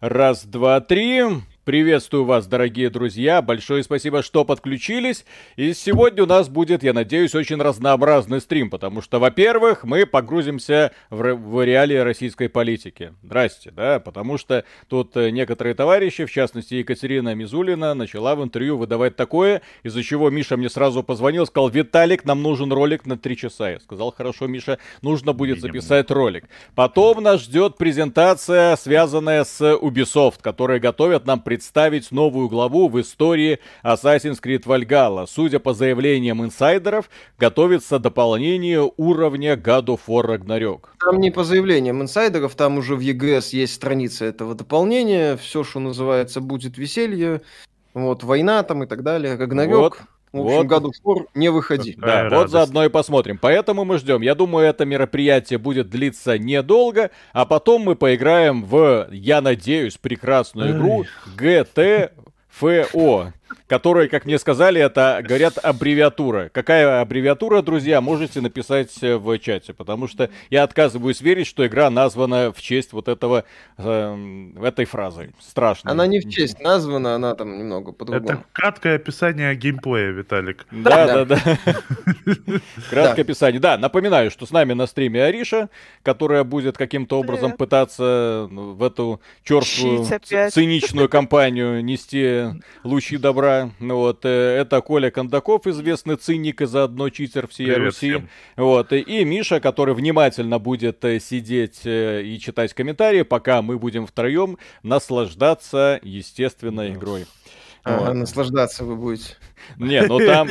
Раз, два, три. Приветствую вас, дорогие друзья. Большое спасибо, что подключились. И сегодня у нас будет, я надеюсь, очень разнообразный стрим, потому что, во-первых, мы погрузимся в, в реалии российской политики. Здрасте, да, потому что тут э, некоторые товарищи, в частности Екатерина Мизулина, начала в интервью выдавать такое, из-за чего Миша мне сразу позвонил, сказал, Виталик, нам нужен ролик на три часа. Я сказал, хорошо, Миша, нужно будет записать ролик. Потом нас ждет презентация, связанная с Ubisoft, которые готовят нам представить новую главу в истории Assassin's Creed Valhalla. Судя по заявлениям инсайдеров, готовится дополнение уровня God of War Ragnarok. Там не по заявлениям инсайдеров, там уже в EGS есть страница этого дополнения. Все, что называется, будет веселье. Вот, война там и так далее. Рагнарёк. Вот. В общем, вот. Of War не выходи. Да, Какая вот радость. заодно и посмотрим. Поэтому мы ждем. Я думаю, это мероприятие будет длиться недолго, а потом мы поиграем в, я надеюсь, прекрасную игру GTFO которые, как мне сказали, это, говорят, аббревиатура. Какая аббревиатура, друзья, можете написать э, в чате, потому что я отказываюсь верить, что игра названа в честь вот этого, э, этой фразы. Страшно. Она не в честь названа, она там немного по-другому. Это краткое описание геймплея, Виталик. Да, да, да. Краткое описание. Да, напоминаю, что с нами на стриме Ариша, которая будет каким-то образом пытаться ну, в эту черствую, циничную компанию нести лучи добра ну вот, э, это Коля Кондаков, известный циник и заодно читер всей Привет Руси. Всем. Вот, и Миша, который внимательно будет э, сидеть э, и читать комментарии, пока мы будем втроем наслаждаться естественной игрой. Ага, вот. наслаждаться вы будете. Не, ну там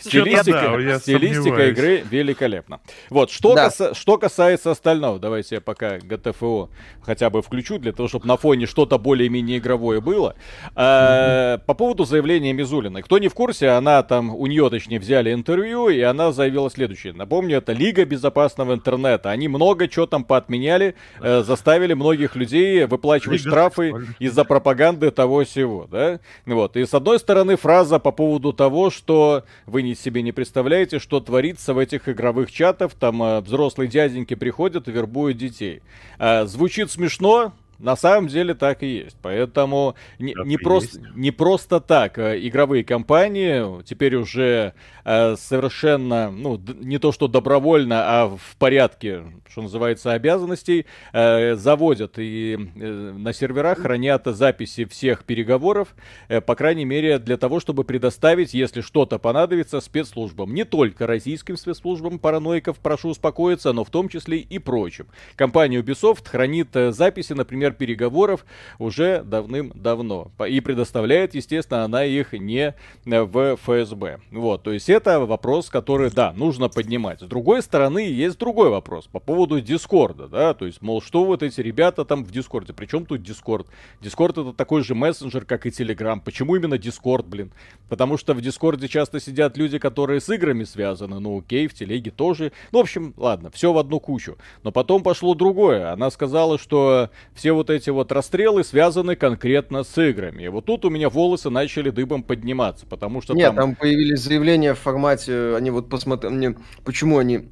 стилистика, стилистика игры великолепна. Вот, что, да. каса, что касается остального, давайте я пока GTFO хотя бы включу, для того, чтобы на фоне что-то более-менее игровое было. А, по поводу заявления Мизулиной. Кто не в курсе, она там, у нее точнее взяли интервью, и она заявила следующее. Напомню, это Лига безопасного интернета. Они много чего там поотменяли, э, заставили многих людей выплачивать Лига штрафы из-за пропаганды того всего, да? Вот. И с одной стороны фраза по поводу поводу того, что вы не себе не представляете, что творится в этих игровых чатах. Там э, взрослые дяденьки приходят и вербуют детей. Э, звучит смешно, на самом деле так и есть. Поэтому не, не, просто, не просто так э, игровые компании теперь уже э, совершенно, ну, не то что добровольно, а в порядке, что называется, обязанностей, э, заводят и э, на серверах хранят записи всех переговоров, э, по крайней мере, для того, чтобы предоставить, если что-то понадобится, спецслужбам. Не только российским спецслужбам параноиков, прошу успокоиться, но в том числе и прочим. Компания Ubisoft хранит э, записи, например, переговоров уже давным-давно. И предоставляет, естественно, она их не в ФСБ. Вот, то есть это вопрос, который, да, нужно поднимать. С другой стороны, есть другой вопрос по поводу Дискорда, да, то есть, мол, что вот эти ребята там в Дискорде, причем тут Дискорд? Дискорд это такой же мессенджер, как и Телеграм. Почему именно Дискорд, блин? Потому что в Дискорде часто сидят люди, которые с играми связаны, ну окей, в Телеге тоже. Ну, в общем, ладно, все в одну кучу. Но потом пошло другое. Она сказала, что все вот эти вот расстрелы связаны конкретно с играми. И вот тут у меня волосы начали дыбом подниматься, потому что Нет, там... там появились заявления в формате, они вот посмотрели, почему они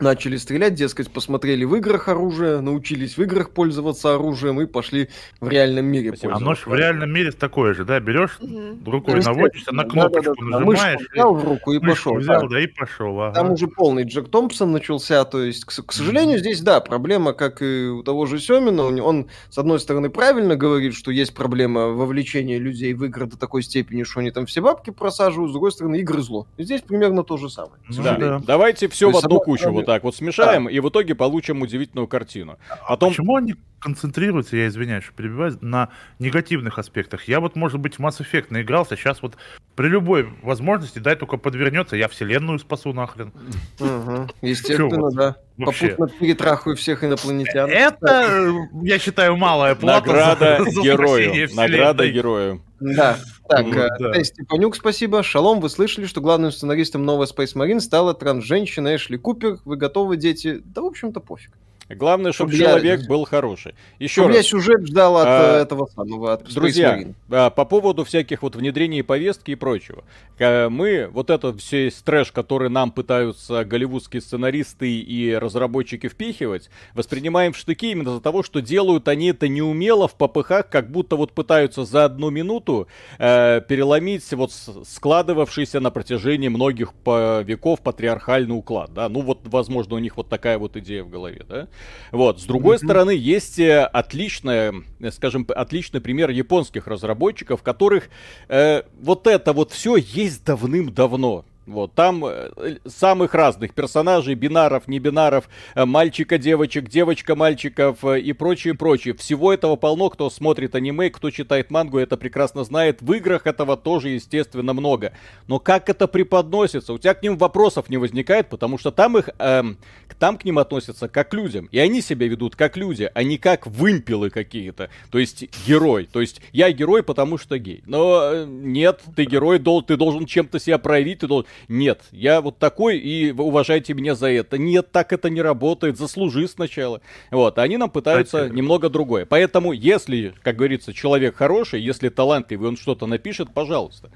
начали стрелять, дескать, посмотрели в играх оружие, научились в играх пользоваться оружием и пошли в реальном мире Спасибо. Оно же в реальном мире такое же, да? Берешь угу. рукой наводишься на кнопочку, да, да, да, нажимаешь. Мышку взял в руку и пошел. взял, да, да и пошел. Ага. Там уже полный Джек Томпсон начался, то есть, к, к сожалению, здесь, да, проблема, как и у того же Семина, он, с одной стороны, правильно говорит, что есть проблема вовлечения людей в игры до такой степени, что они там все бабки просаживают, с другой стороны, игры зло. И здесь примерно то же самое. Да. Да. Давайте все в одну кучу вот так вот смешаем, да. и в итоге получим удивительную картину. А Потом... почему они концентрируются, я извиняюсь, что перебиваю, на негативных аспектах? Я вот, может быть, в Mass Effect наигрался, сейчас вот при любой возможности, дай только подвернется, я вселенную спасу нахрен. Угу. Естественно, да. Вообще. Попутно перетрахаю всех инопланетян. Это, я считаю, малая плата Награда за, герою. Награда герою. Да. Так, ну, да. Степанюк, спасибо. Шалом, вы слышали, что главным сценаристом новой Space Marine стала транс-женщина Эшли Купер. Вы готовы, дети? Да, в общем-то, пофиг. Главное, чтобы я... человек был хороший. Еще раз. Я сюжет ждал от а, этого самого, от Друзья, а, по поводу всяких вот внедрений повестки и прочего. Мы, вот это все трэш, который нам пытаются голливудские сценаристы и разработчики впихивать, воспринимаем в штыки именно за того, что делают они это неумело в попыхах, как будто вот пытаются за одну минуту э, переломить вот складывавшийся на протяжении многих веков патриархальный уклад, да. Ну вот, возможно, у них вот такая вот идея в голове, да. Вот, с другой mm-hmm. стороны, есть э, отличная, э, скажем, отличный пример японских разработчиков, которых э, вот это вот все есть давным-давно. Вот, там э, самых разных персонажей, бинаров, не бинаров, э, мальчика, девочек, девочка, мальчиков э, и прочее, прочее. Всего этого полно, кто смотрит аниме, кто читает мангу, это прекрасно знает. В играх этого тоже, естественно, много. Но как это преподносится? У тебя к ним вопросов не возникает, потому что там их, эм, там к ним относятся как к людям. И они себя ведут как люди, а не как вымпелы какие-то. То есть герой. То есть я герой, потому что гей. Но нет, ты герой, ты должен чем-то себя проявить, ты должен нет, я вот такой, и уважайте меня за это. Нет, так это не работает, заслужи сначала. Вот, они нам пытаются Кстати. немного другое. Поэтому, если, как говорится, человек хороший, если талантливый, он что-то напишет, пожалуйста.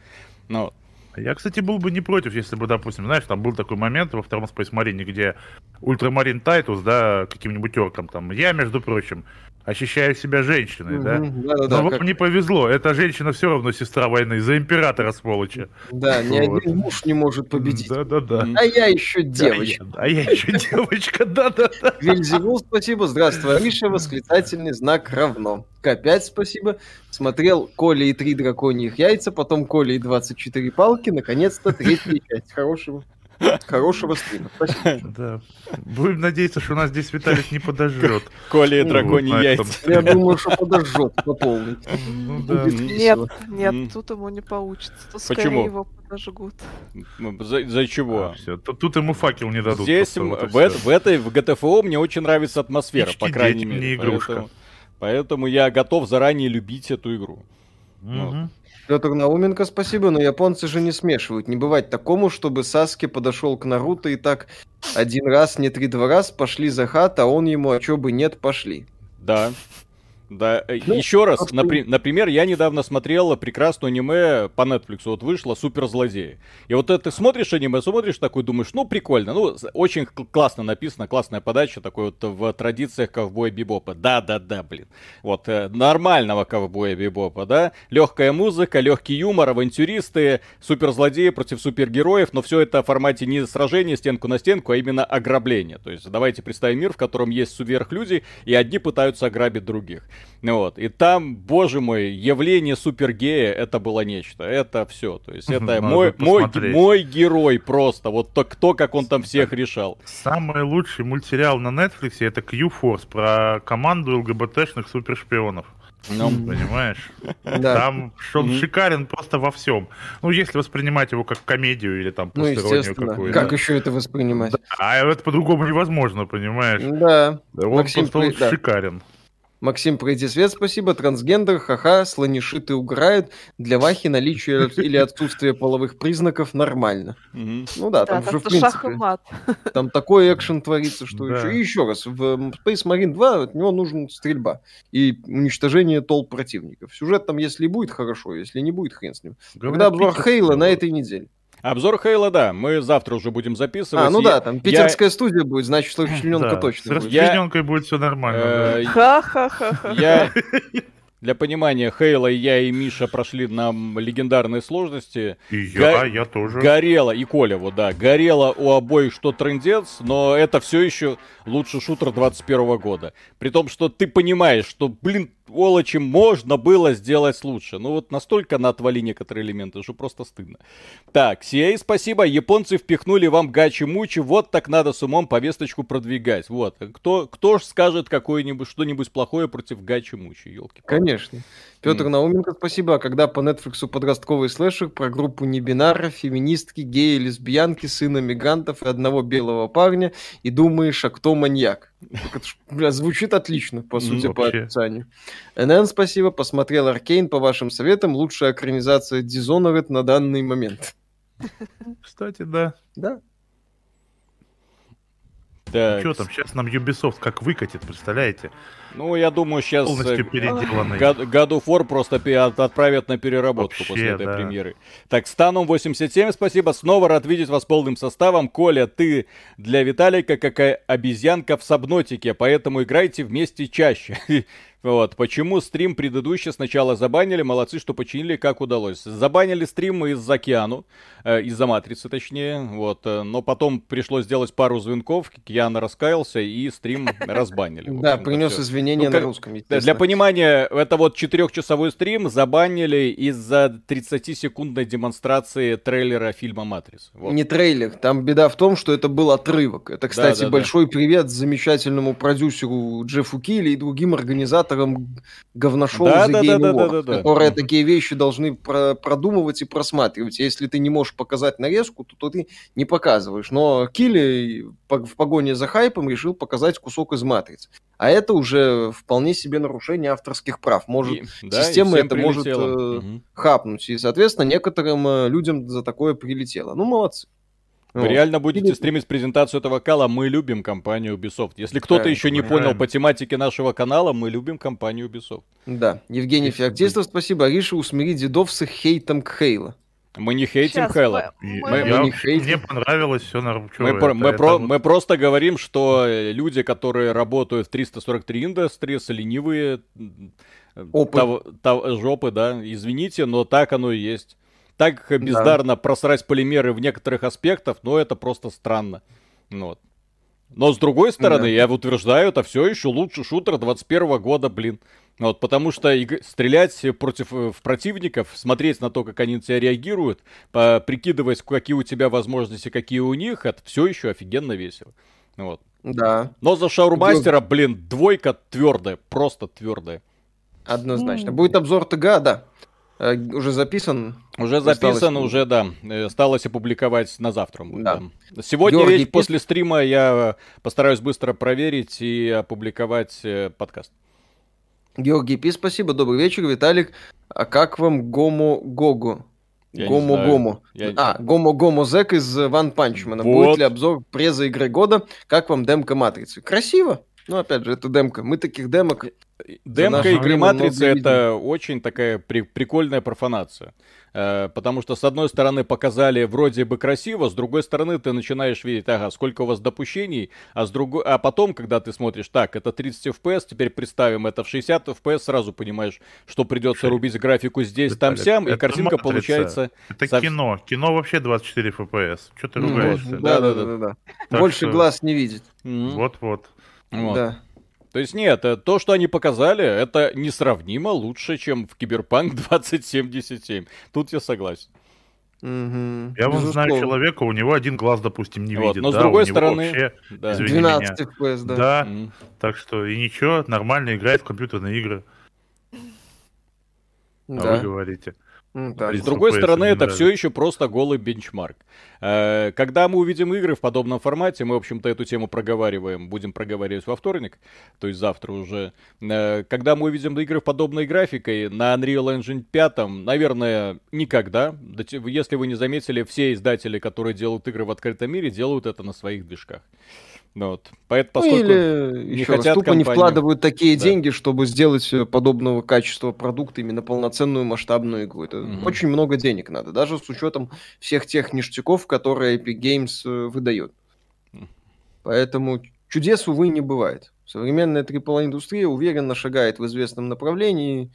Ну, я, кстати, был бы не против, если бы, допустим, знаешь, там был такой момент во втором Space Marine, где Ультрамарин Тайтус, да, каким-нибудь орком там, я, между прочим, ощущаю себя женщиной, угу, да? да, да Но вам как... не повезло, эта женщина все равно сестра войны, за императора сволочи. Да, ни один муж не может победить. Да, да, да. А я еще девочка. А я, а я еще девочка, да, да, да. Вильзевул, спасибо. Здравствуй, Ариша, восклицательный знак равно. К5, спасибо. Смотрел Коля и три драконьих яйца, потом Коля и 24 палки, наконец-то третья часть. Хорошего. Хорошего стрима. Спасибо. Да. Будем надеяться, что у нас здесь Виталик не подожжет. Коля и драконий яйца. Я думаю, что подожжет по полной. Ну, да. Нет, нет, тут ему не получится. Тут Почему? его подожгут. За, за чего? А, все. Тут ему факел не дадут. Здесь, в, в, в этой, в GTFO мне очень нравится атмосфера, Птички, по крайней мере. Не игрушка. Поэтому, поэтому я готов заранее любить эту игру. Угу. Вот. Петр Науменко, спасибо, но японцы же не смешивают. Не бывает такому, чтобы Саски подошел к Наруто и так один раз, не три-два раз пошли за хат, а он ему, а чё бы нет, пошли. Да, да, э, ну, еще раз, напри- например, я недавно смотрел прекрасное аниме по Netflix, вот вышло «Суперзлодеи». И вот это ты смотришь аниме, смотришь такой, думаешь, ну прикольно, ну очень классно написано, классная подача, такой вот в традициях ковбоя Бибопа. Да-да-да, блин. Вот, э, нормального ковбоя Бибопа, да? Легкая музыка, легкий юмор, авантюристы, суперзлодеи против супергероев, но все это в формате не сражения стенку на стенку, а именно ограбление. То есть давайте представим мир, в котором есть сверхлюди, и одни пытаются ограбить других. Вот. И там, боже мой, явление супергея, это было нечто. Это все. То есть это мой, мой, мой герой просто. Вот то, кто, как он там всех решал. Самый лучший мультсериал на Netflix это Q-Force про команду ЛГБТшных супершпионов. Ну, понимаешь? Да. Там он шикарен просто во всем. Ну, если воспринимать его как комедию или там ну, постороннюю какую-то. Как еще это воспринимать? Да, а это по-другому невозможно, понимаешь? Да. Он Максим, просто при... шикарен. Максим, пройди свет, спасибо. Трансгендер, ха-ха, слонишиты уграют. Для Вахи наличие или отсутствие половых признаков нормально. Ну да, там же в принципе... Там такой экшен творится, что еще. И еще раз, в Space Marine 2 от него нужна стрельба и уничтожение толп противников. Сюжет там, если будет, хорошо, если не будет, хрен с ним. Когда обзор Хейла на этой неделе. Обзор Хейла, да, мы завтра уже будем записывать. А, ну да, там питерская я... студия будет, значит, что расчлененка точно будет. С расчлененкой будет все нормально. Э, Ха-ха-ха. Я... Для понимания, Хейла и я и Миша прошли на легендарные сложности. И я, Го... я тоже. Горело, и Коля, вот да, горело у обоих что трендец, но это все еще лучший шутер 21 года. При том, что ты понимаешь, что, блин, сволочи, можно было сделать лучше. Ну вот настолько на отвали некоторые элементы, что просто стыдно. Так, CA, спасибо. Японцы впихнули вам гачи-мучи. Вот так надо с умом повесточку продвигать. Вот. Кто, кто ж скажет какое-нибудь что-нибудь плохое против гачи-мучи, елки Конечно. Петр mm. Науменко, спасибо. А когда по Netflix подростковый слэшер про группу небинаров, феминистки, геи, лесбиянки, сына мигрантов и одного белого парня, и думаешь, а кто маньяк? Это, бля, звучит отлично, по сути, mm, по описанию. НН, спасибо. Посмотрел Аркейн по вашим советам. Лучшая экранизация Dishonored на данный момент. Кстати, да. Да. Так. Что там, сейчас нам Ubisoft как выкатит, представляете? Ну, я думаю, сейчас Полностью переделанный. God of War просто отправят на переработку Вообще, после этой да. премьеры. Так, Станум 87, спасибо. Снова рад видеть вас полным составом. Коля, ты для Виталика какая обезьянка в сабнотике, поэтому играйте вместе чаще. Вот, почему стрим предыдущий сначала забанили, молодцы, что починили, как удалось. Забанили стрим из-за Океану, э, из-за Матрицы, точнее, вот, э, но потом пришлось сделать пару звонков, Киана раскаялся и стрим разбанили. Да, принес извинения ну, на русском, Для понимания, это вот четырехчасовой стрим забанили из-за 30-секундной демонстрации трейлера фильма «Матрица». Не трейлер, там беда в том, что это был отрывок. Это, кстати, большой привет замечательному продюсеру Джеффу Килли и другим организаторам говношоу да, The да, Game да, Awards, да, да, да, которые да. такие вещи должны про- продумывать и просматривать. Если ты не можешь показать нарезку, то, то ты не показываешь. Но Килли в погоне за хайпом решил показать кусок из матрицы. А это уже вполне себе нарушение авторских прав. Может, и, да, система это прилетело. может э, угу. хапнуть. И, соответственно, некоторым э, людям за такое прилетело. Ну, молодцы. Вы вот. реально будете Или... стримить презентацию этого кала? Мы любим компанию Ubisoft. Если кто-то да, еще не понял по тематике нашего канала, мы любим компанию Ubisoft. Да. Евгений Феоктистов, спасибо. Ариша, усмири дедов с хейтом к Хейла. Мы не хейтим Сейчас, Хейла. Мы, мы, я, мы не хейтим. Мне понравилось все на мы, это, мы, это про, вот... мы просто говорим, что люди, которые работают в 343 Industries, ленивые Опыт. жопы, да, извините, но так оно и есть так бездарно да. просрать полимеры в некоторых аспектах, но это просто странно. Вот. Но с другой стороны, да. я утверждаю, это все еще лучший шутер 21 года, блин. Вот, потому что иг- стрелять против э, в противников, смотреть на то, как они на тебя реагируют, по- прикидывать, какие у тебя возможности, какие у них, это все еще офигенно весело. Вот. Да. Но за Шаурмастера, блин, двойка твердая, просто твердая. Однозначно. Будет обзор ТГА, да. Э, уже записан? Уже записан, осталось... уже, да. Э, осталось опубликовать на завтра. Да. да. Сегодня Георгий, ведь после стрима я постараюсь быстро проверить и опубликовать э, подкаст. Георгий Пи, спасибо. Добрый вечер, Виталик. А как вам Гомо Гогу? Гомо Гомо. Я... А, Гомо Гомо Зек из Ван Панчмана. Вот. Будет ли обзор преза игры года? Как вам демка Матрицы? Красиво. Ну, опять же, это демка. Мы таких демок Демка игры Матрицы это очень такая при- прикольная профанация. Э, потому что, с одной стороны, показали вроде бы красиво, с другой стороны, ты начинаешь видеть, ага, сколько у вас допущений, а, с другой... а потом, когда ты смотришь, так, это 30 FPS, теперь представим это в 60 FPS, сразу понимаешь, что придется рубить графику здесь, там, сям, и картинка матрица. получается... Это сов... кино. Кино вообще 24 FPS. Что ты ругаешься? Да-да-да. Больше что... глаз не видит. Вот-вот. Вот. Да. То есть нет, э, то, что они показали, это несравнимо лучше, чем в Киберпанк 2077. Тут я согласен. Угу. Я вот знаю человека, у него один глаз, допустим, не вот, видит. Но да, с другой стороны, вообще, да. 12 FPS, да. Да, mm. так что и ничего, нормально играет в компьютерные игры. Да. А вы говорите. Да. С другой стороны, это все еще просто голый бенчмарк. Э, когда мы увидим игры в подобном формате, мы, в общем-то, эту тему проговариваем, будем проговаривать во вторник, то есть завтра уже. Э, когда мы увидим игры в подобной графикой на Unreal Engine 5, наверное, никогда. Если вы не заметили, все издатели, которые делают игры в открытом мире, делают это на своих движках. Ну, вот. Поэтому, ну, или не еще хотят раз, тупо компанию... не вкладывают такие да. деньги, чтобы сделать э, подобного качества продукт именно полноценную масштабную игру. Это угу. очень много денег надо, даже с учетом всех тех ништяков, которые Epic Games э, выдает. Поэтому чудес, увы, не бывает. Современная AAA-индустрия уверенно шагает в известном направлении.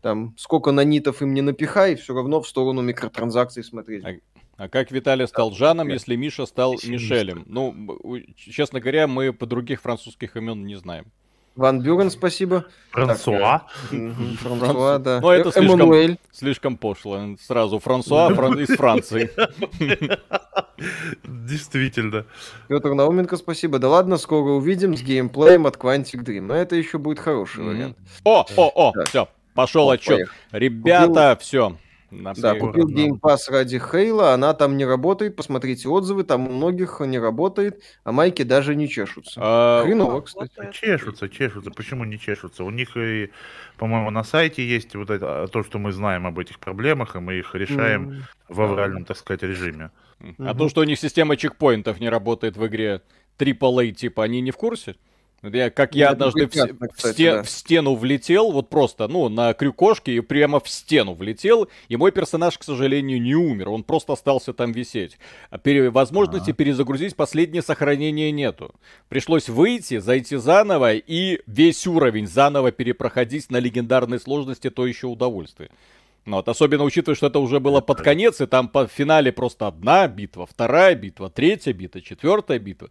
Там сколько нанитов им не напихай, все равно в сторону микротранзакций смотреть. А как Виталий стал Жаном, если Миша стал Мишелем? Ну, честно говоря, мы по других французских имен не знаем. Ван Бюрен, спасибо. Франсуа. Франсуа, да. Ну, это слишком, слишком пошло. Сразу Франсуа из Франции. Действительно. Петр Науменко, спасибо. Да ладно, скоро увидим с геймплеем от Quantic Dream. Но это еще будет хороший вариант. О, о, о, все, пошел отчет. Ребята, все. На да, купил Game Pass ради Хейла, она там не работает, посмотрите отзывы, там у многих не работает, а майки даже не чешутся. А... Хреново, кстати. Чешутся, чешутся. Почему не чешутся? У них, и, по-моему, на сайте есть вот это, то, что мы знаем об этих проблемах, и мы их решаем mm. в авральном, так сказать, режиме. А то, что у них система чекпоинтов не работает в игре AAA, типа, они не в курсе? Я, как я однажды в, в, стен, да. в стену влетел, вот просто, ну, на крюкошке и прямо в стену влетел, и мой персонаж, к сожалению, не умер, он просто остался там висеть. А пере, возможности А-а-а. перезагрузить последнее сохранение нету. Пришлось выйти, зайти заново и весь уровень заново перепроходить на легендарной сложности, то еще удовольствие. Ну, вот, особенно учитывая, что это уже было под конец, и там по финале просто одна битва, вторая битва, третья битва, четвертая битва.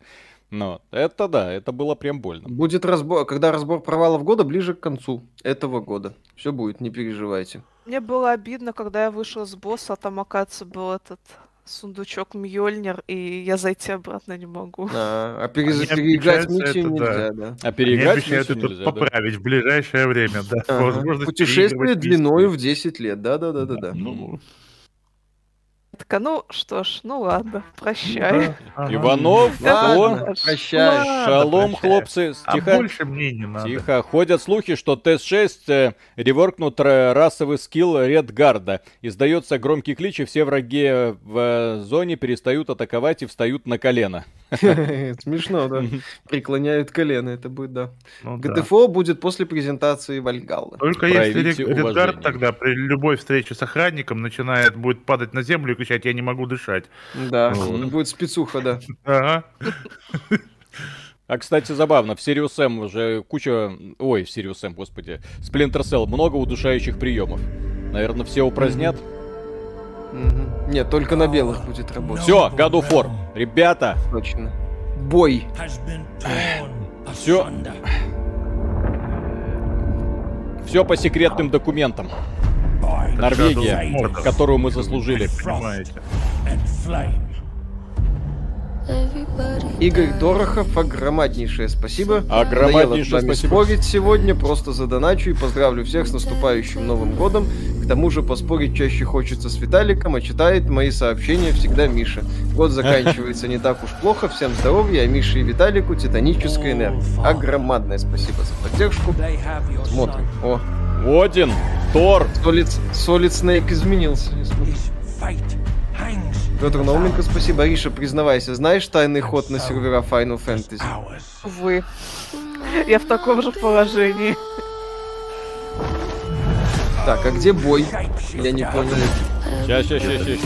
Ну, это да, это было прям больно. Будет разбор, когда разбор провалов года ближе к концу этого года. Все будет, не переживайте. Мне было обидно, когда я вышел с босса, а там, оказывается, был этот сундучок Мьёльнир, и я зайти обратно не могу. А, а перез... переиграть миссию нельзя, да. А переиграть миссию нельзя, поправить да. в ближайшее время, да. Ага. Путешествие длиною в 10 лет, да-да-да-да. Ну, такая, ну что ж, ну ладно, прощай. Иванов, ладно, прощай. Шалом, хлопцы. Тихо. А больше мне не надо. Тихо. Ходят слухи, что ТС-6 э, реворкнут расовый скилл Редгарда. Издается громкий клич, и все враги в э, зоне перестают атаковать и встают на колено. Смешно, да. Преклоняют колено, это будет, да. Ну, ГТФО да. будет после презентации Вальгаллы. Только Проявите если Редгард тогда при любой встрече с охранником начинает, будет падать на землю и кричать «я не могу дышать». Да, вот. будет спецуха, да. Ага. А, кстати, забавно, в Sirius M уже куча... Ой, в Sirius M, господи. Splinter Cell много удушающих приемов. Наверное, все упразднят. Mm. Угу. Нет, только на белых будет работать. Все, of War. Ребята. Точно. Бой. Все. Все по секретным документам. Норвегия, которую мы заслужили. Игорь Дорохов, огромнейшее спасибо. Огромнейшее спасибо. спорить сегодня, просто задоначу и поздравлю всех с наступающим Новым Годом. К тому же поспорить чаще хочется с Виталиком, а читает мои сообщения всегда Миша. Год заканчивается не так уж плохо, всем здоровья, а Мише и Виталику титанической энергии. Огромное спасибо за поддержку. Смотрим. О. Один, Тор. Солид, Солид Снейк изменился. Петр Науменко, спасибо. Ариша, признавайся, знаешь тайный ход на сервера Final Fantasy? Вы. Я в таком же положении. Так, а где бой? Я не понял. Сейчас, сейчас, сейчас, сейчас.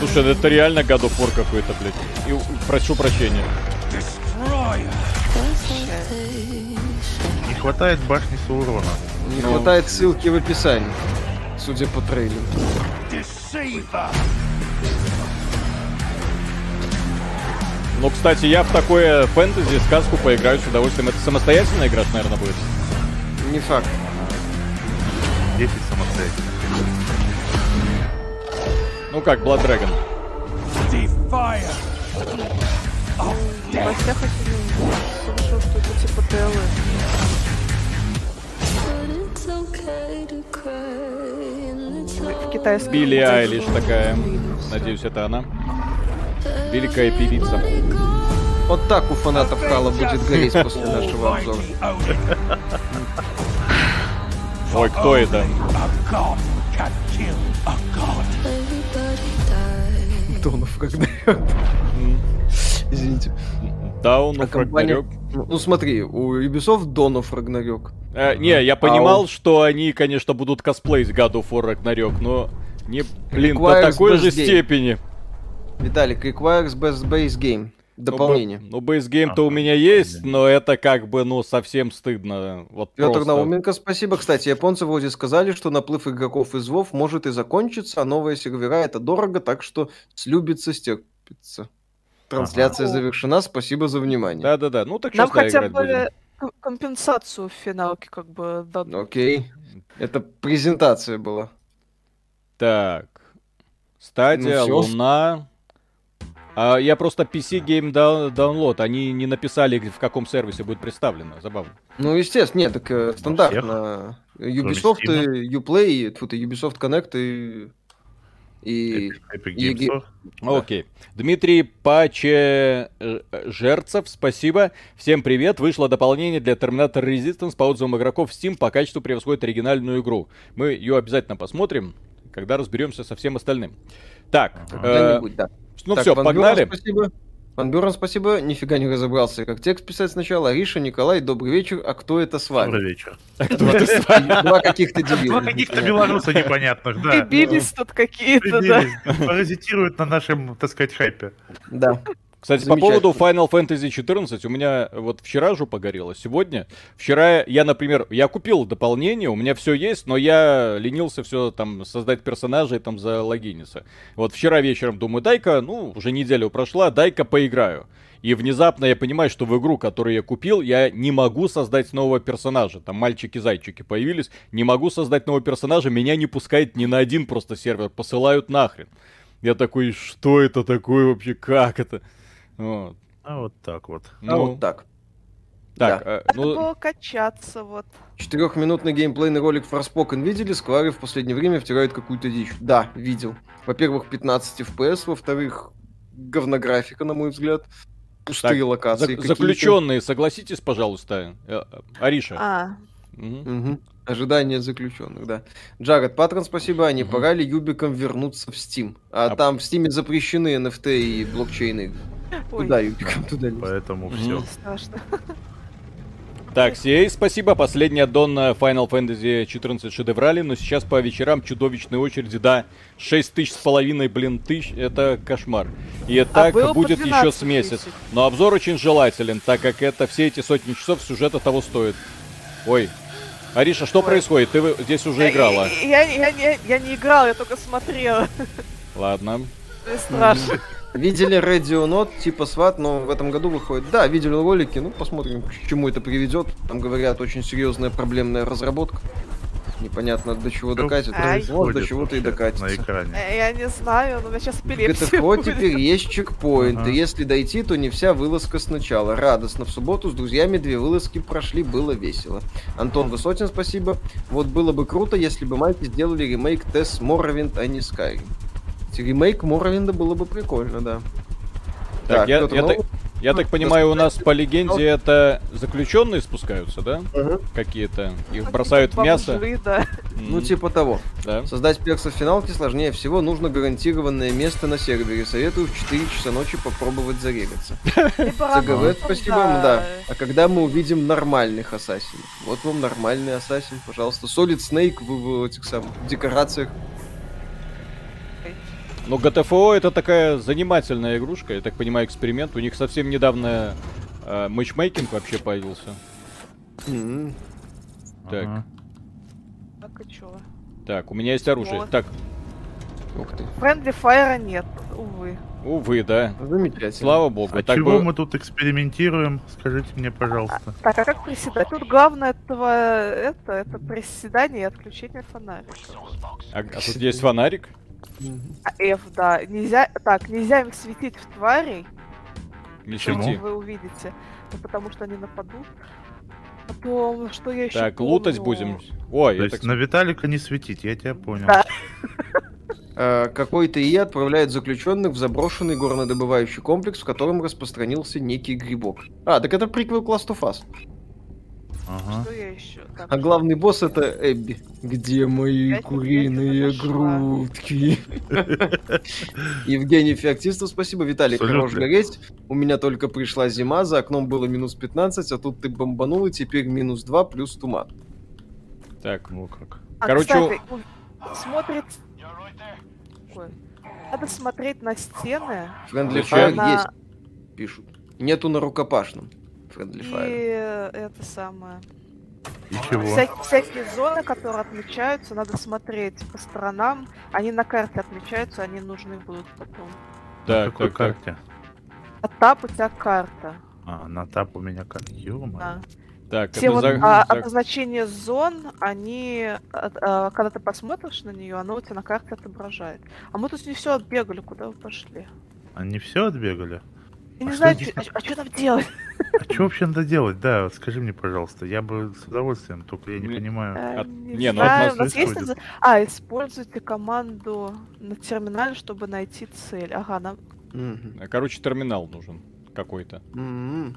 Слушай, это реально God of War какой-то, блядь. И, прошу прощения. Не хватает башни Саурона. Не ну... хватает ссылки в описании, судя по трейлеру. Ну, кстати, я в такое фэнтези, сказку поиграю с удовольствием. Это самостоятельная игра, наверное, будет? Не факт. 10 самостоятельно. Ну как, Blood Dragon. Во всех слышал, что это типа ТЛ. В китайском. Билли Айлиш такая. Надеюсь, это она. Великая певица. Вот так у фанатов Хала будет гореть после нашего обзора. Ой, кто это? Донов Рагнарёк. Извините. Даунов а Рагнарёк. Ну смотри, у Ubisoft Донов Рагнарёк. Э, не, я понимал, а что они, конечно, будут косплеить God of War Ragnarok, но не, блин, до такой же степени. Виталик, requires best base game. Дополнение. Ну, base game-то у меня есть, но это как бы, ну, совсем стыдно. Вот Петр просто. Науменко, спасибо. Кстати, японцы вроде сказали, что наплыв игроков из WoW может и закончиться, а новые сервера это дорого, так что слюбится, стерпится. Трансляция ага. завершена, спасибо за внимание. Да-да-да, ну так Нам хотя бы будем? компенсацию в финалке как бы дадут. Окей, это презентация была. Так, стадия, ну, Луна... А я просто PC Game Download, они не написали, в каком сервисе будет представлено. Забавно. Ну, естественно, нет, так э, стандартно. Ubisoft, и Uplay, тут и Ubisoft Connect и... И... Epic, Epic Games Окей. Okay. Дмитрий Пачежерцев, спасибо. Всем привет. Вышло дополнение для Terminator Resistance по отзывам игроков в Steam. По качеству превосходит оригинальную игру. Мы ее обязательно посмотрим, когда разберемся со всем остальным. Так, э, да. Ну все, погнали. Спасибо. Пан Бюрон, спасибо. Нифига не разобрался, как текст писать сначала. Ариша, Николай, добрый вечер. А кто это с вами? Добрый вечер. А кто это с вами? Два каких-то дебила. Два каких-то белоруса непонятных, да. Прибились тут какие-то, да. Паразитируют на нашем, так сказать, хайпе. Да. Кстати, по поводу Final Fantasy 14, у меня вот вчера жопа горела, сегодня. Вчера я, например, я купил дополнение, у меня все есть, но я ленился все там создать персонажей там за логиниться. Вот вчера вечером думаю, дай-ка, ну, уже неделя прошла, дай-ка поиграю. И внезапно я понимаю, что в игру, которую я купил, я не могу создать нового персонажа. Там мальчики-зайчики появились. Не могу создать нового персонажа, меня не пускает ни на один просто сервер. Посылают нахрен. Я такой, что это такое вообще, как это? Вот. А вот так вот. А ну, вот так. Так, да. а, ну... было качаться, вот. Четырехминутный геймплейный ролик Forspoken видели? Сквари в последнее время втирают какую-то дичь. Да, видел. Во-первых, 15 FPS, во-вторых, говнографика, на мой взгляд. Пустые так, локации. За- заключенные, согласитесь, пожалуйста, э, Ариша. А. Угу. Угу. Ожидание заключенных, да. Джаред Патрон, спасибо. Не угу. пора ли Юбикам вернуться в Steam? А, а там в Steam запрещены NFT и блокчейны. Туда, Юбикам, туда. Поэтому все. Страшно. Так, CA, спасибо. Последний аддон Final Fantasy 14 шедеврали, но сейчас по вечерам чудовищные очереди, да, 6 тысяч с половиной, блин, тысяч, это кошмар. И а так будет еще с месяц. Но обзор очень желателен, так как это все эти сотни часов сюжета того стоит. Ой, Ариша, что Ой. происходит? Ты здесь уже играла. Я, я, я, я не играла, я только смотрела. Ладно. Страшно. Видели Radio Not, типа сват, но в этом году выходит. Да, видели ролики, ну посмотрим, к чему это приведет. Там говорят, очень серьезная проблемная разработка. Непонятно, до чего докатит. Вот, до чего-то и докатится. На экране. Э, я не знаю, но у меня сейчас эпилепсия Вот теперь есть чекпоинт. Ага. Если дойти, то не вся вылазка сначала. Радостно. В субботу с друзьями две вылазки прошли, было весело. Антон Высотин, спасибо. Вот было бы круто, если бы майки сделали ремейк Тесс Morrowind, а не Skyrim. Ремейк Моровинда было бы прикольно, да. Так, так я, я, так, я так понимаю, у нас по легенде это заключенные спускаются, да? Угу. Какие-то. Их бросают в мясо. Да. Ну, типа того. Да. Создать перса в финалке сложнее всего. Нужно гарантированное место на сервере. Советую в 4 часа ночи попробовать зарегаться. ЦГВ, спасибо вам, да. А когда мы увидим нормальных ассасинов? Вот вам нормальный ассасин, пожалуйста. Solid Snake в, в этих самых декорациях. Но GTFO это такая занимательная игрушка, я так понимаю, эксперимент. У них совсем недавно э, матчмейкинг вообще появился. Mm-hmm. Так. Ага. Так, и чё? Так, у меня есть оружие. Вот. Так. Ух ты. Френдли файра нет, увы. Увы, да. Замечательно. Слава богу. А так чего бы... мы тут экспериментируем? Скажите мне, пожалуйста. А, так, а как приседать? Тут главное этого, это, это приседание и отключение фонарика. А, а тут есть фонарик? А F, да. Нельзя, так, нельзя им светить в тварей. Почему? Вы увидите. Ну, потому что они нападут. Потом, что я еще Так, помню? лутать будем. Ой, То есть так... на Виталика не светить, я тебя понял. Да. Э, какой-то ИИ отправляет заключенных в заброшенный горнодобывающий комплекс, в котором распространился некий грибок. А, так это приквел Last of Us. Ага. Что я еще? Так, а главный босс это Эбби. Где мои куриные грудки? Евгений Феоктистов, спасибо. Виталий, хорош гореть. У меня только пришла зима, за окном было минус 15, а тут ты бомбанул, и теперь минус 2 плюс туман. Так, ну как. А, Короче, смотрит... Надо смотреть на стены. Friendly Fire на... есть, пишут. Нету на рукопашном. Friendly Fire. И это самое. И чего? Вся, всякие зоны, которые отмечаются, надо смотреть по сторонам. Они на карте отмечаются, они нужны будут потом. Да, на какой так, карте? А тап у тебя карта. А, на тап у меня карта. ё Да. Так, Все вот за... а, обозначения зон, они, а, а, когда ты посмотришь на нее, оно у тебя на карте отображает. А мы тут не все отбегали, куда вы пошли? Они все отбегали? Я а не знаю, а, а что там делать? А что вообще надо делать? Да, скажи мне, пожалуйста. Я бы с удовольствием, только я не понимаю. Э, от... Не, не ну знаю, у нас есть... А, используйте команду на терминале, чтобы найти цель. Ага, нам... Угу. Короче, терминал нужен какой-то. Угу.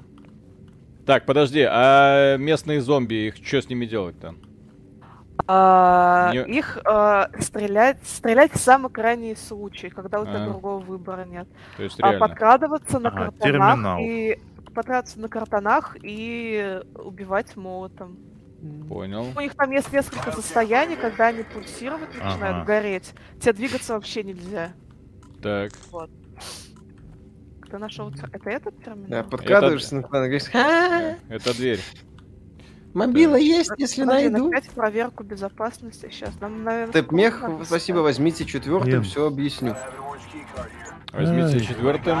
Так, подожди, а местные зомби, их что с ними делать-то? А, Не... Их а, стрелять, стрелять в самый крайний случай, когда у тебя а. другого выбора нет. То есть реально. А подкрадываться на ага, картонах терминал. и подкрадываться на картонах и убивать молотом. Понял. У них там есть несколько состояний, когда они пульсировать начинают ага. гореть. Тебе двигаться вообще нельзя. Так. Вот. Кто нашел? Это этот терминал? Да, подкрадываешься на картон говоришь, Это дверь. Мобила да. есть, если Подожди, найду. Опять проверку безопасности сейчас. Нам, наверное, Тэп-мех, спасибо, возьмите четвертым, все объясню. Возьмите четвертым.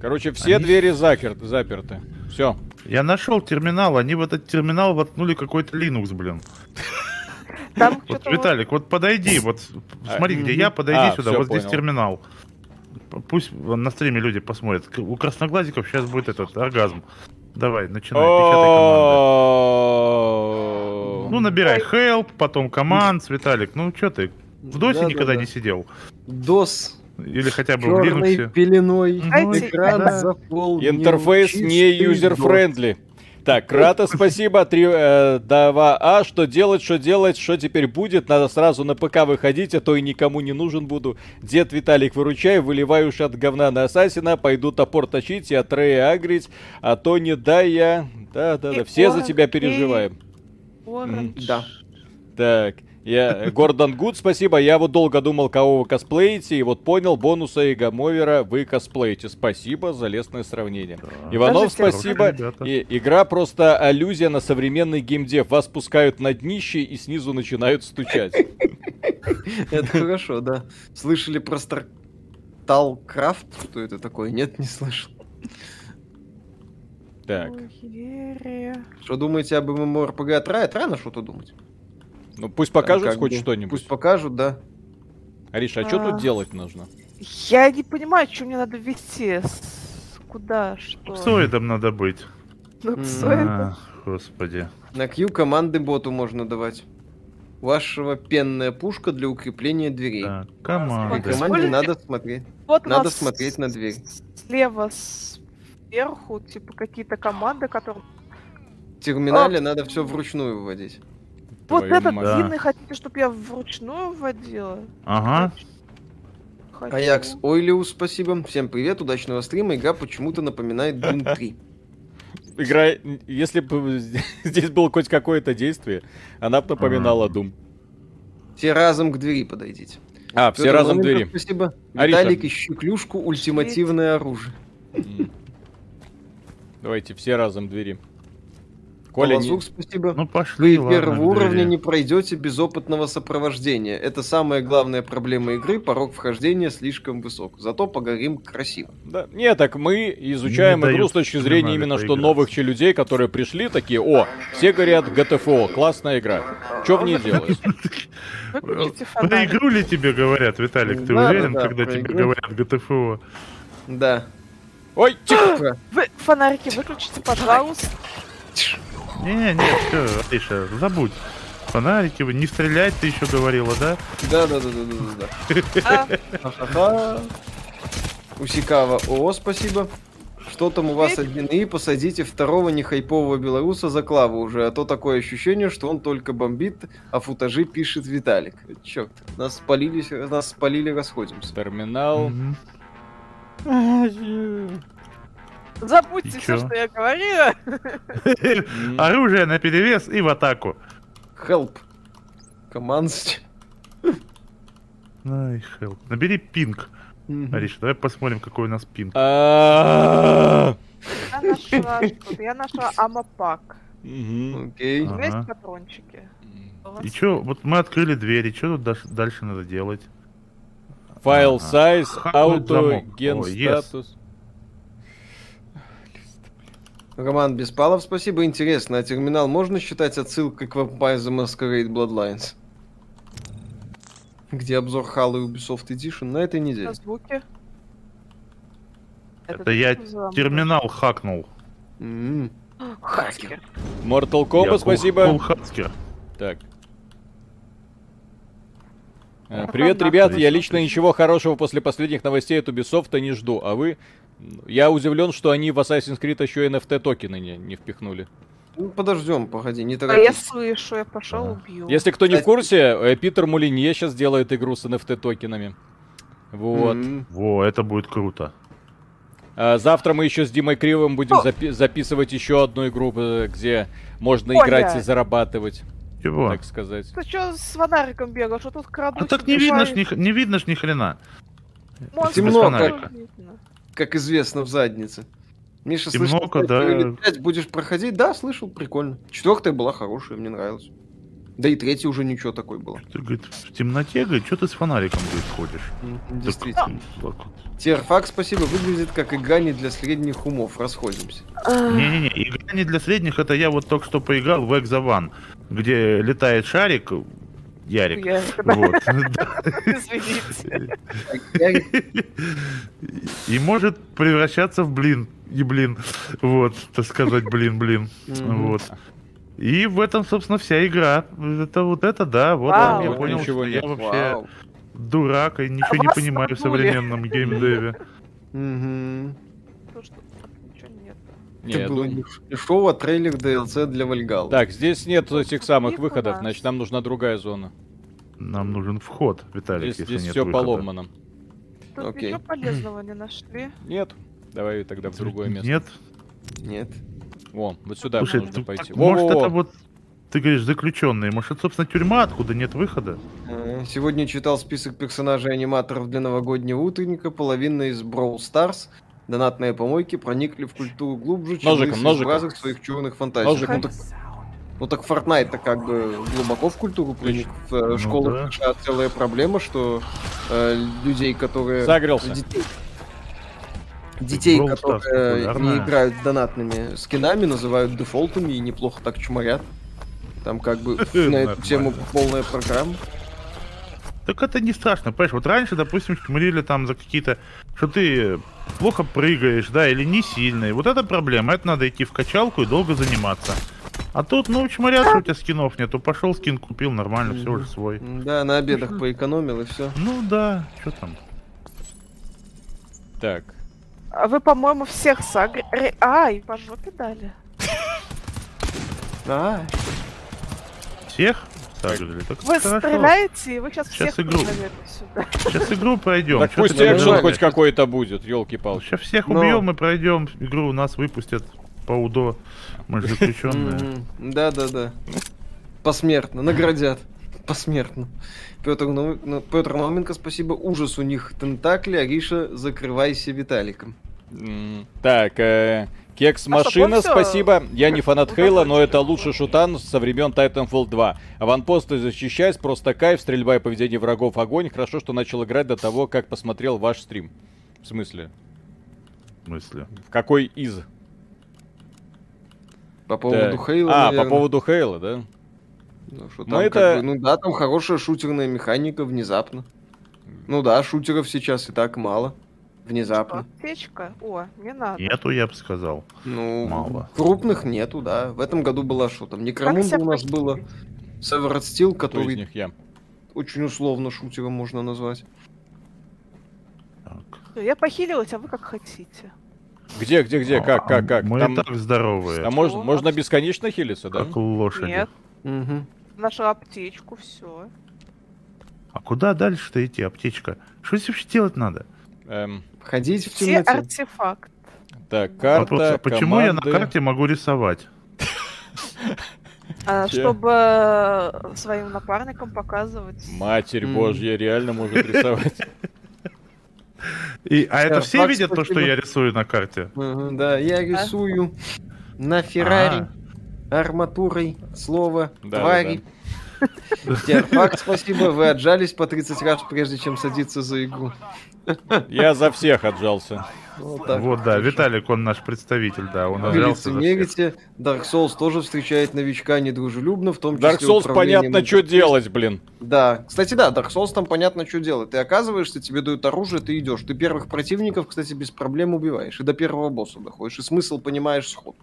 Короче, все Они... двери заперты, заперты. Все. Я нашел терминал, они в этот терминал воткнули какой-то Linux, блин. Там вот, Виталик, вот подойди, вот а, смотри, где я, подойди а, сюда, вот понял. здесь терминал. Пусть на стриме люди посмотрят. У красноглазиков сейчас будет этот оргазм. Давай, начинай, печатай команды. Ну, набирай help, потом команд, Виталик. Ну, что ты, в досе никогда не сидел? Дос. Или хотя бы в Linux. пеленой. Экран заполнен. Интерфейс не user-friendly. Так, Крата, спасибо. 3, э, 2А. Что делать, что делать, что теперь будет? Надо сразу на ПК выходить, а то и никому не нужен буду. Дед Виталик, выручай, выливаю уж от говна на Ассасина, пойду топор точить и от Рея агрить, а то не дай я... Да-да-да, все за тебя переживаем. Да. Так. Я, Гордон Гуд, спасибо. Я вот долго думал, кого вы косплеите, и вот понял, бонуса и Гамовера вы косплеите. Спасибо за лестное сравнение. Да. Иванов, Даже спасибо. И, игра просто аллюзия на современный геймдев. Вас пускают на днище и снизу начинают стучать. Это хорошо, да. Слышали про StarCraft? Что это такое? Нет, не слышал. Так. Что думаете об MMORPG от Riot? Рано что-то думать. Ну пусть покажут хоть что-нибудь. Пусть покажут, да. Ариша, а, а что тут делать нужно? Я не понимаю, что мне надо ввести. Куда, что? Псоидом надо быть. Ну, а, господи. На Q команды боту можно давать. Вашего пенная пушка для укрепления дверей. Так, команда. команде надо смотреть. Вот надо смотреть на дверь. Слева сверху, типа какие-то команды, которые. В терминале а... надо все вручную выводить. Вот этот мать. длинный хотите, чтобы я вручную вводила? Ага. Хочу. Аякс Ойлиус, спасибо. Всем привет, удачного стрима. Игра почему-то напоминает Doom 3. Игра, если бы здесь было хоть какое-то действие, она бы напоминала Doom. Все разом к двери подойдите. А, все разом к двери. Спасибо. Виталик, ищу клюшку, ультимативное оружие. Давайте, все разом к двери. Коля, не... спасибо. Ну, пошли, Вы первого уровня не пройдете без опытного сопровождения. Это самая главная проблема игры. Порог вхождения слишком высок. Зато погорим красиво. Да. Не, так мы изучаем не игру с точки зрения именно что новых людей, которые пришли, такие, о, все говорят GTFO, классная игра. Что в ней делать? Про игру ли тебе говорят, Виталик? Ты уверен, когда тебе говорят GTFO? Да. Ой, тихо! Вы фонарики выключите, пожалуйста. Не, нет, все, Ариша, забудь. Фонарики, не стрелять ты еще говорила, да? Да, да, да, да, да, да. Усикава. О, спасибо. Что там у вас один и посадите второго нехайпового белоруса за клаву уже, а то такое ощущение, что он только бомбит, а футажи пишет Виталик. Черт, нас спалили, нас спалили, расходимся. Терминал. Забудьте все, что я говорила. Оружие на перевес и в атаку. Help. Командовать. Ай, help. Набери пинг. Ариша, давай посмотрим, какой у нас пинг. Я нашла. Я нашла амапак. Окей. Есть патрончики. И что, вот мы открыли двери, что тут дальше надо делать? Файл size, auto, ген статус. Роман Беспалов, спасибо. Интересно, а терминал можно считать отсылкой к Vampire the Masquerade Bloodlines? Где обзор Halo Ubisoft Edition на этой неделе. На звуке. Это, Это я терминал хакнул. Mm-hmm. Хакер. Mortal Kombat, спасибо. Хакер. Так. Э, привет, ребят. Я лично ничего хорошего после последних новостей от Ubisoft не жду. А вы? Я удивлен, что они в Assassin's Creed еще NFT токены не, не впихнули. Ну, подождем, погоди, не торопись. А я слышу, я пошел а. убью. Если кто не в курсе, э, Питер Мулинье сейчас делает игру с NFT токенами. Вот. Mm-hmm. Во, это будет круто. А, завтра мы еще с Димой Кривым будем запи- записывать еще одну игру, э, где можно Оля. играть и зарабатывать. Чего? Так сказать. Ты что с фонариком бегал? Что тут крадут? А так не видно, ж, ни, не видно ж ни хрена. Темно, как, как известно, в заднице. Миша, слышал, да. 5 будешь проходить? Да, слышал, прикольно. Четвертая была хорошая, мне нравилась. Да и третий уже ничего такой был. Ты, говорит, в темноте, говорит, что ты с фонариком, говорит, ходишь? Действительно. Терфак, спасибо, выглядит как игра не для средних умов. Расходимся. Не-не-не, игра не для средних, это я вот только что поиграл в Exo где летает шарик, Ярик. Вот. И может превращаться в блин. И блин. Вот, так сказать, блин, блин. Вот. И в этом, собственно, вся игра. Это вот это, да, вот Вау. я понял, что я вообще Вау. дурак и ничего а не понимаю в современном геймдеве. Угу. Это было дешево трейлер DLC для Вальгал. Так, здесь нет этих самых выходов, значит нам нужна другая зона. Нам нужен вход, Виталик, здесь, здесь все поломано. Тут Окей. ничего полезного не нашли. Нет. Давай тогда в другое место. Нет. Нет. О, вот сюда Слушай, нужно пойти. Может, Во-во-во. это вот ты говоришь, заключенные. Может, это, собственно, тюрьма, откуда нет выхода? Э, сегодня читал список персонажей аниматоров для новогоднего утренника. Половина из Brawl Stars. Донатные помойки проникли в культуру глубже, чем ножиком, ножиком. своих черных фантазий. Ножиком. Ну, так, ну так Fortnite-то как бы глубоко в культуру проник. В э, ну, школах да. целая проблема, что э, людей, которые... Загрелся. Детей, детей, Brawl которые Stars, не играют донатными скинами, называют дефолтами и неплохо так чморят. Там как бы на эту тему полная программа. Так это не страшно, понимаешь? Вот раньше, допустим, чморили там за какие-то... Что ты плохо прыгаешь, да, или не сильный. Вот это проблема. Это надо идти в качалку и долго заниматься. А тут, ну, чморят, что у тебя скинов нету. Пошел скин купил, нормально, все уже свой. Да, на обедах поэкономил и все. Ну да, что там. Так, а вы, по-моему, всех сагри... Ай, по жопе дали. А. Всех? Сагрили. Так вы хорошо. стреляете, вы сейчас, сейчас всех игру. сюда. Сейчас игру пройдем. Так пусть экшен хоть какой-то будет, елки-палки. Сейчас всех Но... убьем и пройдем. Игру у нас выпустят по УДО. Мы же заключенные. Да-да-да. Посмертно, наградят. Посмертно. Петр, ну, ну, Петр Науменко, спасибо. Ужас у них тентакли, Ариша, закрывайся Виталиком. Так, э, Кекс а Машина, а спасибо. Я не фанат Хейла, но это лучший шутан со времен Titanfall 2. Аванпосты защищаясь, просто кайф, стрельба и поведение врагов огонь. Хорошо, что начал играть до того, как посмотрел ваш стрим. В смысле? В смысле? В какой из? По поводу так. Хейла, А, наверное. по поводу Хейла, да? Ну, что там, это... бы, ну да, там хорошая шутерная механика внезапно. Ну да, шутеров сейчас и так мало. Внезапно. Аптечка? О, не надо. Нету, я бы сказал. Ну, мало. Крупных нету, да. В этом году была что там? Некромунда у нас было. Severed Steel, который... Кто из них я? Очень условно шутером можно назвать. Так. Я похилилась, а вы как хотите. Где, где, где, как, как, как? Мы Там... так здоровые. А можно, можно бесконечно хилиться, да? Как лошади. Нет. Угу. Нашла аптечку, все. А куда дальше-то идти, аптечка? Что здесь вообще делать надо? Эм... Ходить в темноте. Все артефакт. Так, карта, Вопрос, а почему команды... я на карте могу рисовать? А, чтобы э, своим напарникам показывать. Матерь божья, реально может рисовать. И, а это все видят то, что я рисую на карте? Да, я рисую на Феррари арматурой слово твари. Факт, спасибо, вы отжались по 30 раз, прежде чем садиться за игру. Я за всех отжался. Вот, так, вот да, Виталик, он наш представитель, да, он Вы отжался лицемерите, Dark Souls тоже встречает новичка недружелюбно, в том числе Dark Souls понятно, что делать, блин. Да, кстати, да, Dark Souls там понятно, что делать. Ты оказываешься, тебе дают оружие, ты идешь. Ты первых противников, кстати, без проблем убиваешь. И до первого босса доходишь, и смысл понимаешь сход.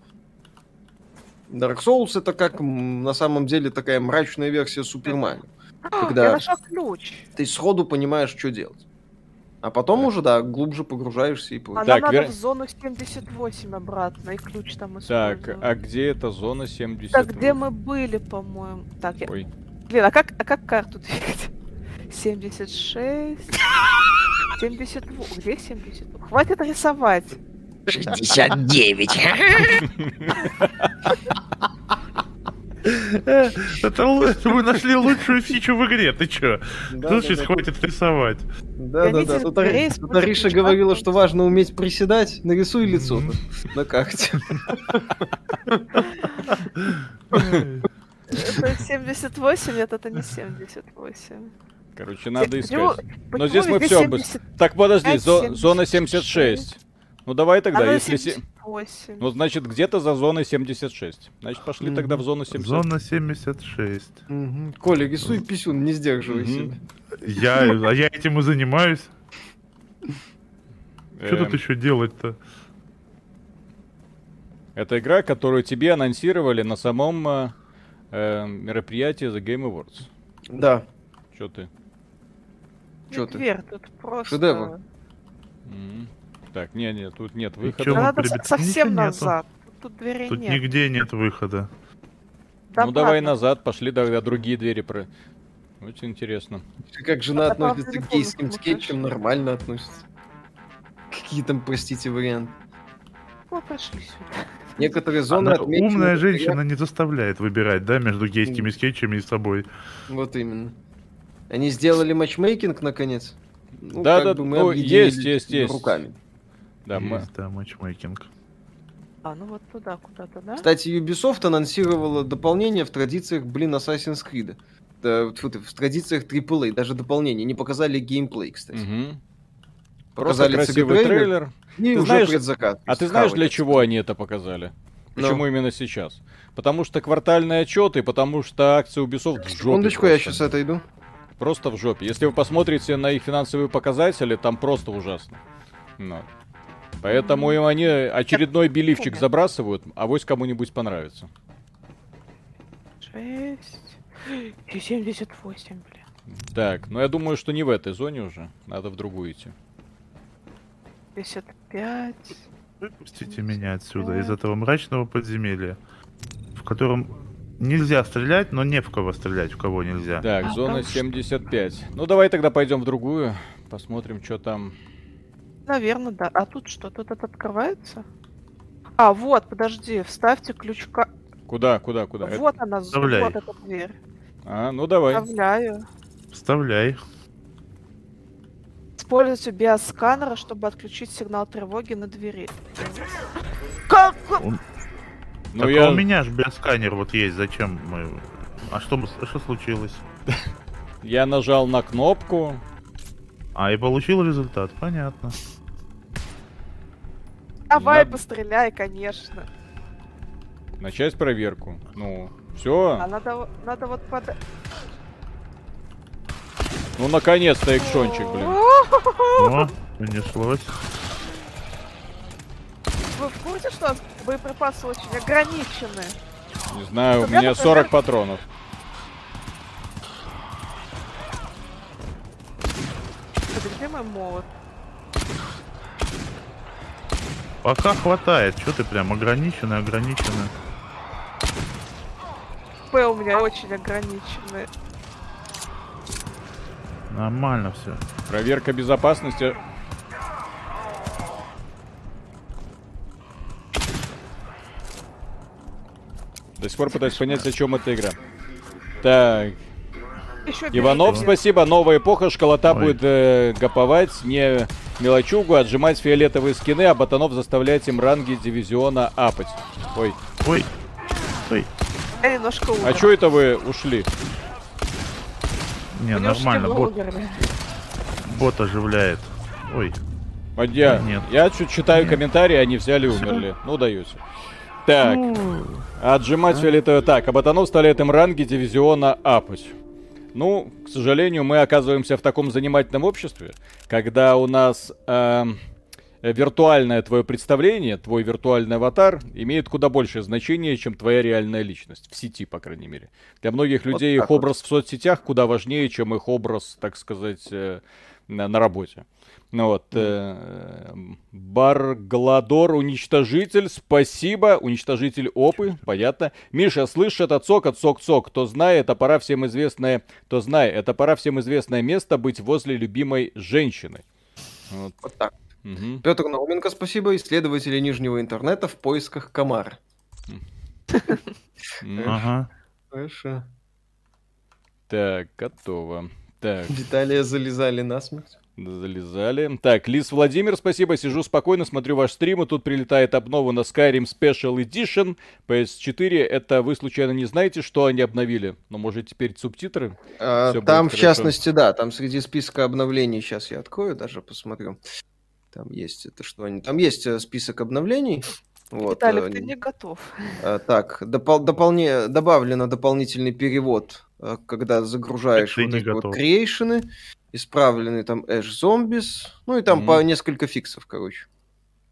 Dark Souls это как на самом деле такая мрачная версия Супер Марио. Когда Я нашла ключ. Ты сходу понимаешь, что делать. А потом да. уже, да, глубже погружаешься и плывешь. А так, нам вер... надо в зону 78 обратно, и ключ там Так, а где эта зона 78? Так, где мы были, по-моему. Так, я... Ой. Блин, а как, а как карту двигать? 76... 72. Где 72? Хватит рисовать. 69. Это вы нашли лучшую фичу в игре, ты чё? Тут сейчас хватит рисовать. Да, да, да. Тут Ариша говорила, что важно уметь приседать. Нарисуй лицо на карте. Это 78, нет, это не 78. Короче, надо искать. Но здесь мы все... Так, подожди, зона 76. Ну давай тогда, Она если... 78. Ну значит где-то за зоной 76. Значит пошли mm-hmm. тогда в зону 76. Зона 76. Mm-hmm. Коля, рисуй писюн, не сдерживай mm-hmm. себя. Я, а я этим и занимаюсь. Что тут эм. еще делать-то? Это игра, которую тебе анонсировали на самом э, э мероприятии The Game Awards. Да. Что ты? Что ты? Дверь тут просто... Шедевр. Mm-hmm. Так, не, не, тут нет выхода. Надо совсем назад. Тут дверей тут нет. нигде нет выхода. Да ну давай назад, пошли тогда другие двери про. Очень интересно. Как жена относится к гейским скетчам, нормально относится. Какие там, простите, варианты? Ну, пошли сюда. Некоторые зоны Она, Умная женщина не заставляет выбирать, да, между гейскими скетчами и собой. Вот именно. Они сделали матчмейкинг, наконец. Ну, да, да, ну, есть, есть, есть. Руками. Да, мы... да, матчмейкинг. А, ну вот туда куда-то, да? Кстати, Ubisoft анонсировала дополнение в традициях, блин, Assassin's Creed. Да, в традициях AAA, даже дополнение. Не показали геймплей, кстати. Угу. Показали Просто красивый трейлер. трейлер. И ты уже знаешь, предзакат. А ты знаешь, для чего они это показали? Почему no. именно сейчас? Потому что квартальные отчеты, потому что акции Ubisoft в жопе. Секундочку, просто. я сейчас отойду. Просто в жопе. Если вы посмотрите на их финансовые показатели, там просто ужасно. No. Поэтому им они очередной беливчик забрасывают, а вось кому-нибудь понравится. 6... 78, блин. Так, ну я думаю, что не в этой зоне уже. Надо в другую идти. 55... Выпустите меня отсюда, из этого мрачного подземелья, в котором нельзя стрелять, но не в кого стрелять, в кого нельзя. Так, а, зона 75. Ну давай тогда пойдем в другую, посмотрим, что там. Наверное, да. А тут что? Тут это открывается? А, вот, подожди, вставьте ключка. Куда, куда, куда? Вот это... она, Вставляй. вот эта дверь. А, ну давай. Вставляю. Вставляй. Используйте биосканера, чтобы отключить сигнал тревоги на двери. Как? Он... Ну, так я... у меня же биосканер вот есть, зачем мы... А что, что случилось? Я нажал на кнопку. А, и получил результат, понятно. Давай надо... постреляй, конечно. Начать проверку. Ну, все. А надо, надо вот под... Ну, наконец-то экшончик, блин. О, понеслось. Вы в курсе, что боеприпасы очень ограничены? Не знаю, у меня 40 патронов. Где мой молот? Пока хватает. Что ты прям ограниченный, ограниченный. П у меня очень ограниченный. Нормально все. Проверка безопасности. До сих пор пытаюсь понять, о чем эта игра. Так. Еще Иванов, спасибо. Новая эпоха. Школота Ой. будет э, гоповать не мелочугу, отжимать фиолетовые скины, а ботанов заставлять им ранги дивизиона апать. Ой. Ой. Ой. Я немножко умер. А что это вы ушли? Не, нормально. Бот... бот оживляет. Ой. А я, Нет. я чуть читаю Нет. комментарии, они взяли и умерли. Ну, даете. Так. Отжимать а? фиолетовые. Так, а ботанов стали им ранги дивизиона апать. Ну, к сожалению, мы оказываемся в таком занимательном обществе, когда у нас э, виртуальное твое представление, твой виртуальный аватар имеет куда большее значение, чем твоя реальная личность. В сети, по крайней мере. Для многих людей вот их образ вот. в соцсетях куда важнее, чем их образ, так сказать, э, на, на работе. Ну вот, э, Баргладор, уничтожитель, спасибо, уничтожитель опы, понятно. Миша, слышь, это цок от цок-цок, кто знает, это пора всем известное, кто знает, это пора всем известное место быть возле любимой женщины. Вот, вот так. Угу. Петр Науменко, спасибо, исследователи Нижнего интернета в поисках комар. Ага. Хорошо. Так, готово. Так. Виталия залезали насмерть. Залезали. Так, Лис Владимир, спасибо. Сижу спокойно, смотрю ваш стрим, и тут прилетает обнова на Skyrim Special Edition PS4. Это вы случайно не знаете, что они обновили? Ну, может, теперь субтитры? А, там, в хорошо. частности, да, там среди списка обновлений, сейчас я открою, даже посмотрю. Там есть это что они... Там есть э, список обновлений. Вот, Виталик, э, ты не готов. А, так, допол- дополне... добавлено дополнительный перевод, э, когда загружаешь вот эти готов. вот креейшены исправлены там Эш Зомбис, ну и там mm-hmm. по несколько фиксов, короче.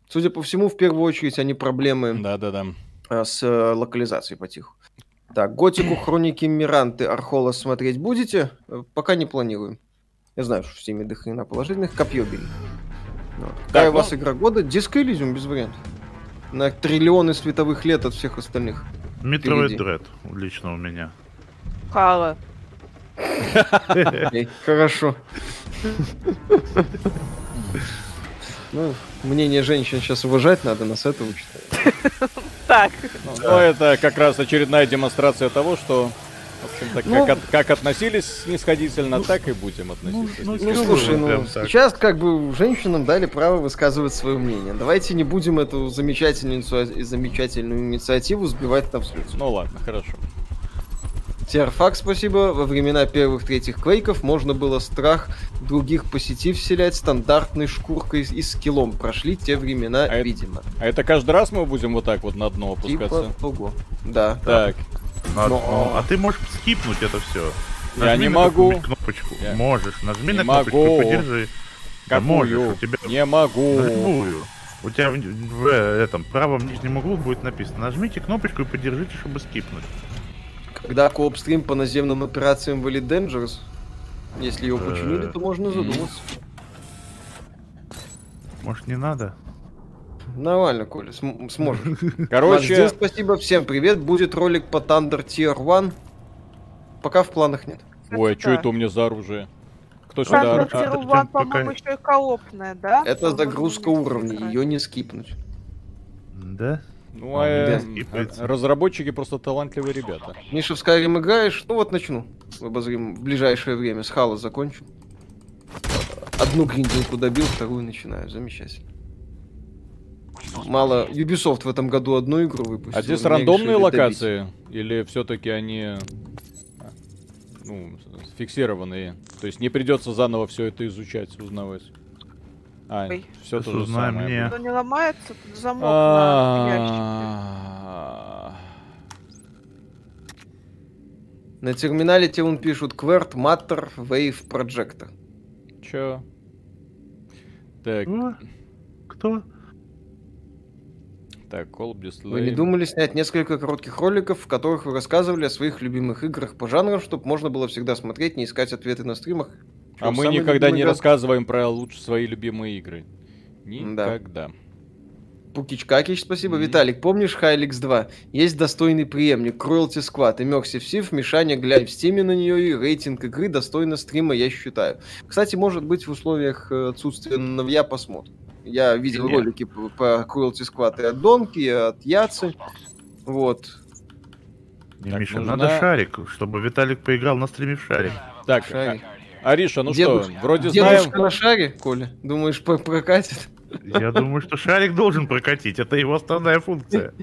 Судя по всему, в первую очередь, они проблемы Да-да-да. А, с э, локализацией потиху. Так, Готику, Хроники Миранты, Архола смотреть будете? Э, пока не планируем. Я знаю, что в теме до хрена положительных. Копье били. Вот. Какая так, у вас ну... игра года? Диско Элизиум, без вариантов. На триллионы световых лет от всех остальных. Metroid Dread лично у меня. Хала. Хорошо. Ну, мнение женщин сейчас уважать надо, нас это учит. Так. Ну, это как раз очередная демонстрация того, что в ну, как, от, как относились снисходительно, ну, так и будем относиться. Ну, ну, ну слушай, ну, сейчас как бы женщинам дали право высказывать свое мнение. Давайте не будем эту замечательную, замечательную инициативу сбивать на взлет. Ну ладно, хорошо. Терфак, спасибо. Во времена первых-третьих квейков можно было страх других посетив вселять стандартной шкуркой и скиллом. Прошли те времена, а видимо. Это, а это каждый раз мы будем вот так вот на дно опускаться? Типа того. Да. Так. Но... Но... А ты можешь скипнуть это все. Нажми Я не могу. кнопочку. Я... Можешь. Нажми не на кнопочку могу. и подержи. Какую? Да можешь. У тебя... Не могу. Любую. У тебя в, в этом правом нижнем углу будет написано. Нажмите кнопочку и подержите, чтобы скипнуть. Когда кооп-стрим по наземным операциям были Dangerous, если его починили, то можно задуматься. Может, не надо? Нормально, Коля, см- сможешь. Короче... Макс, спасибо, всем привет. Будет ролик по Thunder Tier 1. Пока в планах нет. Ой, а что это у меня за оружие? Кто сюда? Thunder Tier 1, по-моему, еще и коопная, да? Это загрузка уровней, ее не скипнуть. Да? Ну, а, э, разработчики просто талантливые ребята. Миша, в Skyrim играешь? Ну вот начну. Обозрим в ближайшее время. С Хала закончу. Одну гриндинку добил, вторую начинаю. Замечательно. Мало. Ubisoft в этом году одну игру выпустил. А здесь рандомные локации? Добить. Или все-таки они ну, фиксированные? То есть не придется заново все это изучать, узнавать? А, Ой. все то же самое. Мне. Не ломается, тут замок на На терминале тебе он пишут Quert Matter Wave Projector. Чё? Так. Кто? Так, Call Display. Вы не думали снять несколько коротких роликов, в которых вы рассказывали о своих любимых играх по жанрам, чтобы можно было всегда смотреть, не искать ответы на стримах а мы никогда не игра? рассказываем про лучше свои любимые игры. Никогда. Да. Пукич Какич, спасибо. Mm-hmm. Виталик, помнишь Хайликс 2? Есть достойный преемник, Cruelty Squad, Immersive Civ, Мишаня, глянь в стиме на нее, и рейтинг игры достойно стрима, я считаю. Кстати, может быть, в условиях э, отсутствия новья посмотрим. Я видел Нет. ролики по, по Cruelty Squad и от Донки, и от Яцы. Вот. Не, Миша, нужна... надо шарик, чтобы Виталик поиграл на стриме в шарик. Так, шарик. Ариша, ну Дедушка. что, вроде Дедушка знаем... на шаре, Коля? Думаешь, прокатит? Я думаю, что шарик должен прокатить. Это его основная функция.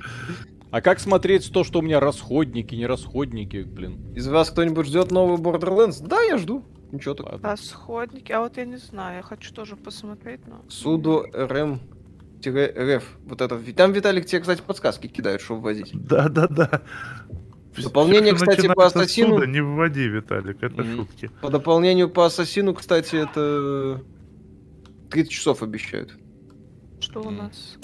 А как смотреть то, что у меня расходники, не расходники, блин? Из вас кто-нибудь ждет новый Borderlands? Да, я жду. Ничего так. Расходники, а вот я не знаю, я хочу тоже посмотреть, но... Суду РМ РФ. Вот это. Там Виталик тебе, кстати, подсказки кидает, что вводить. Да, да, да. Дополнение, кстати, по Ассасину... Суда, не вводи, Виталик, это mm-hmm. шутки. По дополнению по Ассасину, кстати, это 30 часов обещают. Что у нас?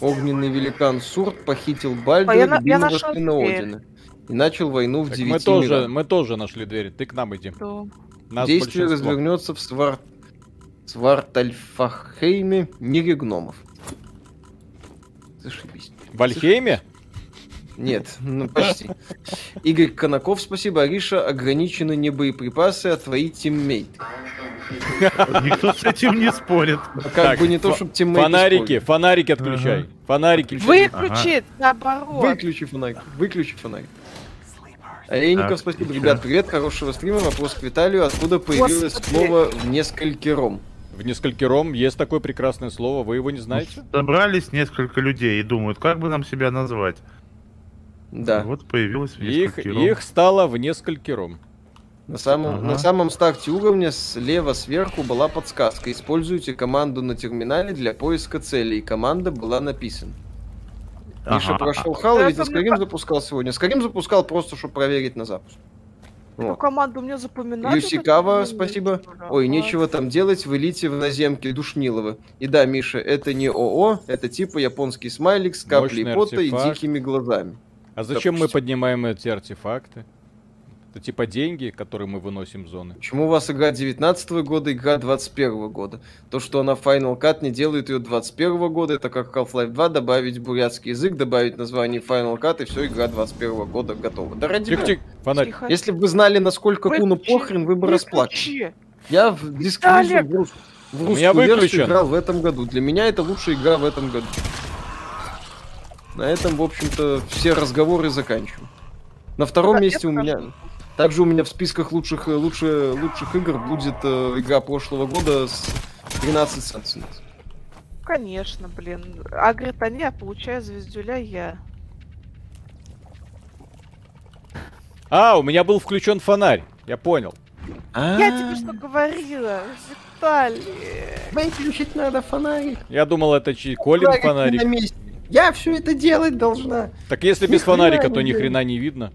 Огненный великан Сурт похитил Бальдера, а я сына Одина. И начал войну в девяти мы тоже, мы тоже нашли дверь. Ты к нам иди. Нас Действие большинство. развернется в свар... Свартальфахейме мире гномов. Зашибись. В Альхейме? Нет, ну почти. Игорь Конаков, спасибо. Ариша, ограничены не боеприпасы, а твои тиммейты. Никто с этим не спорит. Как так, бы не то, чтобы тиммейты Фонарики, спорят. фонарики отключай. Ага. Фонарики. Выключи, ага. наоборот. Выключи фонарик, выключи фонарик. Олейников, спасибо. Ребят, привет, хорошего стрима. Вопрос к Виталию. Откуда появилось слово «в несколькером»? В несколькером есть такое прекрасное слово, вы его не знаете? Собрались несколько людей и думают, как бы нам себя назвать. Да. Вот появилось в их, их стало в несколькером. На самом, ага. на самом старте уровня слева сверху была подсказка. Используйте команду на терминале для поиска целей. Команда была написана. Ага. Миша прошел хал, ведь Скарим запускал сегодня. Скарим запускал просто, чтобы проверить на запуск. Эту вот. команду мне запоминать. Юсикава, спасибо. Ой, нечего там делать, в элите в наземке Душнилова. И да, Миша, это не ОО, это типа японский смайлик с каплей пота и дикими глазами. А зачем Допустим. мы поднимаем эти артефакты? Это типа деньги, которые мы выносим в зоны. Почему у вас игра 19 года, игра 21 года? То, что она Final Cut не делает ее 21 года, это как Half-Life 2, добавить бурятский язык, добавить название Final Cut, и все, игра 21 года готова. Да ради тихо, тихо, фонарь. Если бы вы знали, насколько Куну похрен, вы бы расплакали. Я в рус... в русскую версию играл в этом году. Для меня это лучшая игра в этом году. На этом, в общем-то, все разговоры заканчиваем. На втором месте у меня... Также у меня в списках лучших, э, лучше, лучших игр будет э, игра прошлого года с 13 Sentinels. Конечно, блин. Агрит они, а получаю звездюля я. А, у меня был включен фонарь. Я понял. А. Я тебе что говорила, Виталий. Выключить надо фонарик. Я думал, это Колин фонарик. Я все это делать должна. Так если без фонарика, то ни хрена не видно.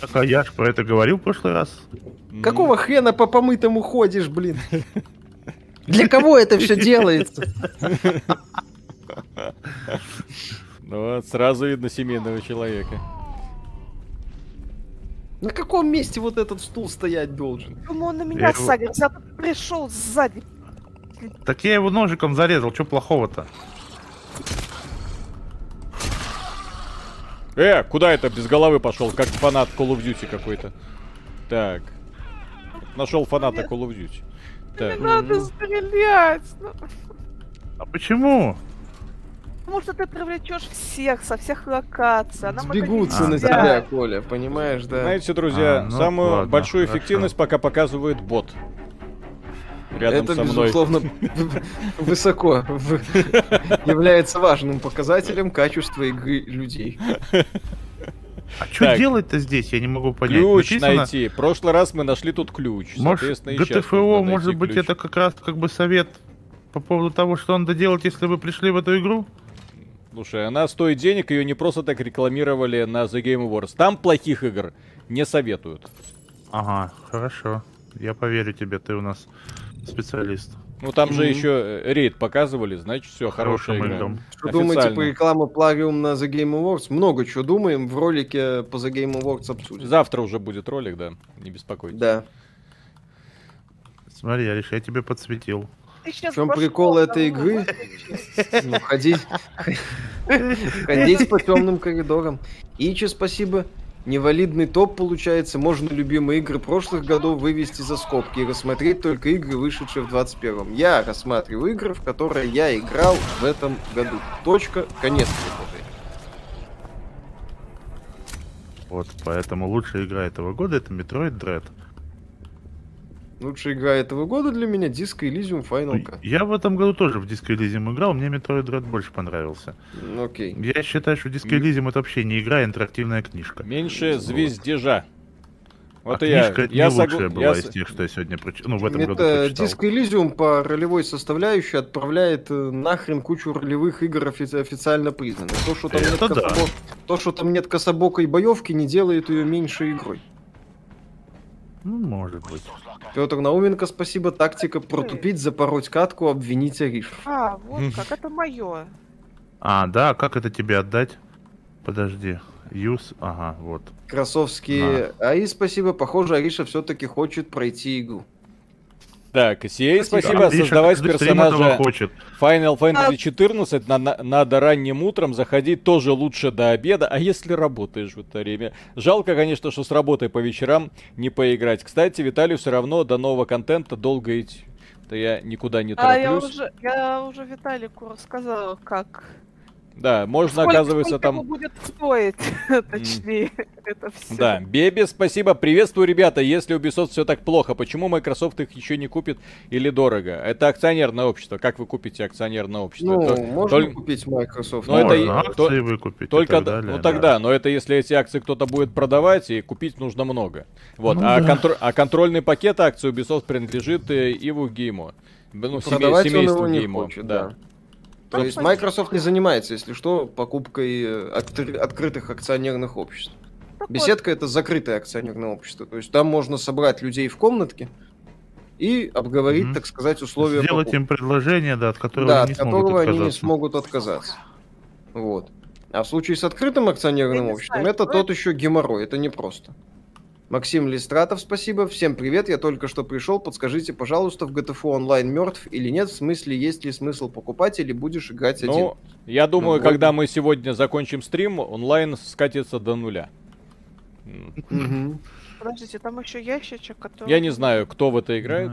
Так, а я ж про это говорил в прошлый раз. Какого хрена по помытому ходишь, блин? Для кого это все делается? Ну вот, сразу видно семейного человека. На каком месте вот этот стул стоять должен? Думаю, он на меня садится, пришел сзади. Так я его ножиком зарезал, что плохого-то? Э, куда это без головы пошел? Как фанат Call of Duty какой-то. Так. Нашел фаната Call of Duty. Так. Не надо стрелять. Ну. А почему? Потому что ты привлечешь всех со всех локаций. А Сбегутся на тебя, Коля, понимаешь, да? Знаете, друзья, а, ну, самую ладно, большую хорошо. эффективность пока показывает бот рядом Это, со мной. безусловно, высоко является важным показателем качества игры людей. А что делать-то здесь? Я не могу понять. Ключ Написано... найти. В прошлый раз мы нашли тут ключ. Может, ГТФО, может быть, ключ. это как раз как бы совет по поводу того, что надо делать, если вы пришли в эту игру? Слушай, она стоит денег, ее не просто так рекламировали на The Game Awards. Там плохих игр не советуют. Ага, хорошо. Я поверю тебе, ты у нас специалист. Ну там же еще э, рейд показывали, значит все, хорошая игра. Идем. Что думаете по рекламе Плагиум на The Game Awards? Много чего думаем, в ролике по The Game Awards обсудим. Завтра уже будет ролик, да, не беспокойтесь. Да. Смотри, Ариш, я тебе подсветил. В чем прикол этой игры? Ну, ходить, ходить по темным коридорам. Ичи, спасибо. Невалидный топ получается, можно любимые игры прошлых годов вывести за скобки и рассмотреть только игры, вышедшие в 21-м. Я рассматриваю игры, в которые я играл в этом году. Точка, конец предложения. Вот, поэтому лучшая игра этого года это Metroid Dread. Лучшая игра этого года для меня Disco Elysium Final Cut. Я в этом году тоже в Disco Elysium играл, мне Metroid Dread больше понравился. Окей. Я считаю, что Disco Elysium это вообще не игра, а интерактивная книжка. Меньше звездежа. Вот а и книжка я, я не лучшая согла... была я... из тех, что я сегодня прочитал. Ну, в этом это году прочитал. Disco Elysium по ролевой составляющей отправляет э, нахрен кучу ролевых игр офи- официально признанных. То, что там, это нет да. кособок... То, что там нет кособокой боевки, не делает ее меньше игрой. Ну, может быть. Петр Науменко, спасибо. Тактика протупить, запороть катку, обвинить Ариш. А, вот как, это мое. А, да, как это тебе отдать? Подожди. Юз, ага, вот. Красовские. На. Аи, спасибо. Похоже, Ариша все-таки хочет пройти игру. Так, CA, спасибо. спасибо. Создавать персонажа хочет. Final Fantasy 14 на, на, надо ранним утром заходить тоже лучше до обеда. А если работаешь в это время? Жалко, конечно, что с работой по вечерам не поиграть. Кстати, Виталию все равно до нового контента долго идти. Да я никуда не тороплюсь. А я уже, я уже Виталику рассказала, как да, можно, сколько, оказывается, сколько там... будет стоить, точнее, это все. Да, Беби, спасибо. Приветствую, ребята. Если Ubisoft все так плохо, почему Microsoft их еще не купит или дорого? Это акционерное общество. Как вы купите акционерное общество? Ну, то, можно только... купить Microsoft. Но можно, это... акции то... выкупить Только... Так далее, ну тогда, да. но это если эти акции кто-то будет продавать, и купить нужно много. Вот, ну, а, да. контр... а контрольный пакет акций Ubisoft принадлежит э, Иву Гейму. Ну, семей... семейству Гейму. Да. да. То ну, есть Microsoft не занимается, если что, покупкой э, откры- открытых акционерных обществ. Так Беседка вот. это закрытое акционерное общество. То есть там можно собрать людей в комнатке и обговорить, mm-hmm. так сказать, условия. Сделать покупки. им предложение, да, от которого, да, они, от которого они не смогут отказаться. Вот. А в случае с открытым акционерным обществом, это тот еще геморрой, это непросто. Максим Листратов, спасибо. Всем привет, я только что пришел. Подскажите, пожалуйста, в GTFO онлайн мертв или нет? В смысле, есть ли смысл покупать или будешь играть ну, один? Я думаю, ну, когда мы сегодня закончим стрим, онлайн скатится до нуля. Подождите, там еще ящичек, который... Я не знаю, кто в это играет.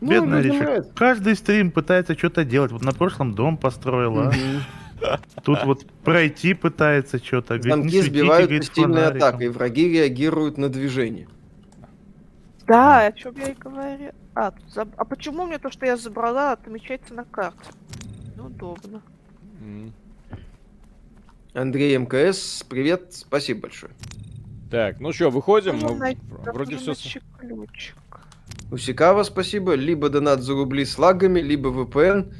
Ну, Бедная Риша. Каждый стрим пытается что-то делать. Вот на прошлом дом построила. Тут вот пройти пытается что-то. Танки сбивают стильной атакой, враги реагируют на движение. Да, о чем я и говорю. А, заб... а почему мне то, что я забрала, отмечается на карте? Ну, удобно. Андрей МКС, привет, спасибо большое. Так, ну что, выходим? Ну, Мы... Вроде все... Ключик. Усикава, спасибо. Либо донат за рубли с лагами, либо VPN.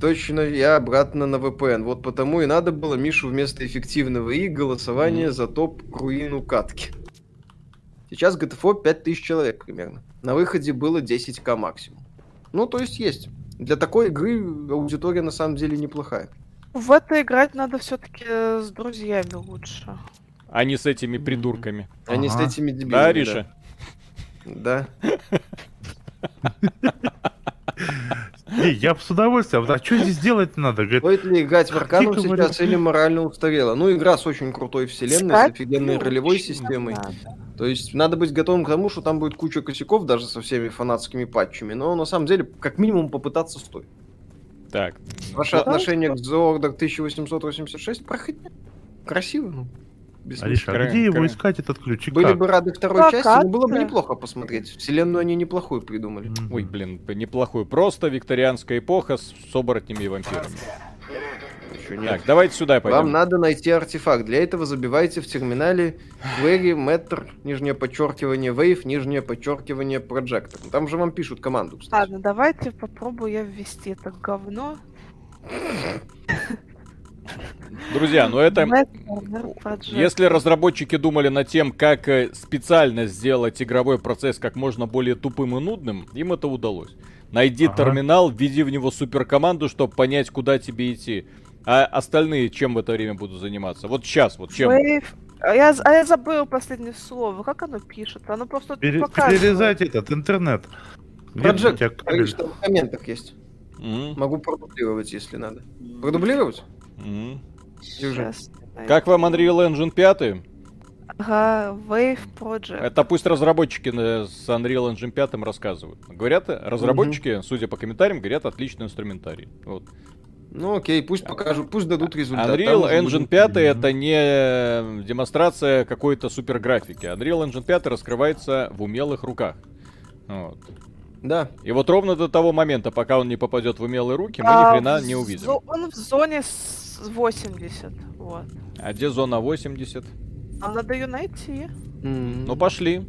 Точно, я обратно на VPN. Вот потому и надо было Мишу вместо эффективного и голосования mm. за топ руину катки. Сейчас GTFO 5000 человек примерно. На выходе было 10к максимум. Ну, то есть есть. Для такой игры аудитория на самом деле неплохая. В это играть надо все-таки с друзьями лучше. А не с этими придурками. А не с этими дебилами. Да, Риша? Да. Не, я бы с удовольствием. А что здесь делать надо? Говорит, Стоит ли играть в Аркану сейчас или морально устарела? Ну, игра с очень крутой вселенной, с офигенной ролевой системой. То есть надо быть готовым к тому, что там будет куча косяков, даже со всеми фанатскими патчами. Но на самом деле, как минимум, попытаться стоит. Так. Ваше отношение к The Order 1886 проходит красиво, ну. Алиша, а где его искать, этот ключик? Были бы рады второй как части, но было бы неплохо посмотреть. Вселенную они неплохую придумали. Mm-hmm. Ой, блин, неплохую. Просто викторианская эпоха с, с оборотнями и вампирами. Так, давайте сюда пойдем. Вам надо найти артефакт. Для этого забивайте в терминале query meter, нижнее подчеркивание wave, нижнее подчеркивание projector. Там же вам пишут команду, кстати. Ладно, давайте попробую я ввести это говно. Друзья, ну это... Если разработчики думали над тем, как э, специально сделать игровой процесс как можно более тупым и нудным, им это удалось. Найди ага. терминал, введи в него суперкоманду, чтобы понять, куда тебе идти. А остальные чем в это время будут заниматься? Вот сейчас, вот чем? Wave. А я, а я забыл последнее слово. Как оно пишет? Оно просто Пере, Перерезать этот интернет. Что в комментах есть. Mm-hmm. Могу продублировать, если надо. Продублировать? Mm-hmm. Сейчас. Как вам Unreal Engine 5? Ага, Wave Project. Это пусть разработчики с Unreal Engine 5 рассказывают. Говорят, разработчики, mm-hmm. судя по комментариям, говорят, отличный инструментарий. Вот. Ну окей, пусть покажут, пусть дадут результат. Unreal Engine 5 mm-hmm. это не демонстрация какой-то супер графики. Unreal Engine 5 раскрывается в умелых руках. Вот. Да. И вот ровно до того момента, пока он не попадет в умелые руки, мы а, ни хрена не увидим. Он в зоне 80. Вот. А где зона 80? Нам надо ее найти. Mm-hmm. Ну пошли.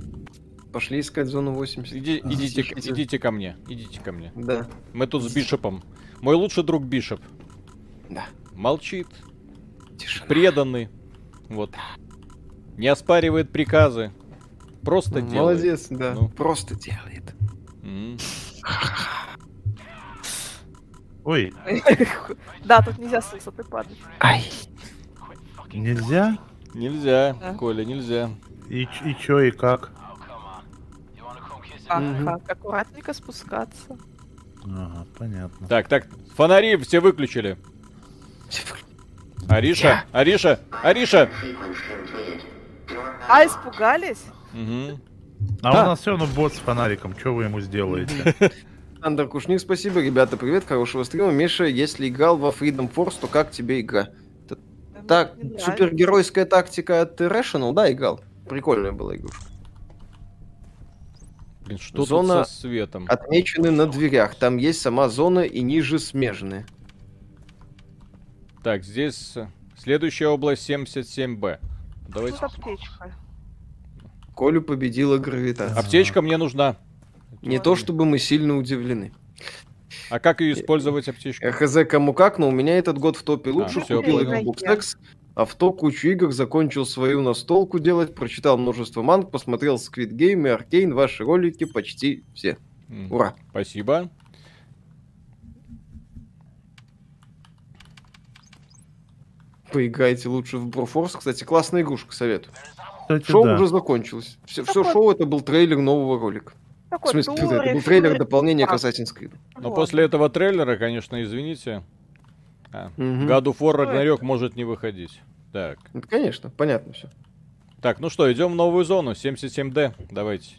Пошли искать зону 80. Иди, идите, идите ко мне. Идите ко мне. Да. Мы тут с Бишопом. Мой лучший друг Бишоп. Да. Молчит. Тишина. Преданный. Вот. Не оспаривает приказы. Просто ну, делает. Молодец, да. Ну. Просто делает. Ой. Да, тут нельзя с высоты падать. Ай. Нельзя? Нельзя, Коля, нельзя. И, и чё, и как? А, угу. как аккуратненько спускаться. Ага, понятно. Так, так, фонари все выключили. Ариша, Ариша, Ариша! А, испугались? Угу. А да. у нас все равно бот с фонариком, что вы ему сделаете? Андер Кушник, спасибо. Ребята, привет, хорошего стрима. Миша, если играл во Freedom Force, то как тебе игра? Так, супергеройская тактика от Rational, да, играл? Прикольная была игрушка. Блин, что зона тут со светом? отмечены на дверях. Там есть сама зона и ниже смежные. Так, здесь следующая область 77Б. Давайте. Тут аптечка. Колю победила гравитация. Аптечка мне нужна. Не то, чтобы мы сильно удивлены. А как ее использовать аптечку? Хз кому как, но у меня этот год в топе лучше. А, купил Xbox X, а в то кучу игр закончил свою настолку делать, прочитал множество манг, посмотрел Squid Game и Аркейн, ваши ролики почти все. Ура! Спасибо. Поиграйте лучше в Broforce. Кстати, классная игрушка, советую. Кстати, шоу да. уже закончилось. Все, все шоу это был трейлер нового ролика. Такой в смысле, тур, это был трейлер дополнения к Assassin's Creed. Но вот. после этого трейлера, конечно, извините, а, угу. God of War Ragnarok может не выходить. Так. Ну, конечно, понятно все. Так, ну что, идем в новую зону, 77D, давайте.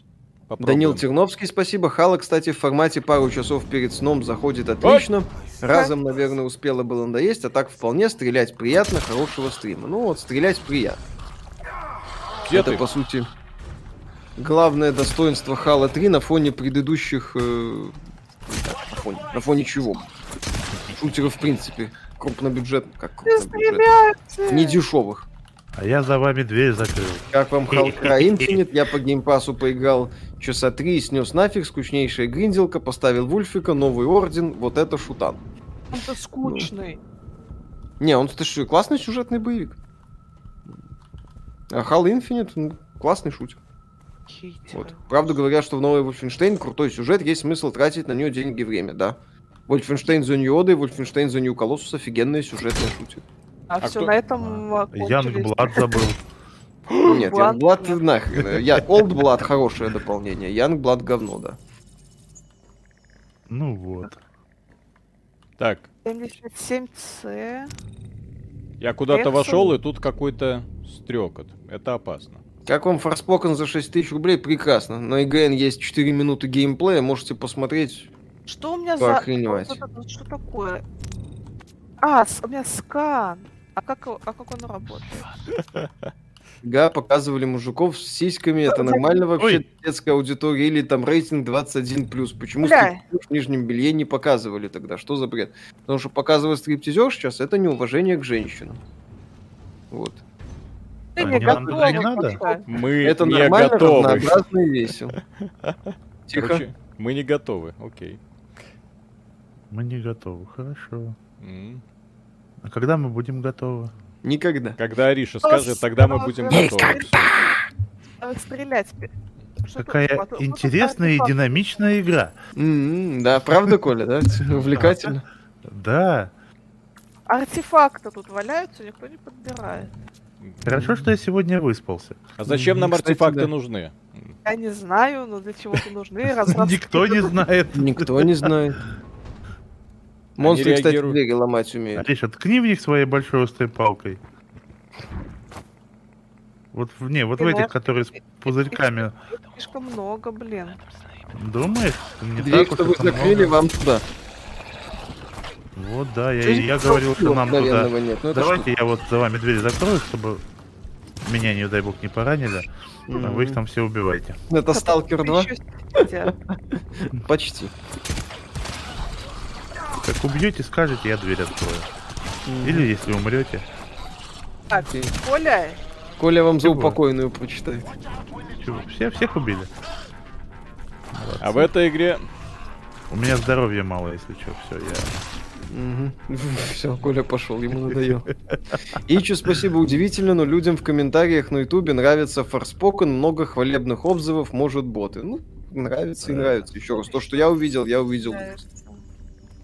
Попробуем. Данил Терновский, спасибо. Хала, кстати, в формате пару часов перед сном заходит отлично. Ой! Разом, наверное, успела было надоесть, а так вполне стрелять приятно, хорошего стрима. Ну вот, стрелять приятно. Где Это, ты? по сути, главное достоинство Хала 3 на фоне предыдущих... Э, на, фоне, на фоне чего? Шутеров, в принципе, крупнобюджетных, как крупнобюджетных, не дешевых. А я за вами дверь закрыл. Как вам Half-Cry Infinite? Я по геймпасу поиграл часа три и снес нафиг, скучнейшая гринделка, поставил Вульфика, новый орден, вот это шутан. Он-то скучный. Ну. Не, он-то что, классный сюжетный боевик. А Halo Infinite, ну, классный шутер. Вот. Правда говорят, что в новый Wolfenstein крутой сюжет, есть смысл тратить на нее деньги и время, да. Wolfenstein The New Order и Wolfenstein The New Colossus офигенные сюжетные шутер. А, а все кто? на этом а, Янг Блад забыл. Нет, Янг Блад нахрен. Я Old Blood хорошее дополнение, Янг Блад говно, да. Ну вот. Так. 77C. Я куда-то вошел, и тут какой-то стрекот. Это опасно. Как вам Форспокен за 6 тысяч рублей? Прекрасно. На IGN есть 4 минуты геймплея, можете посмотреть. Что у меня за... Что такое? А, у меня скан. А как, а как он работает? Га, показывали мужиков с сиськами, это нормально вообще Ой. детская аудитория или там рейтинг 21+. Почему стриптизер в нижнем белье не показывали тогда? Что за бред? Потому что показывать стриптизер сейчас это неуважение к женщинам. Вот. Ты не, готова, не надо? Мы это не нормально, готовы. разнообразно и весело. Тихо. Короче, мы не готовы, окей. Мы не готовы, хорошо. Mm. А когда мы будем готовы? Никогда. Когда Ариша скажет, тогда мы будем готовы. Никогда! Стрелять. Какая интересная и динамичная игра. да, правда, Коля, да? Увлекательно. Да. Артефакты тут валяются, никто не подбирает. Хорошо, что я сегодня выспался. А зачем нам артефакты нужны? Я не знаю, но для чего-то нужны. Никто не знает. Никто не знает. Монстры, кстати, двери ломать умеют. Отлично, ткни в них своей большой острой палкой. Вот в, не, вот в этих, которые с пузырьками. Слишком много, блин. Думаешь? Не Дверь, что вы закрыли, вам туда. Вот, да, я, я говорил, что нам туда. Нет. Ну, Давайте я вот за вами дверь закрою, чтобы меня, не дай бог, не поранили. Mm-hmm. А вы их там все убивайте. Это Сталкер 2? Почти. Как убьете, скажете, я дверь открою. Mm-hmm. Или если умрете. А, Коля? Коля вам за упокойную прочитает. Чего? Все, всех убили? Молодцы. А в этой игре... У меня здоровья мало, если что, все, я... Угу. Все, Коля пошел, ему надоел. Ичу, спасибо, удивительно, но людям в комментариях на ютубе нравится Форспокен, много хвалебных отзывов, может боты. Ну, нравится и нравится. Еще раз, то, что я увидел, я увидел.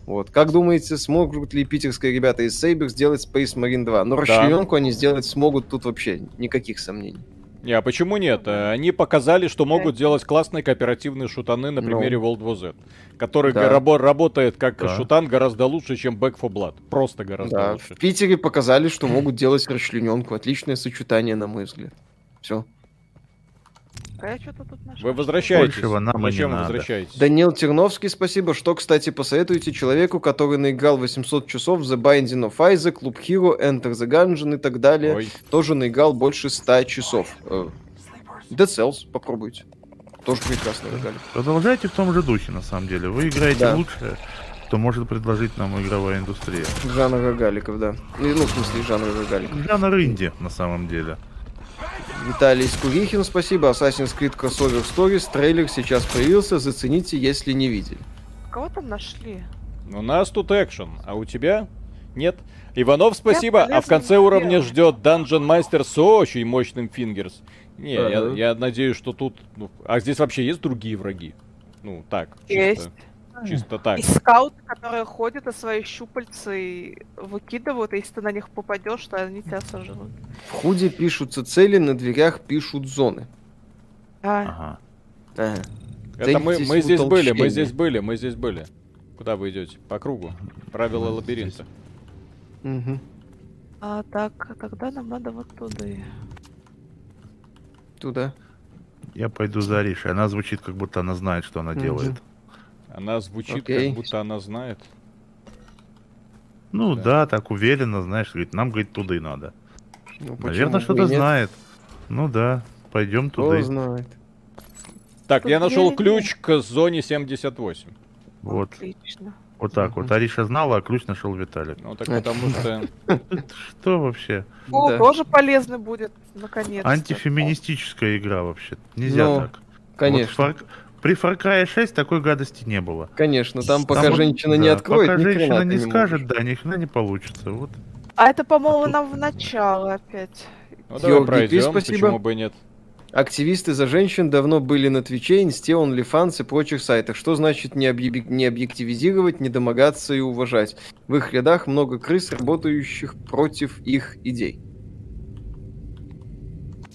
Вот. Как думаете, смогут ли питерские ребята из Saber сделать Space Marine 2? Но да. они сделать смогут, тут вообще никаких сомнений. Не, а почему нет? Они показали, что могут делать классные кооперативные шутаны на примере World War Z, который да. рабо- работает как да. шутан гораздо лучше, чем Back for Blood. Просто гораздо да. лучше. В Питере показали, что могут делать расчлененку. Отличное сочетание, на мой взгляд. Все. А я что-то тут нашел. Вы возвращаетесь. Большего нам Зачем вы возвращаетесь? Данил Терновский, спасибо. Что, кстати, посоветуете человеку, который наиграл 800 часов в The Binding of Isaac, Club Hero, Enter the Gungeon и так далее. Ой. Тоже наиграл больше 100 часов. Э, Dead Cells попробуйте. Тоже прекрасно играли. Продолжайте в том же духе, на самом деле. Вы играете да. лучше, что может предложить нам игровая индустрия. Жанр рогаликов, да. Ну, в смысле, жанр рогаликов. Жанр инди, на самом деле. Виталий Скурихин, спасибо. Assassin's Creed Crossover Stories. Трейлер сейчас появился. Зацените, если не видели. Кого там нашли? У нас тут экшен, а у тебя нет. Иванов, спасибо. А в конце уровня ждет Dungeon Master с очень мощным фингерс. Не, я, я надеюсь, что тут... Ну, а здесь вообще есть другие враги? Ну, так. Есть. Чисто. Чисто так. И скауты, которые ходят и свои щупальцы выкидывают, и если ты на них попадешь, то они тебя сожрут. В худе пишутся цели, на дверях пишут зоны. А. Ага. ага. Это мы, мы здесь были, мы здесь были, мы здесь были. Куда вы идете? По кругу. Правила лабиринта. Угу. А так, тогда нам надо вот туда. Туда. Я пойду за Аришей. Она звучит, как будто она знает, что она угу. делает. Она звучит, okay. как будто она знает. Ну да. да, так уверенно, знаешь, говорит, нам, говорит, туда и надо. Ну, Наверное, что-то знает. Ну да, пойдем туда. Кто знает. Так, Тут я нашел ключ к зоне 78. Вот. Отлично. Вот так вот. Ариша знала, а ключ нашел Виталик. Ну так потому что... Что вообще? О, тоже полезно будет, наконец-то. Антифеминистическая игра вообще. Нельзя ну, так. Конечно. При Far Cry 6 такой гадости не было. Конечно, там пока там, женщина да, не откроет, пока женщина не, не скажет, да, ни хрена не получится. Вот. А это, по-моему, а нам в начало опять. Ну, давай Йо, пройдем, спасибо. почему бы нет. Активисты за женщин давно были на Твиче, Инсте, OnlyFans и прочих сайтах. Что значит не, объ... не объективизировать, не домогаться и уважать? В их рядах много крыс, работающих против их идей.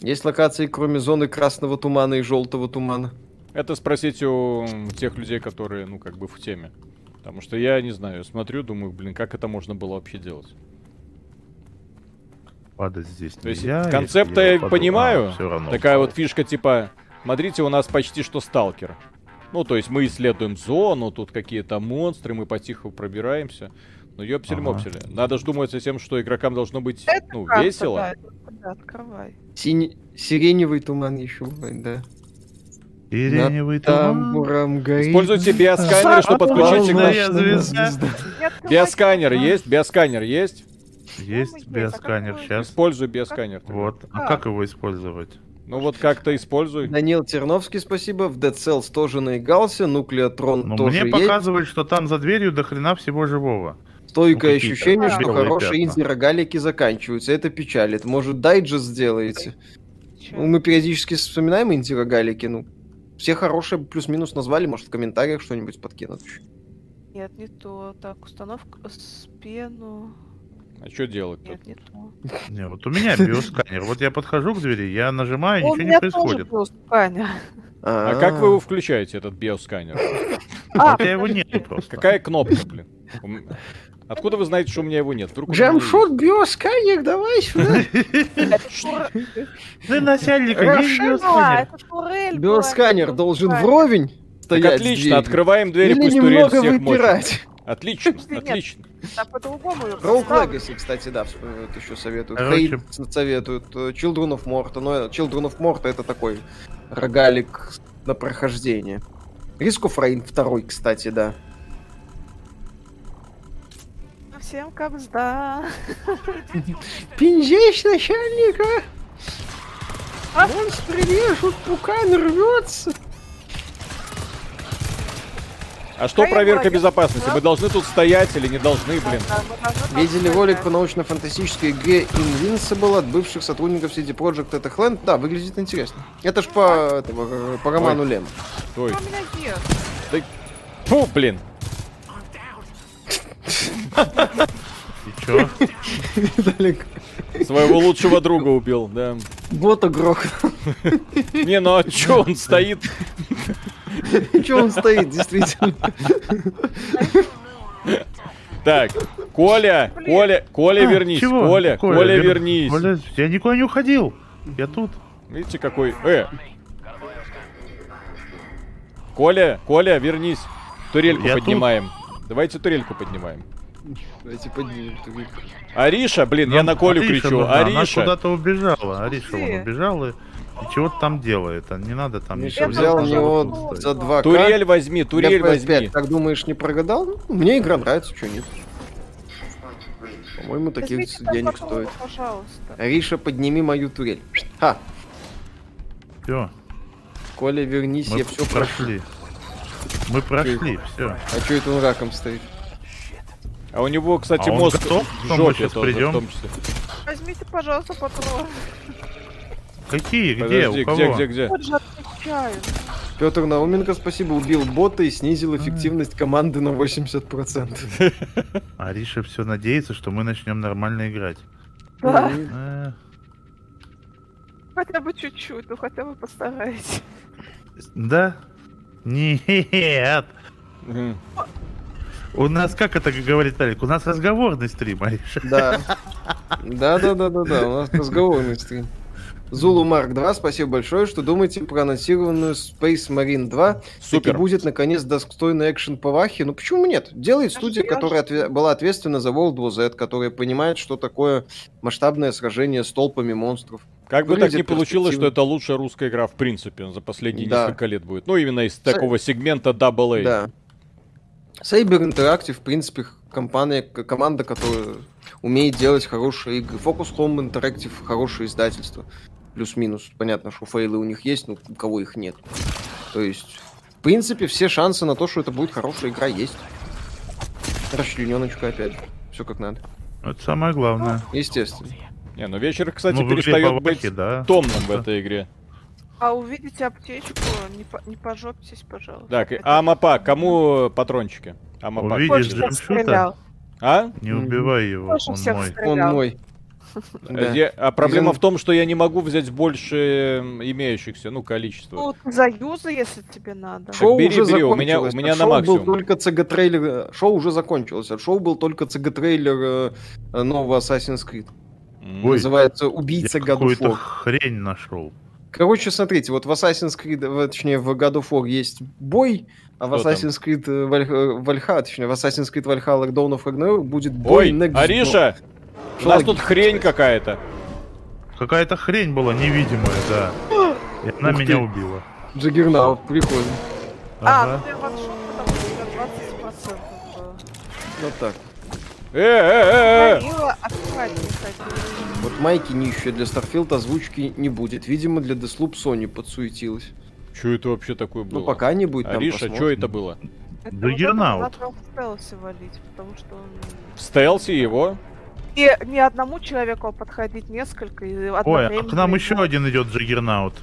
Есть локации, кроме зоны красного тумана и желтого тумана? Это спросить у тех людей, которые, ну, как бы в теме. Потому что я не знаю, смотрю, думаю, блин, как это можно было вообще делать? Падать здесь То есть концепт я, я понимаю. А, равно такая вот фишка типа, смотрите, у нас почти что сталкер. Ну, то есть мы исследуем зону, тут какие-то монстры, мы потихо пробираемся. Ну, ёпсель-мопсель. Ага. Надо ж думать о тем, что игрокам должно быть, это ну, карта, весело. Да, это, да, открывай. Синий, сиреневый туман еще бывает, да. Сиреневый тамбуром горит. Используйте биосканер, чтобы подключить к Биосканер есть? Биосканер есть? Есть биосканер, сейчас. Используй биосканер. Вот. А как его использовать? Ну вот как-то используй. Данил Терновский, спасибо. В Dead Cells тоже наигался. Нуклеотрон Но тоже мне показывает, что там за дверью до хрена всего живого. Стойкое ну, ощущение, что хорошие инди-рогалики заканчиваются. Это печалит. Может, дайджест сделаете? Ну, мы периодически вспоминаем инди-рогалики, ну, все хорошие плюс-минус назвали, может, в комментариях что-нибудь подкинут еще. Нет, не то. Так, установка с пену. А что делать Нет, не то. Не, вот у меня биосканер. Вот я подхожу к двери, я нажимаю, ничего не происходит. биосканер. А как вы его включаете, этот биосканер? А, у тебя его нет просто. Какая кнопка, блин? Откуда вы знаете, что у меня его нет? Джамшот, биосканер, давай сюда. Ты начальник, биосканер. Должен вровень стоять отлично, открываем двери, пусть турель всех мочит. Отлично, отлично. Так по-другому Rogue Legacy, кстати, да, вспоминают еще советуют. Хейт советуют. Э, Children of Morta. Но Children of Morta это такой рогалик на прохождение. Risk of Rain 2, кстати, да всем кабзда. Пинжесь начальника! А? Монстры режут, пукан рвется. А что проверка безопасности? Мы должны тут стоять или не должны, блин? Видели ролик по научно-фантастической игре Invincible от бывших сотрудников CD Projekt это Land? Да, выглядит интересно. Это ж по, этого, по роману Лем. Стой. Да... Фу, блин. И чё? Виталик, Своего лучшего друга убил, да. Бота грохнул. Не, ну а чё он стоит? Чё он стоит, действительно? Так, Коля, Коля, Коля, а, вернись? Коля, Коля, вернись. Коля, я никуда не уходил, я тут. Видите, какой... Э! Коля, Коля, вернись. Турельку я поднимаем. Тут. Давайте турельку поднимаем. Давайте поднимем турельку. Ариша, блин, ну, я на Колю Ариша кричу. Нужна. Ариша. Она куда-то убежала. Ариша вон убежала и чего-то там делает. А не надо там ничего. Взял у него за два Турель возьми, турель возьми. Как думаешь, не прогадал? Мне игра нравится, что нет. По-моему, таких денег стоит. Пожалуйста. Ариша, подними мою турель. Ха! Все. Коля, вернись, Мы я все прошли. Мы прошли, все. А что это он раком стоит? А у него, кстати, а мозг готов, в жопе сейчас тоже, придем? в том числе. Возьмите, пожалуйста, патрон. Какие? Где? Подожди, У кого? где, где, где? Вот же Петр Науменко, спасибо, убил бота и снизил эффективность команды на 80%. Ариша все надеется, что мы начнем нормально играть. Да. Э. Хотя бы чуть-чуть, ну хотя бы постарайтесь. Да? Нет. У нас, как это говорит Алик, у нас разговорный стрим, Ариша. Да. Да, да, да, да, да, у нас разговорный стрим. Зулу Марк 2, спасибо большое, что думаете про анонсированную Space Marine 2. Супер. будет, наконец, достойный экшен по Вахе. Ну почему нет? Делает студия, которая отве- была ответственна за World War Z, которая понимает, что такое масштабное сражение с толпами монстров. Как бы так не получилось, что это лучшая русская игра в принципе за последние да. несколько лет будет. Ну, именно из такого сегмента AA. Да. Saber Interactive, в принципе, компания, команда, которая умеет делать хорошие игры. Focus Home Interactive хорошее издательство. Плюс-минус. Понятно, что фейлы у них есть, но у кого их нет. То есть, в принципе, все шансы на то, что это будет хорошая игра, есть. Расчлененочка опять. Все как надо. Это самое главное. Естественно. Не, ну вечер, кстати, ну, перестает быть да. томным в этой игре. А увидите аптечку, не, по, не пожопьтесь, пожалуйста. Так, Это... а Мапа, кому патрончики? Амапа. Увидишь джамшута? А? Не убивай его, он мой. Он мой. Да. Я, а проблема в том, что я не могу взять больше имеющихся, ну, количество. Ну, заюза, если тебе надо. Шоу бери, уже бери, у меня, у меня на максимум. был только CG-трейлер, шоу уже закончилось, а шоу был только CG-трейлер э, нового Assassin's Creed. Ой, Называется «Убийца God of War». хрень нашел. Короче, смотрите, вот в Assassin's Creed, точнее, в God of War есть бой, а в Assassin's Creed Valhalla, точнее, в Assassin's Creed Valhalla Dawn of Ragnarok будет бой Ой, Next Ариша! У нас тут хрень какая-то. Какая-то хрень была невидимая, да. И она меня убила. Джаггернаут, прикольно. А, ну ваншот, потому что 20% было. Вот так. Э-э-э! Вот майки нищие для Starfield озвучки не будет. Видимо, для Deathloop Sony подсуетилась. Что это вообще такое ну, было? Ну, пока не будет. Ариша, что это было? Джаггернаут. в стелсе валить, потому что он... В стелсе его? И ни одному человеку подходить несколько. И Ой, а к нам еще один идет Джаггернаут.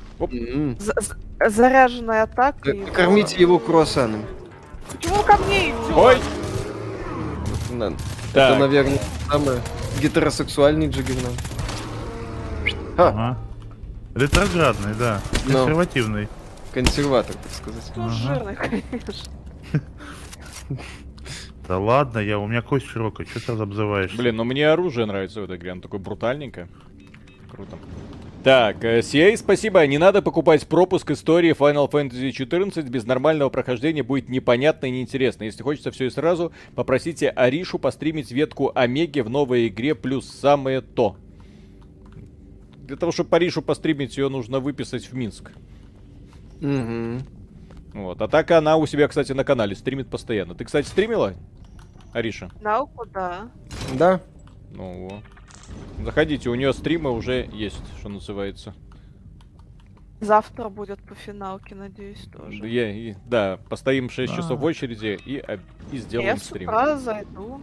Заряженная атака. Кормите его круассаном. Почему ко мне идет? Ой! Это, наверное, самый гетеросексуальный Джаггернаут. Ага. Ретроградный, да. Консервативный. Консерватор, так сказать. Ну, жирный, конечно. Да ладно, я, у меня кость широкая, что ты обзываешь? Блин, ну мне оружие нравится в этой игре, оно такое брутальненькое. Круто. Так, CA, э, спасибо. Не надо покупать пропуск истории Final Fantasy XIV. Без нормального прохождения будет непонятно и неинтересно. Если хочется все и сразу, попросите Аришу постримить ветку Омеги в новой игре плюс самое то. Для того, чтобы Аришу постримить, ее нужно выписать в Минск. Угу. Вот. А так она у себя, кстати, на канале стримит постоянно. Ты, кстати, стримила? Ариша? Науку, да. Да. Ну, заходите, у нее стримы уже есть, что называется. Завтра будет по финалке, надеюсь, тоже. Я, и, да, постоим 6 а. часов в очереди и, и сделаем Я стрим. Я зайду.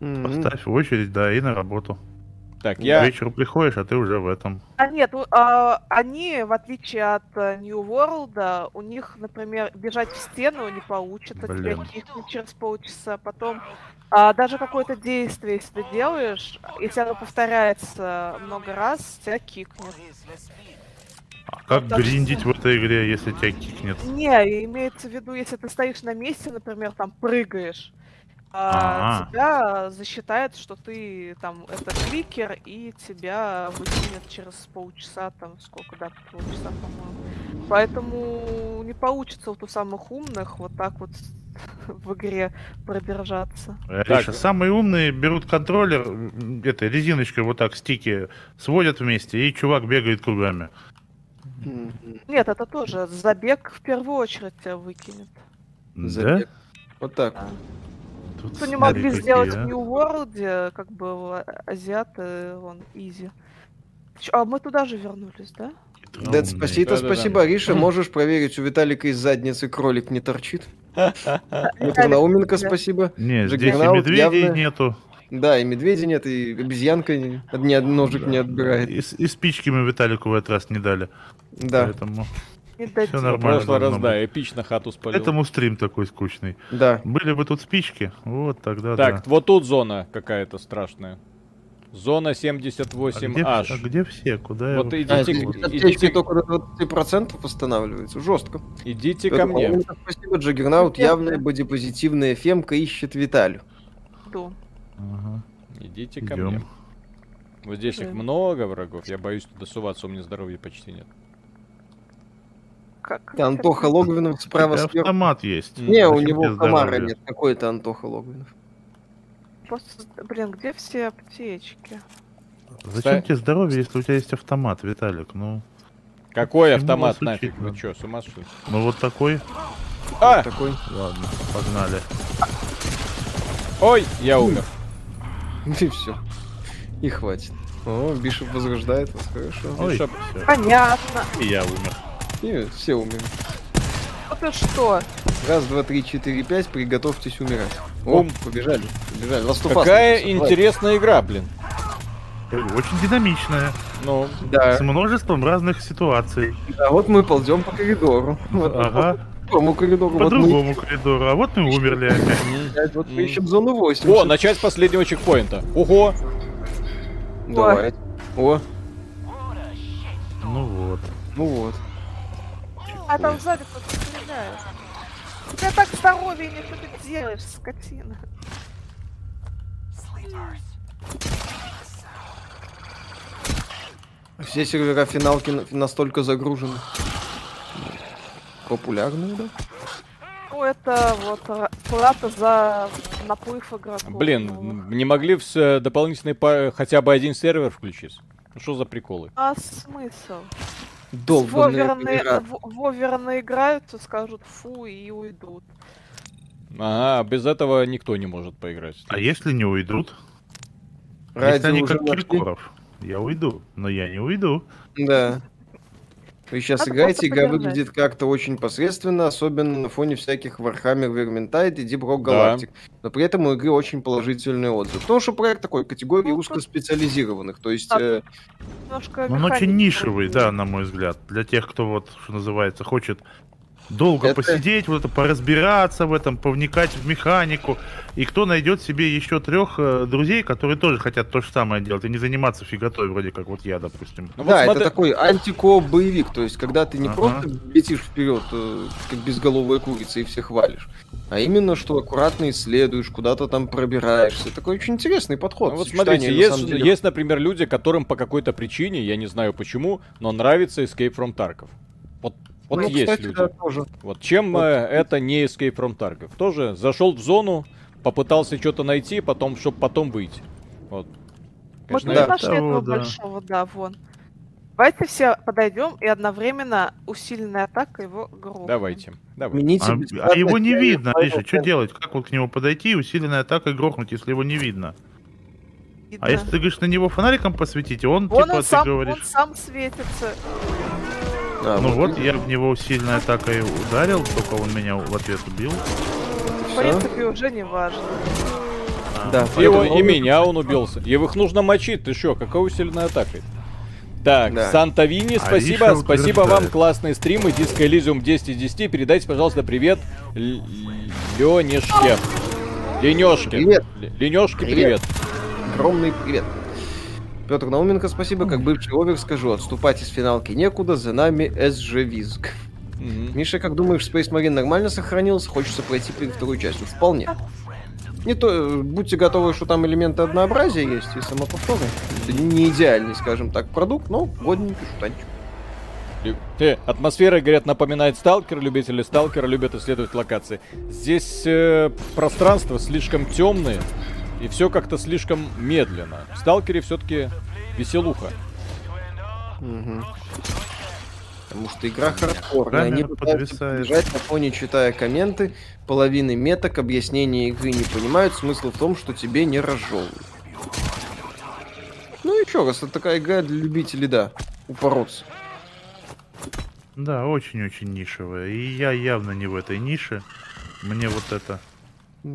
Поставь в очередь, да, и на работу. Так, я... Вечером приходишь, а ты уже в этом. А нет, а, они, в отличие от э, New World, у них, например, бежать в стену не получится, Блин. тебя через полчаса. Потом а, даже какое-то действие, если ты делаешь, если оно повторяется много раз, тебя кикнет. А как вот гриндить в этой игре, если тебя кикнет? Не, имеется в виду, если ты стоишь на месте, например, там прыгаешь, а, тебя засчитает, что ты там это кликер, и тебя выкинет через полчаса, там сколько, да, полчаса, по-моему. Поэтому не получится у самых умных вот так вот в игре продержаться. Риша, самые умные берут контроллер, этой резиночкой вот так стики сводят вместе, и чувак бегает кругами. Нет, это тоже забег в первую очередь тебя выкинет. Да? Вот так. Да. Тут Что не могли какие, сделать а? в New World, как бы азиаты, он изи. А мы туда же вернулись, да? Дед, спасибо, да, спасибо, да, Ариша. Можешь проверить, у Виталика из задницы кролик не торчит. Науменко, спасибо. Нет, здесь и медведей нету. Да, и медведя нет, и обезьянка ни, ни ножик не отбирает. И, и спички мы Виталику в этот раз не дали. Да. Поэтому... Все нормально. В прошлый раз, да, эпично хату спалил. Этому стрим такой скучный. Да. Были бы тут спички, вот тогда Так, да. вот тут зона какая-то страшная. Зона 78H. А где, а где все? Куда вот я идите, а, идите, идите только до 20% восстанавливается. Жестко. Идите Это, ко мне. Спасибо, Джаггернаут. Явная бодипозитивная фемка ищет Виталю. Кто? Ага. Идите ко Идем. мне. Вот здесь их много врагов. Я боюсь туда суваться, у меня здоровья почти нет. Как? Антоха Логвинов справа сверху. автомат есть. Не, у него комара нет. Какой это Антоха Логвинов? Просто, блин, где все аптечки? Зачем тебе здоровье, если у тебя есть автомат, Виталик? Ну. Какой автомат нафиг? Вы что, с ума шли? Ну вот такой. А! Вот такой. Ладно, погнали. Ой, я умер. И все. И хватит. О, Бишоп возрождает вас, хорошо. Ой, Бишоп. Понятно. И я умер. И все умерли. Это что? Раз, два, три, четыре, пять, приготовьтесь умирать. О, Ум. побежали, побежали. Last Какая интересная игра, блин. Очень динамичная. Ну, да. С множеством разных ситуаций. А вот мы ползем по коридору. Ага. По другому коридору. По вот другому мы... коридору. А вот мы умерли опять. Вот мы ищем зону 8. О, начать с последнего чекпоинта. Ого! Давай. О. Ну вот. Ну вот. А там сзади кто-то стреляет. У тебя так здоровье не что ты делаешь, скотина. Все сервера финалки настолько загружены. Популярные, да? Ну, это вот плата за наплыв игроков. Блин, не могли в дополнительный хотя бы один сервер включить? Ну что за приколы? А смысл? Долбанные Вовер наиграются, скажут фу и уйдут. Ага, без этого никто не может поиграть. А если не уйдут? Ради если они как Киркоров, я уйду, но я не уйду. Да. Вы сейчас Надо играете, игра выглядит как-то очень посредственно, особенно на фоне всяких Warhammer Vermintide и Deep Rock Galactic. Да. Но при этом у игры очень положительный отзыв. Потому что проект такой категории ну, узкоспециализированных. То есть... Э... Он очень нишевый, да, на мой взгляд. Для тех, кто вот, что называется, хочет долго это... посидеть, вот это поразбираться в этом, повникать в механику. И кто найдет себе еще трех э, друзей, которые тоже хотят то же самое делать, и не заниматься фиготой, вроде как вот я, допустим. Ну, да, вот смотри... это такой антикооп боевик, то есть когда ты не ага. просто летишь вперед, э, как безголовая курица, и всех валишь, а именно что аккуратно исследуешь, куда-то там пробираешься. Такой очень интересный подход. Ну, вот смотрите, есть, деле... есть, например, люди, которым по какой-то причине, я не знаю почему, но нравится Escape from Tarkov. Вот ну, есть кстати, люди. Да, тоже. Вот чем вот. Э, это не Escape from Tarkov? Тоже зашел в зону, попытался что-то найти, потом, чтобы потом выйти. Вот. Конечно, вот мы нашли этого да. большого, да, вон. Давайте все подойдем и одновременно усиленная атака его грохнем. Давайте. Давайте. А, а его не видно, Миша, что делать? Как вот к нему подойти и усиленная атака грохнуть, если его не видно? видно? А если ты говоришь на него фонариком посветить, он, Вон типа, он ты сам, говоришь... он сам светится. А, ну вот, я в него сильной атакой ударил, только он меня в ответ убил. В принципе, уже не важно. Да. Его, и меня он убился. И их нужно мочить, ты что, какая усиленная атака? Так, да. Сантовини, спасибо, а спасибо вам, классные стримы, Диско Элизиум 10 из 10, передайте, пожалуйста, привет Ленешке. Ленешке. Привет. Ленешке, привет. привет. Огромный привет. Петр Науменко, спасибо. Как бывший овер скажу, отступать из финалки некуда, за нами СЖ Визг. Угу. Миша, как думаешь, Space Marine нормально сохранился? Хочется пройти перед второй частью? Вполне. Не то, будьте готовы, что там элементы однообразия есть и самоповторы. Это не идеальный, скажем так, продукт, но годненький шутанчик. Э, атмосфера, говорят, напоминает сталкер. Любители сталкера любят исследовать локации. Здесь э, пространство слишком темное, и все как-то слишком медленно. В сталкере все-таки веселуха. Угу. Потому что игра хардкорная. Они пытаются бежать на фоне, читая комменты. Половины меток объяснения игры не понимают. Смысл в том, что тебе не разжевывают. Ну и чё, раз это такая игра для любителей, да, упороться. Да, очень-очень нишевая. И я явно не в этой нише. Мне вот это...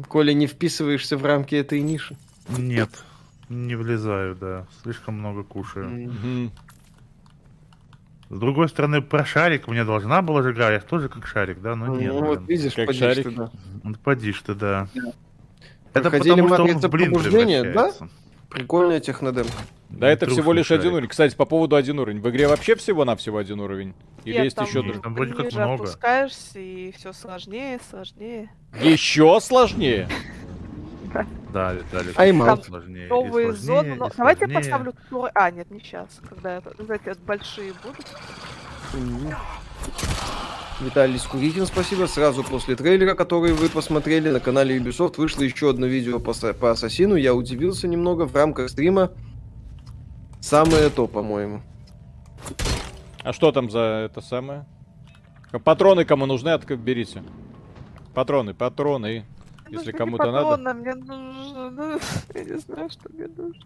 Коля, не вписываешься в рамки этой ниши? Нет, не влезаю, да. Слишком много кушаю. Mm-hmm. С другой стороны, про шарик мне должна была же игра, я тоже как шарик, да, но ну, нет. Ну вот видишь, как шарик. Ты, да. Вот подишь ты, да. да. Это Проходили потому, что он в блин да? Прикольная технодемка. Да, это всего лишь шарик. один уровень. Кстати, по поводу один уровень. В игре вообще всего на всего один уровень? Или Нет, есть там, еще другой? Там вроде как много. опускаешься, и все сложнее, сложнее. Еще сложнее? Да, Виталий, Аймаут. сложнее. Новые зоны. Но... Давайте я поставлю туры. А, нет, не сейчас. Когда это, знаете, большие будут. Виталий Скурихин, спасибо. Сразу после трейлера, который вы посмотрели на канале Ubisoft, вышло еще одно видео по, по Ассасину. Я удивился немного в рамках стрима. Самое то, по-моему. А что там за это самое? Патроны кому нужны, берите. Патроны, патроны. Если кому-то надо. Мне нужно, ну, я не знаю, что мне нужно.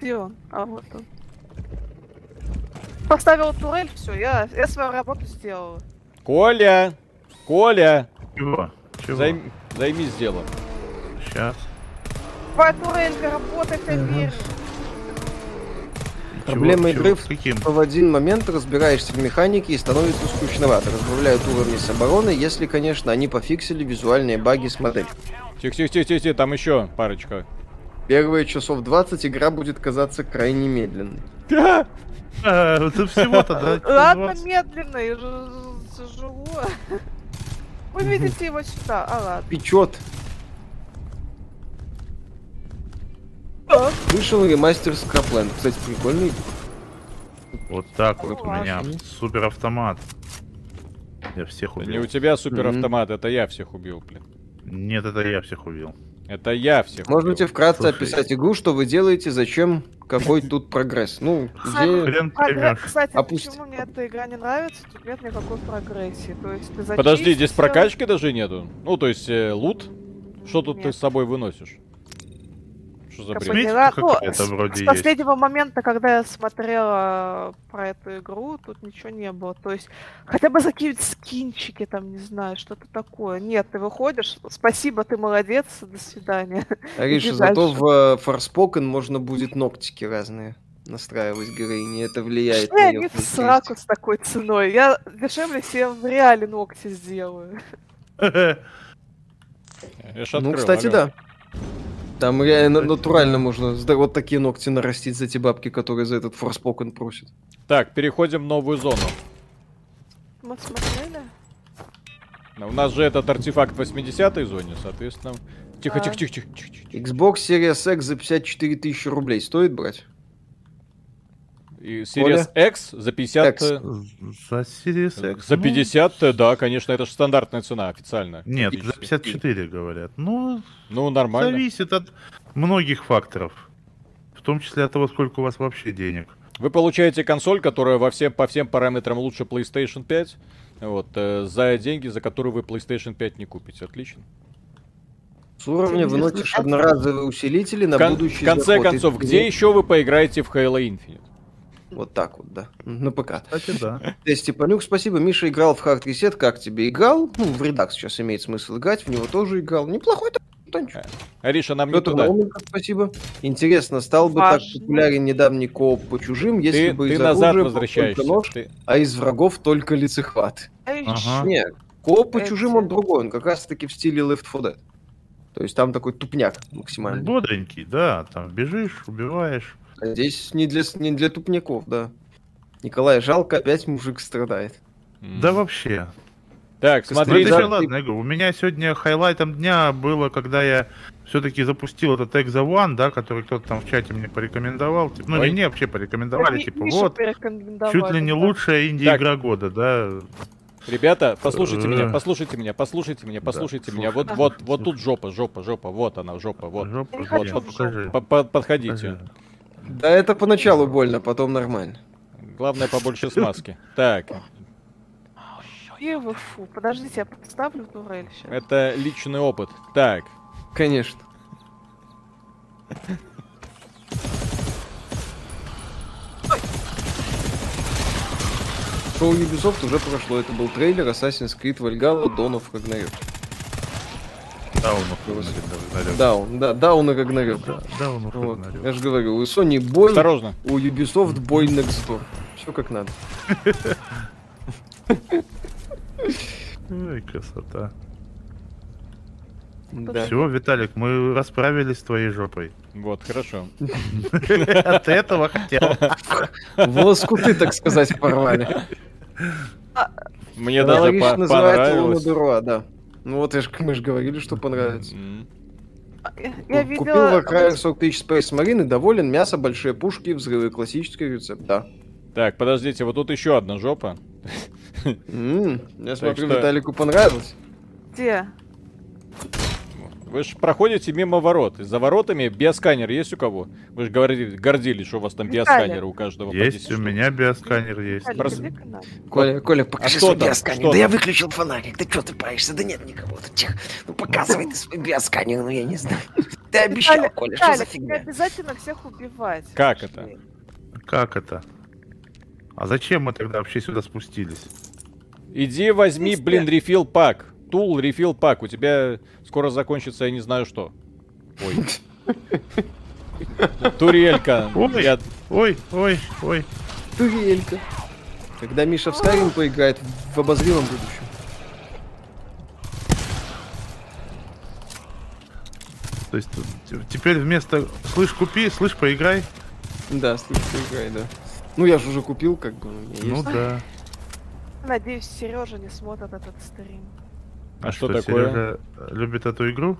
Где он? А, вот он. Поставил турель, все, я, я свою работу сделала. Коля! Коля! Чего? Чего? Займ, займись делом. Сейчас. Твоя турелька работает, я верю. Проблема игры в, Каким? в один момент разбираешься в механике и становится скучновато. Разбавляют уровни с обороны, если, конечно, они пофиксили визуальные баги с моделью. Тихо-тихо-тихо, там еще парочка. Первые часов 20 игра будет казаться крайне медленной. Это всего-то, да? Ладно, медленно, я же живу. Вы видите его сюда, а ладно. Печет. Вышел ремастер Скрапленд. Кстати, прикольный. Вот так вот у меня супер автомат. Я всех убил. не у тебя супер автомат, это я всех убил, блин. Нет, это я всех убил. Это я всех Можете убил. вкратце Слушай. описать игру, что вы делаете, зачем, какой тут прогресс? Ну, где... Хрен а, кстати, Опусти. почему мне эта игра не нравится? Тут нет никакой прогрессии. То есть ты Подожди, здесь прокачки даже нету? Ну, то есть э, лут? Что тут нет. ты с собой выносишь? Что за бред? Ну, с, вроде с последнего есть. момента, когда я смотрела про эту игру, тут ничего не было. То есть хотя бы закинуть скинчики, там, не знаю, что-то такое. Нет, ты выходишь, спасибо, ты молодец, до свидания. Ариша, зато в Forspoken можно будет ногтики разные настраивать героини, это влияет Что на ее не в сраку с такой ценой. Я дешевле себе в реале ногти сделаю. Ну, кстати, да. Там реально натурально можно вот такие ногти нарастить за те бабки, которые за этот форспокен просят. Так, переходим в новую зону. Мы смотрели? У нас же этот артефакт в 80-й зоне, соответственно... Тихо, тихо, тихо, тихо, тихо. Xbox Series X за 54 тысячи рублей стоит брать? И Series Коля? X за 50... X. Э, за Series X? За 50, ну... да, конечно, это же стандартная цена официальная. Нет, за 54 говорят. Ну, ну, нормально. Зависит от многих факторов. В том числе от того, сколько у вас вообще денег. Вы получаете консоль, которая во всем, по всем параметрам лучше PlayStation 5, вот, э, за деньги, за которые вы PlayStation 5 не купите. Отлично. С уровня выносишь одноразовые усилители на Кон- будущий В конце концов, где еще вы поиграете в Halo Infinite? Вот так вот, да. На ПК. Кстати, да. Степанюк, спасибо. Миша играл в Hard Reset. Как тебе играл? Ну, в редакс сейчас имеет смысл играть. В него тоже играл. Неплохой бутончик. Ариша, нам не туда. Науменко, спасибо. Интересно, стал бы Важно. так популярен недавний кооп по чужим, если ты, бы ты из назад возвращаешься. Нож, ты... а из врагов только лицехват. Ага. Нет, кооп по чужим он другой, он как раз таки в стиле Left 4 Dead. То есть там такой тупняк максимально. Бодренький, да, там бежишь, убиваешь. А здесь не для, не для тупняков, да. Николай, жалко, опять мужик страдает. Да вообще. Так, смотри, да, ладно, ты... у меня сегодня хайлайтом дня было, когда я все-таки запустил этот Exo One, да, который кто-то там в чате мне порекомендовал. Типа, ну, Ой. не мне вообще порекомендовали, да, типа, вот, чуть ли не да. лучшая инди-игра года, да. Ребята, послушайте меня, послушайте меня, послушайте меня, послушайте да, меня. Вот, вот, вот тут жопа, жопа, жопа, вот она, жопа, вот. Жопа, вот, вот, под, подходите. Да это поначалу больно, потом нормально. Главное побольше смазки. Так, Первый, фу, подождите, я поставлю турель сейчас. Это личный опыт. Так. Конечно. Шоу Ubisoft уже прошло. Это был трейлер Assassin's Creed Valhalla Dawn of Ragnarok. Даун Даун, да, Даун и Рагнарёк. Даун вот. Я же говорю, у Sony бой, Осторожно. у Ubisoft бой next door. Все как надо. Ой, красота. Да. Все, Виталик, мы расправились с твоей жопой. Вот, хорошо. От этого хотел. Воскуты, так сказать, порвали. Мне даже понравилось. да. Ну вот мы же говорили, что понравится. Я видела... Купил Warcraft 40 тысяч Space Marine и доволен. Мясо, большие пушки, взрывы. Классический рецепт, да. Так, подождите, вот тут еще одна жопа. Я смотрю, Виталику понравилось. Где? Вы же проходите мимо ворот. За воротами биосканер есть у кого? Вы же говорили, гордились, что у вас там биосканеры у каждого. Есть, у меня биосканер есть. Просто... Коля, Коля, покажи а свой биосканер. Да я выключил фонарик. Да что ты боишься? Да нет никого. Ну показывай ты свой биосканер, ну я не знаю. Ты обещал, Коля, что за фигня? обязательно всех убивать. Как это? Как это? А зачем мы тогда вообще сюда спустились? Иди возьми, блин, рефил пак. Тул, рефил пак. У тебя скоро закончится, я не знаю что. Ой. Турелька. Ой, я... ой, ой, ой. Турелька. Когда Миша в Skyrim поиграет в обозримом будущем. То есть теперь вместо «слышь, купи», «слышь, поиграй»? Да, «слышь, поиграй», да. Ну, я же уже купил, как бы. Ну есть. да. Надеюсь, Сережа не смотрит этот стрим. А, а что, что такое? Сережа любит эту игру?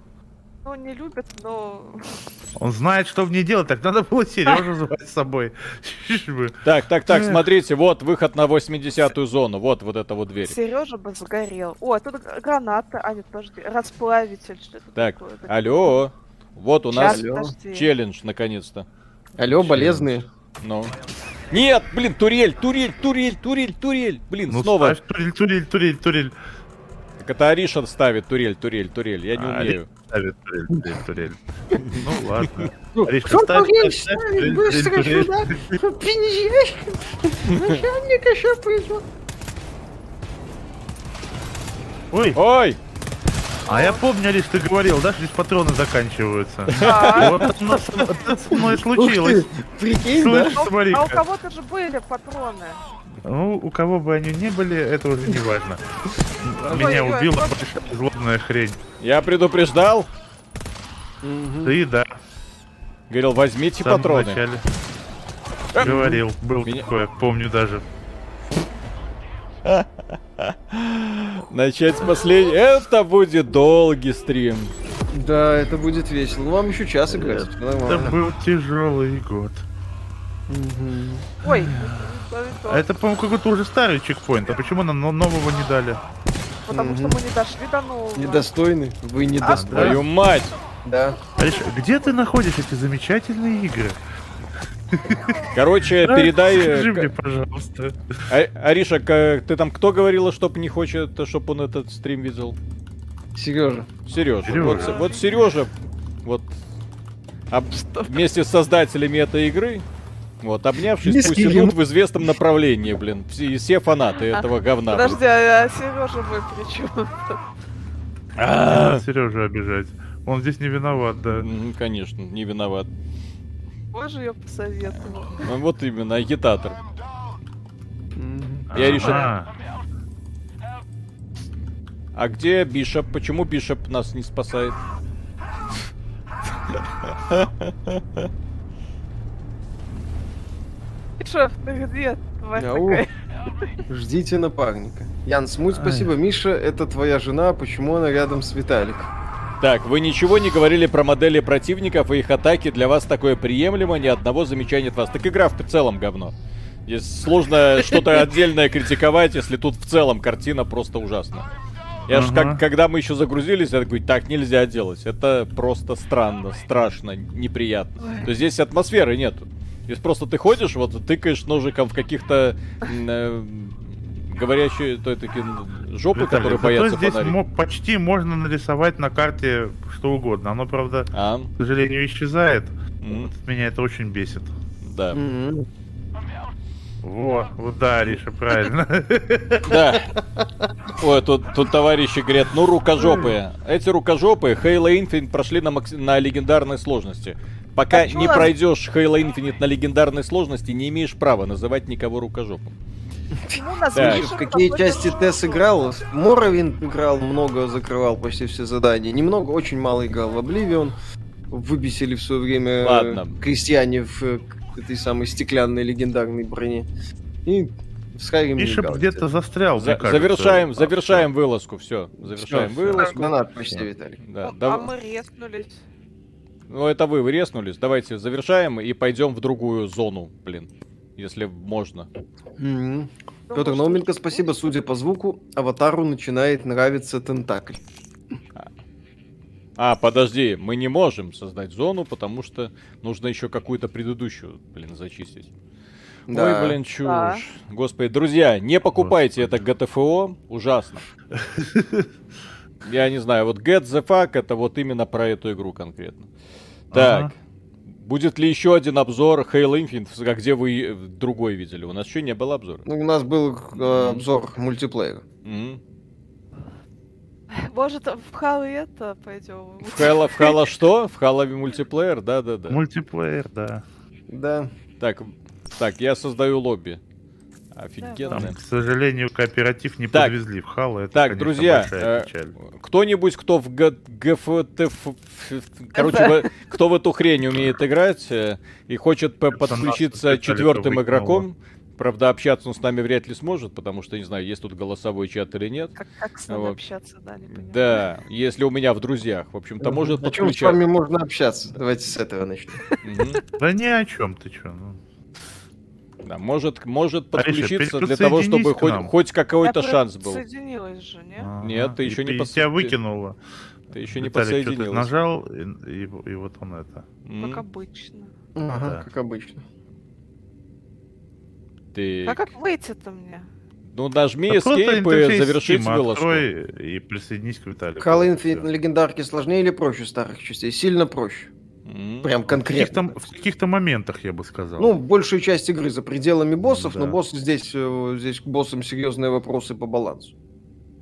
Ну, не любит, но... Он знает, что в ней делать, так надо было Сережу звать с собой. Так, так, так, смотрите, вот выход на 80-ю зону, вот вот эта вот дверь. Сережа бы загорел. О, тут граната, а нет, подожди, расплавитель, что это Так, алло, вот у нас челлендж, наконец-то. Алло, болезные. Ну. Нет, блин, турель, турель, турель, турель, турель. Блин, ну, снова. Ставь турель, турель, турель, турель. Так это Ариша ставит турель, турель, турель. Я не а, умею. Ставит турель, турель, турель. Ну ладно. Ну, ставь турель, быстро сюда. Приезжай. Начальник еще придет. Ой. Ой. А я помню, Алис, ты говорил, да, что здесь патроны заканчиваются. Вот это со мной случилось. Прикинь, да? А у кого-то же были патроны. Ну, у кого бы они ни были, это уже не важно. Меня убила большая злобная хрень. Я предупреждал? Ты да. Говорил, возьмите патроны. Говорил, был такое, помню даже. Начать с последнего. Это будет долгий стрим. Да, это будет весело. Ну, вам еще час играть. Это был тяжелый год. Ой. А это, по-моему, какой-то уже старый чекпоинт. А почему нам нового не дали? Потому что мы не дошли до нового. Недостойны. Вы недостойны. Твою мать! Да. Алиш, где ты находишь эти замечательные игры? Короче, передай... Э, скажи мне, пожалуйста. А, Ариша, ты там кто говорила, чтоб не хочет, чтобы он этот стрим видел? Сережа. Сережа. Вот, вот Сережа, вот об, вместе с создателями этой игры, вот, обнявшись, Низкий пусть идут в известном направлении, блин. Все, все фанаты этого говна. Подожди, а Сережа вы при чем? Сережа обижать. Он здесь не виноват, да. Конечно, не виноват. Боже, я посоветовал. Ну, вот именно, агитатор. Я решил... А где Бишоп? Почему Бишоп нас не спасает? Бишоп, ты где? Тварь Ждите напарника. Ян, смуть спасибо. Миша, это твоя жена, почему она рядом с Виталиком? Так, вы ничего не говорили про модели противников и их атаки. Для вас такое приемлемо, ни одного замечания от вас. Так игра в целом говно. Здесь сложно что-то отдельное критиковать, если тут в целом картина просто ужасна. Я же как, когда мы еще загрузились, я такой, так нельзя делать. Это просто странно, страшно, неприятно. То есть здесь атмосферы нету. Здесь просто ты ходишь, вот тыкаешь ножиком в каких-то э, говорящие, то такие жопы, Виталий, которые боятся здесь мо- почти можно нарисовать на карте что угодно. Оно, правда, а? к сожалению, исчезает. Mm-hmm. Вот меня это очень бесит. Да. Mm-hmm. Во, удариша, правильно. Да. Ой, тут, тут товарищи говорят, ну рукожопые. Эти рукожопые Halo Infinite прошли на, макс... на легендарной сложности. Пока а не пройдешь Halo Infinite на легендарной сложности, не имеешь права называть никого рукожопом. В какие части Тесс играл? Моровин играл, много закрывал почти все задания. Немного, очень мало играл в Обливион. Выбесили в свое время Ладно. крестьяне в этой самой стеклянной легендарной броне. И в Skyrim Бишоп где-то застрял, За- Завершаем, а, завершаем все. вылазку, все. Завершаем все, вылазку. Донат почти, Виталий. Да, а, да. мы резнулись. Ну, это вы, вы резнулись. Давайте завершаем и пойдем в другую зону, блин. Если можно. Mm-hmm. Петр Науменко, спасибо. Судя по звуку, аватару начинает нравиться тентакль. А, подожди, мы не можем создать зону, потому что нужно еще какую-то предыдущую, блин, зачистить. Да. Ой, блин, чушь. Да. Господи, друзья, не покупайте Господи. это GTFO, ужасно. Я не знаю, вот Get the Fuck это вот именно про эту игру конкретно. Так, будет ли еще один обзор Halo Infinite, где вы другой видели? У нас еще не было обзора. Ну, у нас был э, обзор мультиплеера. Mm-hmm. Может, в Хало это пойдем? В Хало, в Хало что? В Хало мультиплеер? Да, да, да. Мультиплеер, да. Да. Так, так, я создаю лобби. Офигенно. Там, к сожалению, кооператив не так, подвезли в Хало. Это, так, конечно, друзья, э, кто-нибудь, кто в ГФТ, короче, кто в эту хрень умеет играть э, и хочет подключиться четвертым игроком, Правда, общаться он с нами вряд ли сможет, потому что, не знаю, есть тут голосовой чат или нет. Как, как с нами вот. общаться, да, не понимаю. Да, если у меня в друзьях, в общем-то, может О чем с вами можно общаться? Давайте с этого начнем. Да ни о чем ты что. Ну. Да, может, может подключиться для того, чтобы хоть, хоть какой-то шанс был. Подсоединилась же, нет? Нет, ты еще не подсоединилась. Тебя выкинуло. Ты еще не подсоединилась. нажал, и, и, и вот он это. Как обычно. Ага, как обычно. Ты... А как выйти-то мне? Ну, нажми да Escape и завершить вылазку. и присоединись к Виталию. Halo Infinite на легендарке сложнее или проще старых частей? Сильно проще. Mm-hmm. Прям конкретно. В каких-то, в каких-то моментах, я бы сказал. Ну, большую часть игры за пределами боссов, да. но боссы здесь, э, здесь к боссам серьезные вопросы по балансу.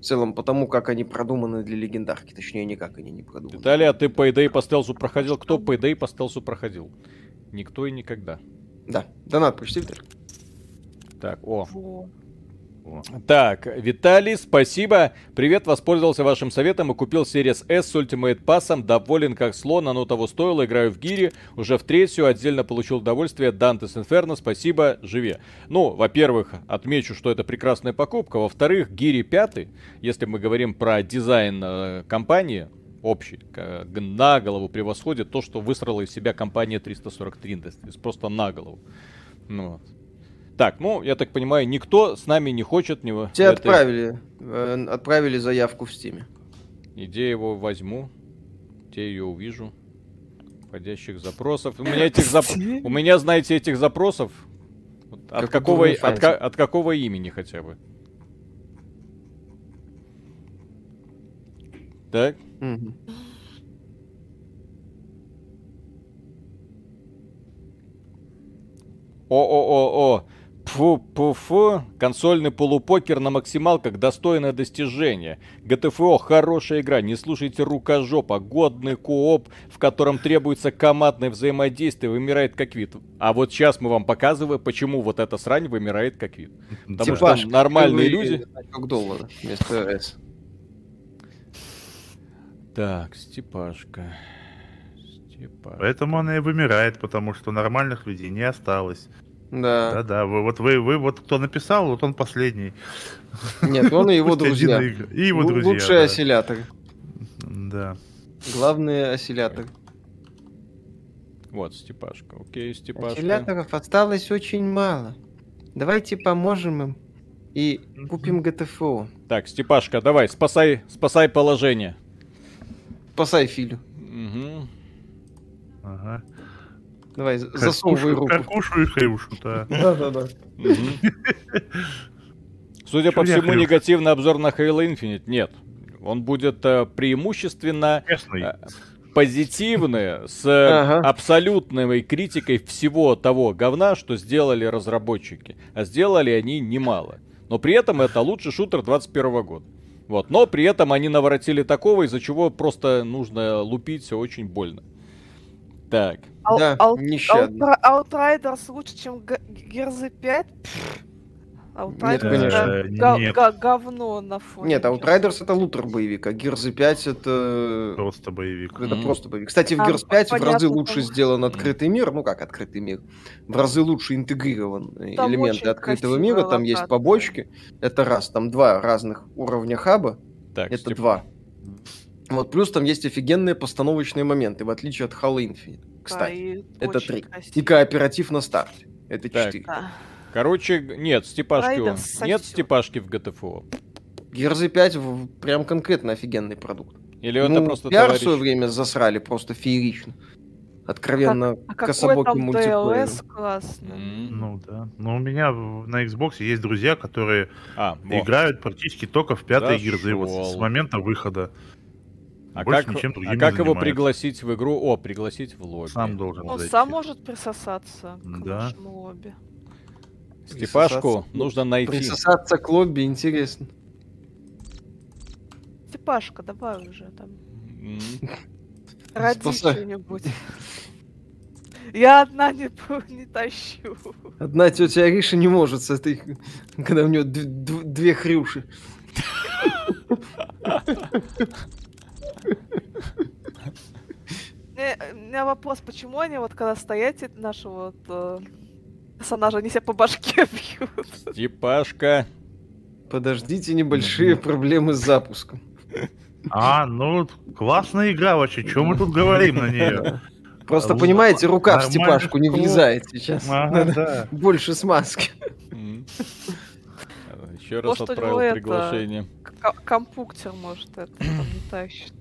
В целом, потому как они продуманы для легендарки, точнее, никак они не продуманы. Виталий, а ты по идее по стелсу проходил? Кто по идее по стелсу проходил? Никто и никогда. Да, донат почти, Виталий. Так, о. Так, Виталий, спасибо. Привет, воспользовался вашим советом и купил Series S с Ultimate Pass. Доволен как слон, оно того стоило. Играю в гире. Уже в третью отдельно получил удовольствие. Dante's Inferno, спасибо, живи. Ну, во-первых, отмечу, что это прекрасная покупка. Во-вторых, гири пятый, если мы говорим про дизайн э, компании, общий, на голову превосходит то, что выстроила из себя компания 343 Industries. Просто на голову. Ну. Так, ну, я так понимаю, никто с нами не хочет него. Тебе этой... отправили, э, отправили заявку в Стиме. Иди его возьму, те ее увижу. Входящих запросов. У меня этих зап... У меня, знаете, этих запросов. От какого, от, от какого имени хотя бы? Так. Угу. О-о-о-о. Фу-фу-фу, Консольный полупокер на максималках достойное достижение. GTFO хорошая игра, не слушайте рукожопа, годный кооп, в котором требуется командное взаимодействие, вымирает как вид. А вот сейчас мы вам показываем, почему вот эта срань вымирает как вид. Потому Типаж, что нормальные люди... доллара вместо S. Так, Степашка. Степашка. Поэтому она и вымирает, потому что нормальных людей не осталось. Да. Да, да. Вы, вот вы, вы, вот кто написал, вот он последний. Нет, он и его друзья. И его друзья. Лучший да. осциллятор. Да. Главный осциллятор. Вот, Степашка. Окей, Степашка. Осцилляторов осталось очень мало. Давайте поможем им и купим ГТФО. Так, Степашка, давай, спасай, спасай положение. Спасай Филю. Угу. Ага. Давай, засовывай руку. Каркушу и Хаюшу, да. Да-да-да. Судя по всему, негативный обзор на Halo Infinite нет. Он будет э, преимущественно э, позитивный, с ага. абсолютной критикой всего того говна, что сделали разработчики. А сделали они немало. Но при этом это лучший шутер 21 года. Вот. Но при этом они наворотили такого, из-за чего просто нужно лупить все очень больно. Так. Ал- да, ал- нещадно. Outriders лучше, чем Герзы 5? Outriders нет, конечно. Га- нет. Га- говно на фоне. Нет, Outriders это лутер боевик, а Gears 5 это... Просто боевик. Это mm. просто боевик. Кстати, в а, Gears 5 в разы лучше там... сделан открытый мир. Ну как открытый мир? В разы лучше интегрирован там элементы открытого мира. Там есть побочки. Это раз. Там два разных уровня хаба. Так, это Степ... два. Вот, плюс там есть офигенные постановочные моменты, в отличие от Halo Infinite. Кстати, да, это три. И кооператив на старте. Это четыре. Да. Короче, нет, Степашки, нет Степашки в GTFO. Герзы 5 прям конкретно офигенный продукт. Или ну, это просто пиар товарищ... в свое время засрали просто феерично. Откровенно а, а кособокий мультиплеер. классный. Mm. Ну да. Но у меня на Xbox есть друзья, которые а, играют практически только в пятые да гирзы вот, с момента выхода. А Больше как, ничем а как его пригласить в игру? О, пригласить в лобби. Сам должен Он зайти. сам может присосаться к да. нашему лобби. Степашку нужно найти. Присосаться к лобби, интересно. Степашка, давай уже там. Ради что-нибудь. Я одна не, не тащу. Одна тетя Ариша не может с этой, когда у нее две хрюши. У меня вопрос, почему они вот когда стоят нашего вот э, персонажа, они себя по башке бьют? Степашка. Подождите, небольшие проблемы с запуском. А, ну, классная игра вообще, чем мы тут говорим на нее? Просто, понимаете, рука в степашку не влезает сейчас. Больше смазки. Еще раз отправил приглашение. Компуктер, может, это не тащит.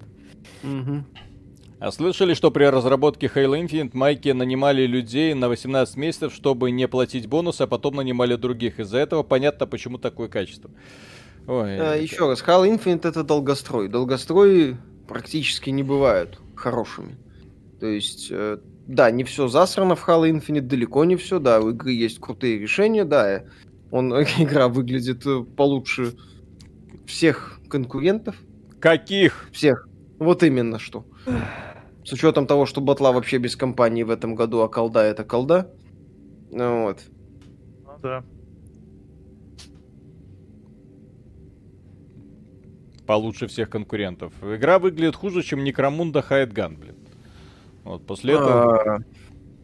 А слышали, что при разработке Halo Infinite майки нанимали людей на 18 месяцев, чтобы не платить бонусы, а потом нанимали других. Из-за этого понятно, почему такое качество. Ой, а, это... Еще раз, Halo Infinite это долгострой. Долгострои практически не бывают хорошими. То есть, э, да, не все засрано в Halo Infinite, далеко не все, да, у игры есть крутые решения, да, он, игра выглядит э, получше всех конкурентов. Каких? Всех. Вот именно что. С учетом того, что батла вообще без компании в этом году, а колда это колда. Ну вот. Ну да. Получше всех конкурентов. Игра выглядит хуже, чем Necromunda Hired Gun, блин. Вот после этого... А,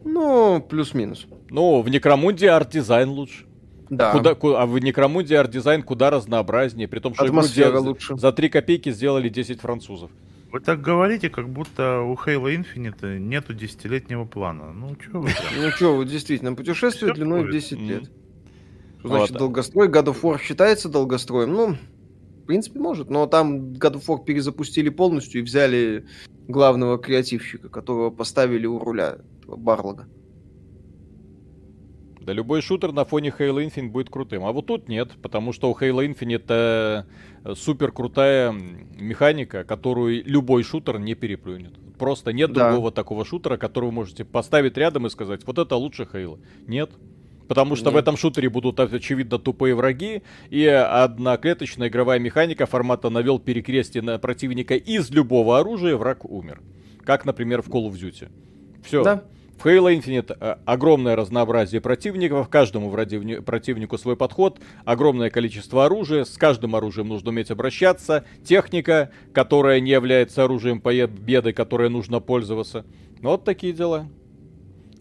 ну, плюс-минус. Ну, в Некромунде арт-дизайн лучше. Да. Куда, а в Некромунде арт-дизайн куда разнообразнее, при том, что Атмосфера лучше. за 3 копейки сделали 10 французов. Вы так говорите, как будто у Halo Infinite нету десятилетнего плана. Ну, что вы прям? Ну, что, вот действительно, путешествие длиной в 10 лет. Значит, долгострой, God of War считается долгостроем? Ну, в принципе, может. Но там God of War перезапустили полностью и взяли главного креативщика, которого поставили у руля, Барлога. Да любой шутер на фоне Halo Infinite будет крутым. А вот тут нет, потому что у Halo Infinite э, супер крутая механика, которую любой шутер не переплюнет. Просто нет да. другого такого шутера, которого вы можете поставить рядом и сказать, вот это лучше Halo. Нет. Потому что Нет. в этом шутере будут, очевидно, тупые враги, и одноклеточная игровая механика формата навел перекрестие на противника из любого оружия, враг умер. Как, например, в Call of Duty. Все. Да. В Halo Infinite огромное разнообразие противников, каждому противнику свой подход, огромное количество оружия, с каждым оружием нужно уметь обращаться, техника, которая не является оружием победы, которой нужно пользоваться. Вот такие дела.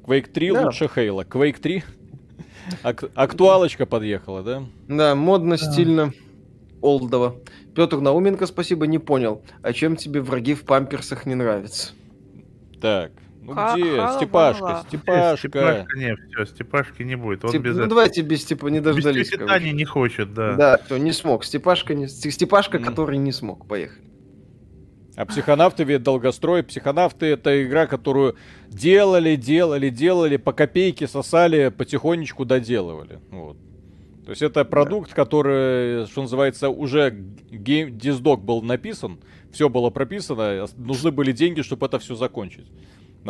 Quake 3 да. лучше Halo. Quake 3 Ак- актуалочка подъехала, да? Да, модно, стильно, олдово. Петр Науменко, спасибо, не понял. А чем тебе враги в памперсах не нравятся? Так, ну где? Степашка, Степашка. Степашка, не, все, Степашки не будет. Он Степ... без ну этого... давайте без Степа не дождались. Без питания не хочет, да. Да, кто не смог. Степашка, не... Степашка, mm. который не смог. Поехали. А психонавты ведь долгострой. Психонавты это игра, которую делали, делали, делали, по копейке сосали, потихонечку доделывали. Вот. То есть это продукт, который, что называется, уже гейм, диздок был написан, все было прописано, нужны были деньги, чтобы это все закончить.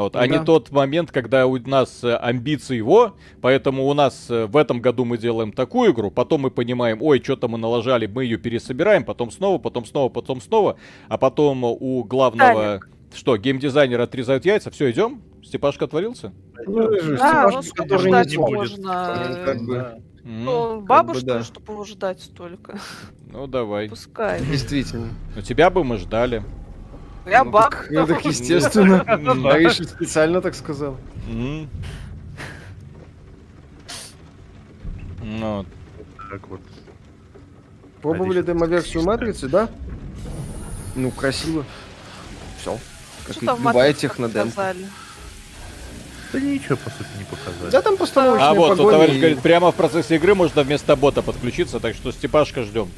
Вот, а да. не тот момент, когда у нас э, амбиции его, поэтому у нас э, в этом году мы делаем такую игру, потом мы понимаем, ой, что-то мы налажали, мы ее пересобираем, потом снова, потом снова, потом снова, а потом у главного, Таник. что, геймдизайнера отрезают яйца, все, идем? Степашка отворился? Ну, да, ну сколько ждать не можно? Как бы. Ну, бабушка, как бы, да. чтобы ждать столько. Ну, давай. Пускай. Действительно. Ну, тебя бы мы ждали. Я ну, баг. Так, ну так естественно. Аиша специально так сказал. Ну, так вот. Пробовали демо-версию Матрицы, да? Ну, красиво. Все. Как и любая технодемка. Да ничего, по сути, не показали. Да, там постановочные А вот, тут товарищ и... говорит, прямо в процессе игры можно вместо бота подключиться, так что Степашка ждем.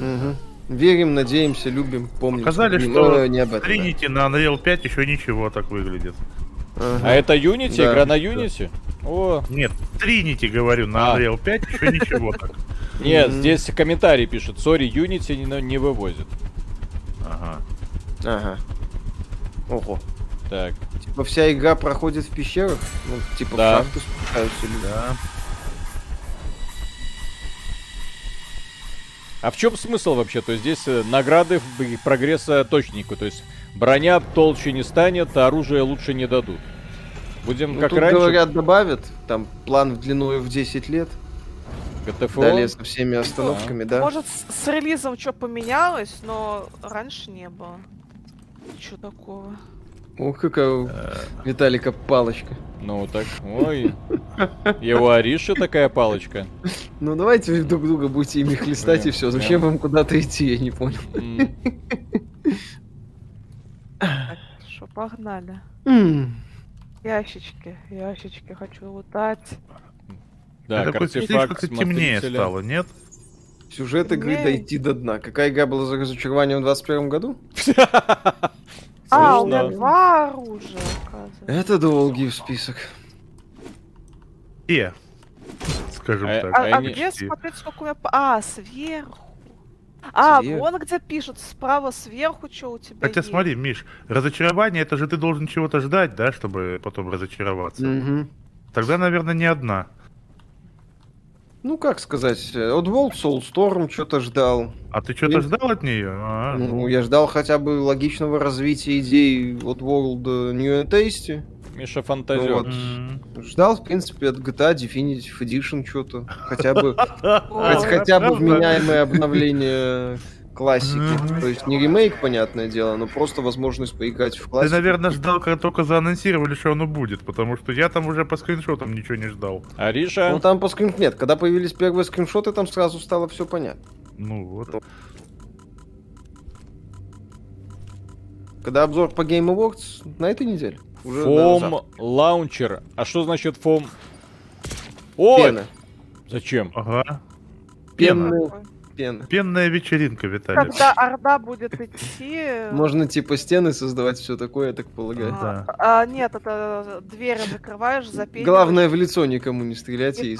Угу. Верим, надеемся, любим, помним. Сказали, что не об этом, Trinity да. на Unreal 5 еще ничего так выглядит. Ага. А это Unity? Да. Игра на Unity? Да. О. Нет, Trinity, говорю, на а. Unreal 5 еще ничего так. Нет, здесь комментарий пишет, сори, Unity не, не вывозит. Ага. Ага. Ого. Так. Типа вся игра проходит в пещерах? Ну, типа да. в шахту спускаются или... Да. А в чем смысл вообще? То есть здесь э, награды прогресса точнику. То есть броня толще не станет, а оружие лучше не дадут. Будем ну, как тут раньше. говорят, добавят. Там план в длину в 10 лет. ГТФО? Далее со всеми остановками, да. Может, с, с релизом что поменялось, но раньше не было. Что такого? Ух, какая у. Виталика палочка. Ну так, ой. Его Ариша такая палочка. Ну давайте вы друг друга будете ими хлестать и все. Зачем вам куда-то идти, я не понял. Что, погнали. Ящички, ящички хочу лутать. Да, Это артефакт темнее стало, нет? Сюжет игры дойти до дна. Какая игра была за разочарованием в 21 году? А, у меня два оружия, оказывается. Это долгий список. И, скажем а, так. А, а где смотреть, сколько у меня... А, сверху. А, Свет. вон где пишут, справа сверху, что у тебя Хотя есть. смотри, Миш, разочарование, это же ты должен чего-то ждать, да, чтобы потом разочароваться. Угу. Тогда, наверное, не одна. Ну, как сказать, Oddworld Soulstorm что-то ждал. А ты что-то И... ждал от нее? А, ну, ну, я ждал хотя бы логичного развития идей Oddworld New and Tasty. Миша фантазер. Вот. Mm. Ждал, в принципе, от GTA Definitive Edition что-то. Хотя бы, хотя бы вменяемое обновление классики. Mm-hmm. То есть не ремейк, понятное дело, но просто возможность поиграть в классику. Ты, наверное, ждал, когда только заанонсировали, что оно будет, потому что я там уже по скриншотам ничего не ждал. Ариша? Ну там по скриншотам нет. Когда появились первые скриншоты, там сразу стало все понятно. Ну вот. Когда обзор по Game Awards на этой неделе. Уже Фом лаунчер. А что значит фом? Ой! Пена. Зачем? Ага. Пенный пена. Пенная вечеринка, Виталий. Когда Орда будет идти... Можно типа стены создавать, все такое, я так полагаю. А, а, нет, это двери закрываешь, запениваешь. Главное в лицо никому не стрелять и, и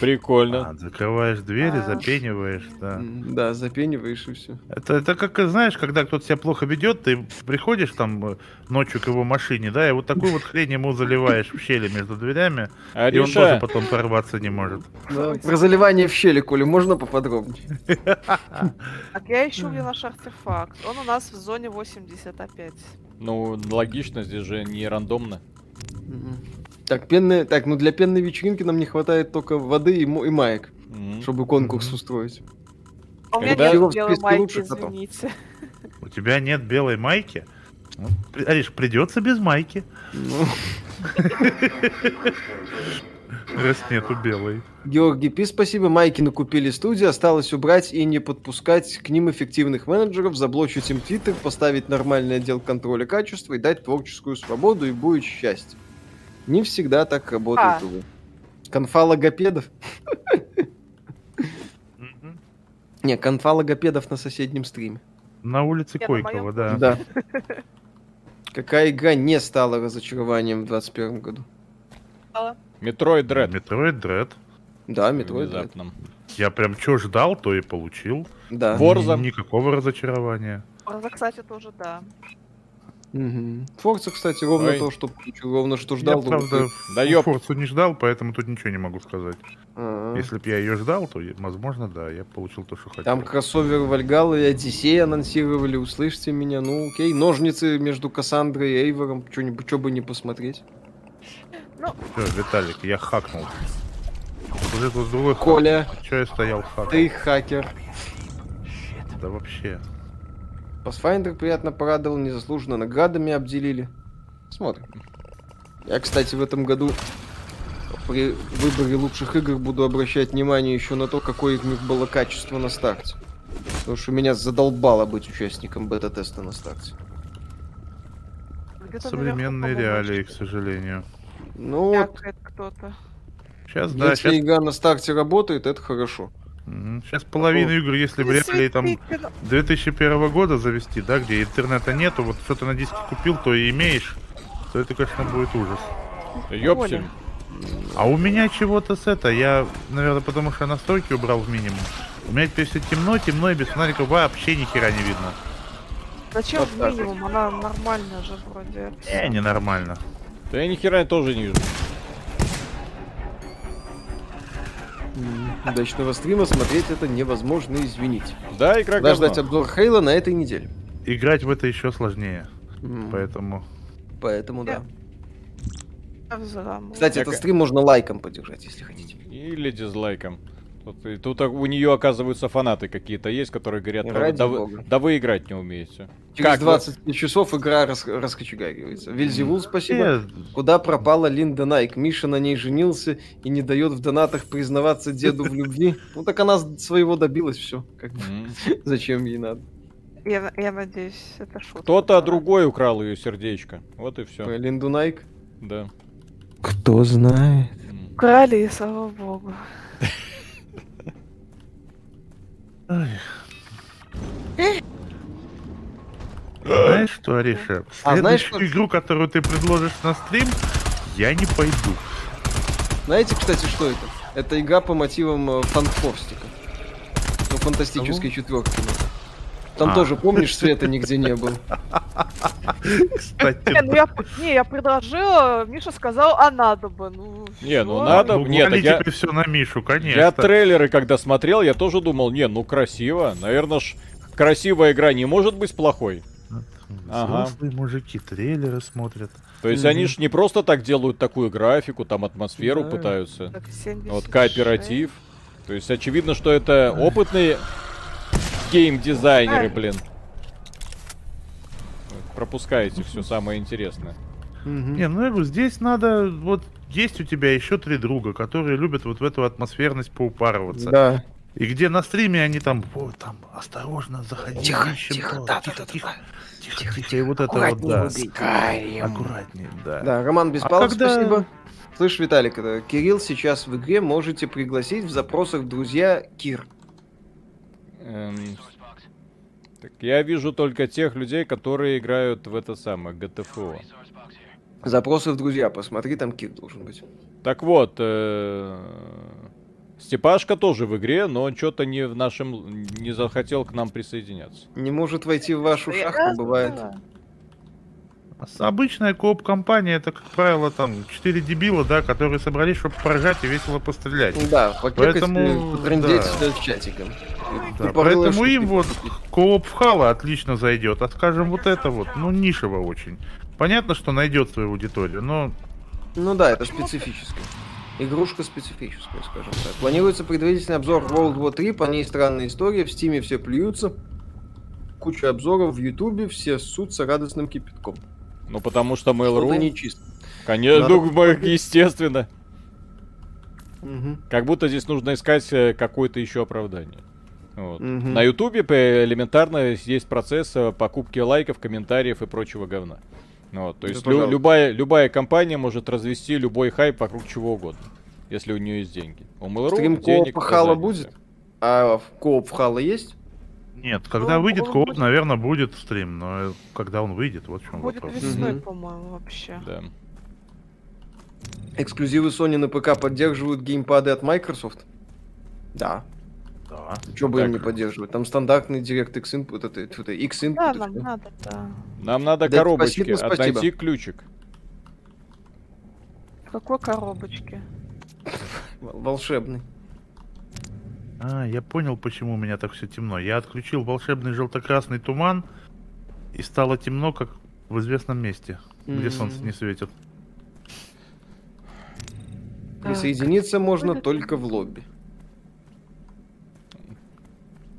Прикольно. А, закрываешь двери, а... запениваешь, да. Да, запениваешь и все. Это, это как, знаешь, когда кто-то себя плохо ведет, ты приходишь там э, ночью к его машине, да, и вот такую вот хрень ему заливаешь в щели между дверями, а и он тоже потом прорваться не может. Да, про заливание в щели, Коля, можно поподробнее? Так я ищу, где наш артефакт. Он у нас в зоне 85. Ну, логично, здесь же не рандомно. Так, пенные, так, ну для пенной вечеринки нам не хватает только воды и, и маек, mm-hmm. чтобы конкурс mm-hmm. устроить. А у меня нет белой майки, лучше извините. У тебя нет белой майки? Ну, Ариш, придется без майки. Ну. Раз нету белой. Георгий Пи, спасибо. Майки накупили студии, осталось убрать и не подпускать к ним эффективных менеджеров, заблочить им твиттер, поставить нормальный отдел контроля качества и дать творческую свободу, и будет счастье. Не всегда так работает, а. увы. Конфа логопедов. Не, конфа логопедов на соседнем стриме. На улице Койкова, да. Да. Какая игра не стала разочарованием в 2021 году? Metroid Dread. Metroid Dread. Да, Metroid Dread. Я прям что ждал, то и получил. Да. Forza. Никакого разочарования. Forza, кстати, тоже да. Угу. Forza, кстати, ровно Ой. то, что ровно что ждал. Я, правда, да ёп. Форцу не ждал, поэтому тут ничего не могу сказать. А-а-а. Если бы я ее ждал, то, возможно, да, я получил то, что хотел. Там кроссовер Вальгала и Одиссей анонсировали, услышьте меня. Ну, окей, ножницы между Кассандрой и Эйвором, что-нибудь, что бы не посмотреть. Ну... Все, Виталик, я хакнул. Уже тут другой Коля, хак. Че я стоял хак? Ты хакер. Да вообще. Pathfinder приятно порадовал, незаслуженно наградами обделили. Смотрим. Я, кстати, в этом году при выборе лучших игр буду обращать внимание еще на то, какое у них было качество на старте. Потому что меня задолбало быть участником бета-теста на старте. Современные реалии, к сожалению. Ну, вот. Сейчас, да, Если сейчас... игра на старте работает, это хорошо. Сейчас половину игр, если в реалии там 2001 года завести, да, где интернета нету, вот что то на диске купил, то и имеешь, то это, конечно, будет ужас. Ёпсель. А у меня чего-то с это, я, наверное, потому что настройки убрал в минимум. У меня теперь все темно, темно и без фонарика вообще ни хера не видно. Зачем вот в минимум? Она нормальная же вроде. Не, не нормально. Да я ни хера тоже не вижу. Удачного стрима смотреть это невозможно, извините. Да, игра Ждать обзор Хейла на этой неделе. Играть в это еще сложнее. Mm. Поэтому... Поэтому да. Кстати, этот стрим можно лайком поддержать, если хотите. Или дизлайком. Тут, тут у нее, оказывается, фанаты какие-то есть, которые говорят, да, вы, да вы играть не умеете. Через как 20 вы? часов игра рас, раскочегаривается. Вильзевул, спасибо. Нет. Куда пропала Линда Найк? Миша на ней женился и не дает в донатах признаваться деду в любви. Ну так она своего добилась, все. Зачем ей надо? Я, я надеюсь, это шутка. Кто-то другой украл ее сердечко. Вот и все. Линду Найк? Да. Кто знает. Украли, слава богу. Знаешь что, Ариша? А знаешь, что... игру, которую ты предложишь на стрим, я не пойду. Знаете, кстати, что это? Это игра по мотивам э, фанфорстика. Ну, фантастической четверки. Там а. тоже, помнишь, света нигде не было. Кстати, не, ну я, не, я предложила, Миша сказал, а надо бы. Ну, не, ну надо. Ну, нет, я, все на Мишу, конечно. Я трейлеры, когда смотрел, я тоже думал, не, ну красиво. Наверное, ж красивая игра не может быть плохой. Ага. мужики трейлеры смотрят. То есть mm-hmm. они ж не просто так делают такую графику, там атмосферу да. пытаются. Вот кооператив. То есть очевидно, что это опытные гейм-дизайнеры, блин. Пропускаете все самое интересное. Не, ну я говорю, здесь надо, вот есть у тебя еще три друга, которые любят вот в эту атмосферность поупарываться. Да. И где на стриме они там, вот там, осторожно, заходи, тихо, ищем тихо, то, да, тихо, да, тихо, тихо, тихо, тихо, и вот это вот, да. Скайрим. Аккуратнее, да. Да, Роман Беспалов, а когда... спасибо. Слышь, Виталик, это Кирилл сейчас в игре можете пригласить в запросах друзья Кир. Эм, так я вижу только тех людей, которые играют в это самое ГТФО. Запросы в друзья, посмотри, там Кир должен быть. Так вот, э... Степашка тоже в игре, но он что-то не в нашем не захотел к нам присоединяться. Не может войти в вашу шахту, бывает. Обычная кооп-компания, это, как правило, там, четыре дебила, да, которые собрались, чтобы поржать и весело пострелять. Да, поэтому да. с чатиком. Да, поэтому им вот кооп в Хала отлично зайдет, а скажем, вот это вот, ну, нишево очень. Понятно, что найдет свою аудиторию, но... Ну да, это специфическое. Игрушка специфическая, скажем так. Планируется предварительный обзор World War 3, по ней странная история, в Стиме все плюются. Куча обзоров в Ютубе, все ссутся радостным кипятком. Ну, потому что Mail.ru... Что-то нечисто. Конечно, Надо... естественно. Угу. Как будто здесь нужно искать э, какое-то еще оправдание. Вот. Угу. На Ютубе элементарно есть процесс э, покупки лайков, комментариев и прочего говна. Вот, то есть лю- любая, любая компания может развести любой хайп вокруг чего угодно, если у нее есть деньги. У Mail.ru Стрим денег Хала будет? А кооп в Хала есть? Нет, когда ну, выйдет будет... наверное, будет стрим, но когда он выйдет, вот в чем будет вопрос. Будет весной, по-моему, вообще. Да. Эксклюзивы Sony на ПК поддерживают геймпады от Microsoft? Да. Да. Что бы им не поддерживать? Там стандартный DirectX input, это, это X input. Да, нам надо, да. Нам надо да, коробочки, спасибо, спасибо. отнайти ключик. В какой коробочке? Волшебный. А, я понял, почему у меня так все темно. Я отключил волшебный желто-красный туман, и стало темно, как в известном месте, mm-hmm. где солнце не светит. Присоединиться можно только в лобби.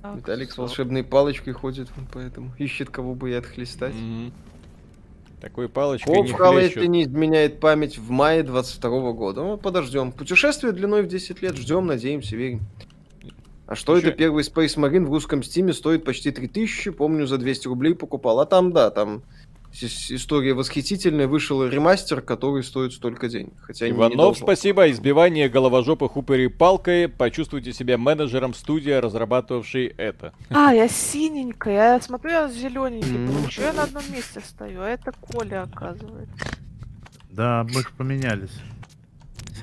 Так, Виталик с волшебной палочкой ходит, поэтому ищет кого бы и отхлестать. Mm-hmm. Такой палочкой Оп, не если не изменяет память в мае 22 года. Ну, подождем. Путешествие длиной в 10 лет. Ждем, надеемся, верим. А что Еще... это первый Space Marine в русском стиме стоит почти 3000, помню, за 200 рублей покупал. А там, да, там история восхитительная, вышел ремастер, который стоит столько денег. Хотя Иванов, спасибо. Избивание головожопых упырей палкой. Почувствуйте себя менеджером студии, разрабатывавшей это. А, я синенькая. Я смотрю, я зелененький. Mm. Почему я на одном месте стою? А это Коля, оказывается. Да, мы же поменялись.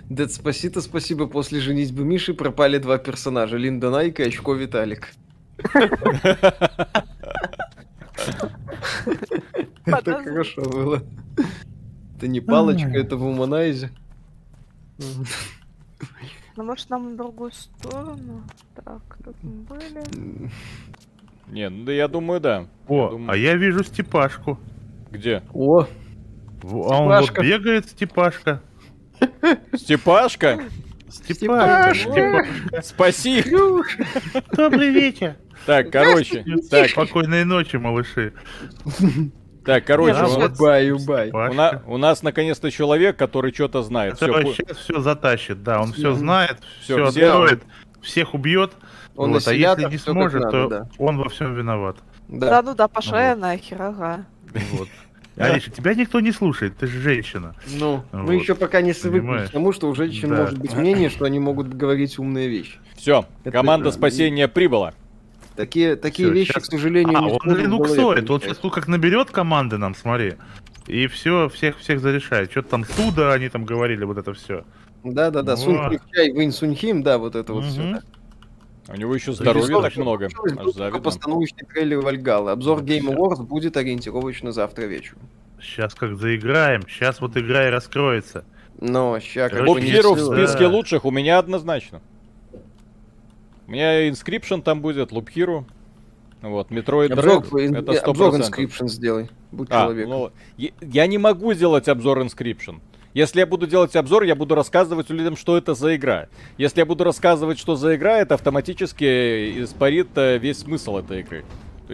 Дед спасибо, спасибо. После женитьбы Миши пропали два персонажа. Линда Найка и Очко Виталик. Это хорошо было. Это не палочка, это в Уманайзе. Ну, может, нам на другую сторону? Так, тут мы были. Не, ну да я думаю, да. О, думаю... а я вижу Степашку. Где? О! А он вот бегает, Степашка. Степашка? Степашка. Спаси. Добрый вечер. Так, короче. Так. Спокойной ночи, малыши. Так, короче, а, вот бай, бай. У, на, у нас наконец-то человек, который что-то знает. Который все, сейчас все затащит, да, он все знает, все, все откроет, всех убьет. Он вот, а если не сможет, надо, то да. он во всем виноват. Да, да ну да, пошла я нахер, ага. Вот. Алиша, тебя никто не слушает, ты же женщина. Ну, вот. мы еще пока не свыкли к тому, что у женщин да. может быть мнение, что они могут говорить умные вещи. Все, команда это... спасения прибыла. Такие, такие все, вещи, сейчас... к сожалению, а, не он линуксоид, он сейчас тут как наберет команды нам, смотри, и все, всех, всех зарешает. Что-то там суда, они там говорили, вот это все. Да-да-да, Сунь Чай, Винь Сунхим, да, вот это вот все. Да. У него еще здоровья так много. Постановочный трейлер Вальгала. Обзор Game Awards будет ориентировочно завтра вечером. Сейчас как заиграем, сейчас вот игра и раскроется. Но сейчас как бы Hero в списке лучших у меня однозначно. У меня Inscription там будет, Loop Hero. Вот, Metroid обзор, Dread, это 100%. Обзор Inscription сделай, будь а, человек. Ну, я, я не могу сделать обзор Inscription. Если я буду делать обзор, я буду рассказывать людям, что это за игра. Если я буду рассказывать, что за игра, это автоматически испарит э, весь смысл этой игры.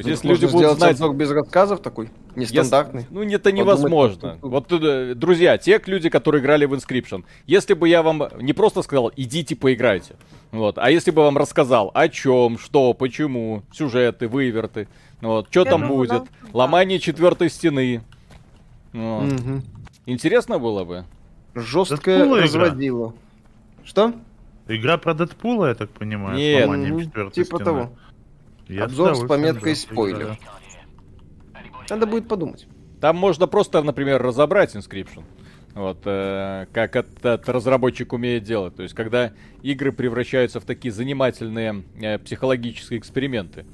То есть, если люди будут знать... обзор без рассказов такой, нестандартный. Если... Ну, это невозможно. Подумать, вот, э, друзья, те люди, которые играли в Inscription, если бы я вам не просто сказал, идите поиграйте, вот, а если бы вам рассказал, о чем, что, почему, сюжеты, выверты, вот, что там будет, да. ломание четвертой стены, вот. Угу. Интересно было бы. Жесткое разводило. Что? Игра про Дэдпула, я так понимаю, Нет, ну, типа стены. того. Я Обзор с пометкой да, спойлер. Надо будет подумать. Там можно просто, например, разобрать Inscription. Вот, э, как этот разработчик умеет делать. То есть, когда игры превращаются в такие занимательные э, психологические эксперименты.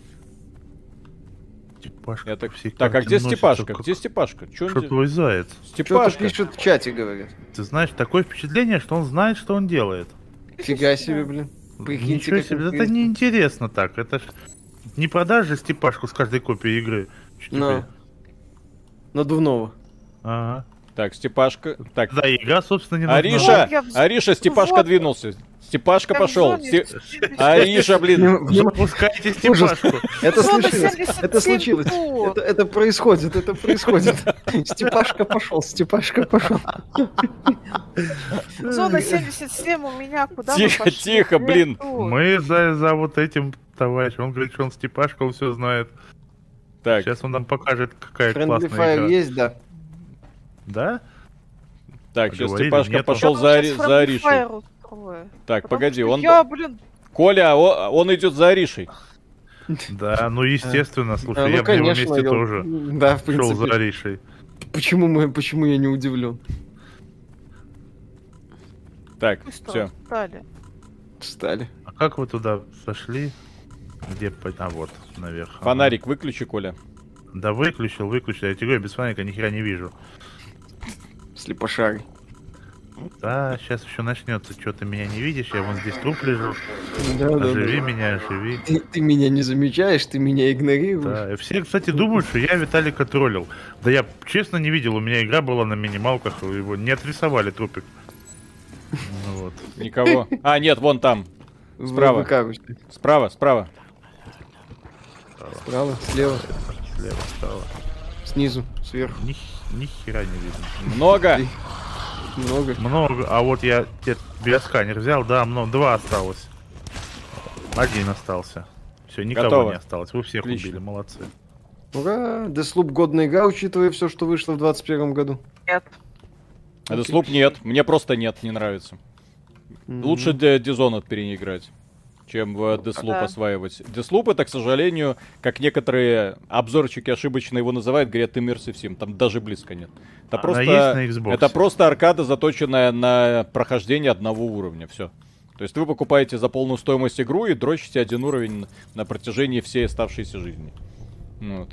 Степашка. Это... Так, а где Степашка? Где Степашка? Что он... твой заяц? Степашка. Что-то пишет в чате, говорит. Ты знаешь, такое впечатление, что он знает, что он делает. Фига себе, блин. Прикиньте, Ничего себе, это неинтересно так. Это ж не продашь же Степашку с каждой копией игры. Но. Надувного. Ага. Так, Степашка. Так. Да, игра, собственно, не Ариша! Вот Ариша, Степашка вот. двинулся. Степашка пошел. Ариша, блин. Запускайте Степашку. Это случилось. Это случилось. Это происходит. Это происходит. Степашка пошел. Степашка пошел. Зона 77 у меня куда Тихо, тихо, блин. Мы за, за вот этим товарищем. Он говорит, что он Степашка, он все знает. Так. Сейчас он нам покажет, какая Friendly классная игра. есть, да. Да? Так, сейчас Степашка пошел за, за Аришей. Так, погоди, он... Я, блин... Коля, он идет за Аришей. Да, ну естественно, слушай, ну, я бы в его месте тоже да, в принципе. шел за Аришей. Почему, мы, почему я не удивлен? Так, все. Встали. Встали. А как вы туда сошли? Где? А вот, наверх. Фонарик выключи, Коля. Да выключил, выключил. Я тебе говорю, без фонарика ни хера не вижу. Слепошарый. Да, сейчас еще начнется. Что ты меня не видишь? Я вон здесь труп лежу. Да, оживи да, меня, оживи. Ты, ты меня не замечаешь, ты меня игнорируешь. Да, все, кстати, думают, что я Виталика троллил. Да я честно не видел, у меня игра была на минималках, его не отрисовали трупик. Ну, вот. Никого. А, нет, вон там. Справа. Справа, справа. Справа, слева. Слева, справа. Снизу, сверху. Ни, ни хера не видно. Много. Много. Много. А вот я тебе биосканер взял, да, много. Два осталось. Один остался. Все, никого Готово. не осталось. Вы всех Отлично. убили, молодцы. Ура! Deathloop годная игра, учитывая все, что вышло в 21 году. Нет. А Deathloop нет. Мне просто нет, не нравится. Mm-hmm. Лучше Dishonored переиграть чем в Deathloop да. осваивать. Deathloop это, к сожалению, как некоторые обзорчики ошибочно его называют, говорят Immersive Sim. Там даже близко нет. Это, Она просто, есть на это просто аркада, заточенная на прохождение одного уровня. Все. То есть вы покупаете за полную стоимость игру и дрочите один уровень на протяжении всей оставшейся жизни. Вот.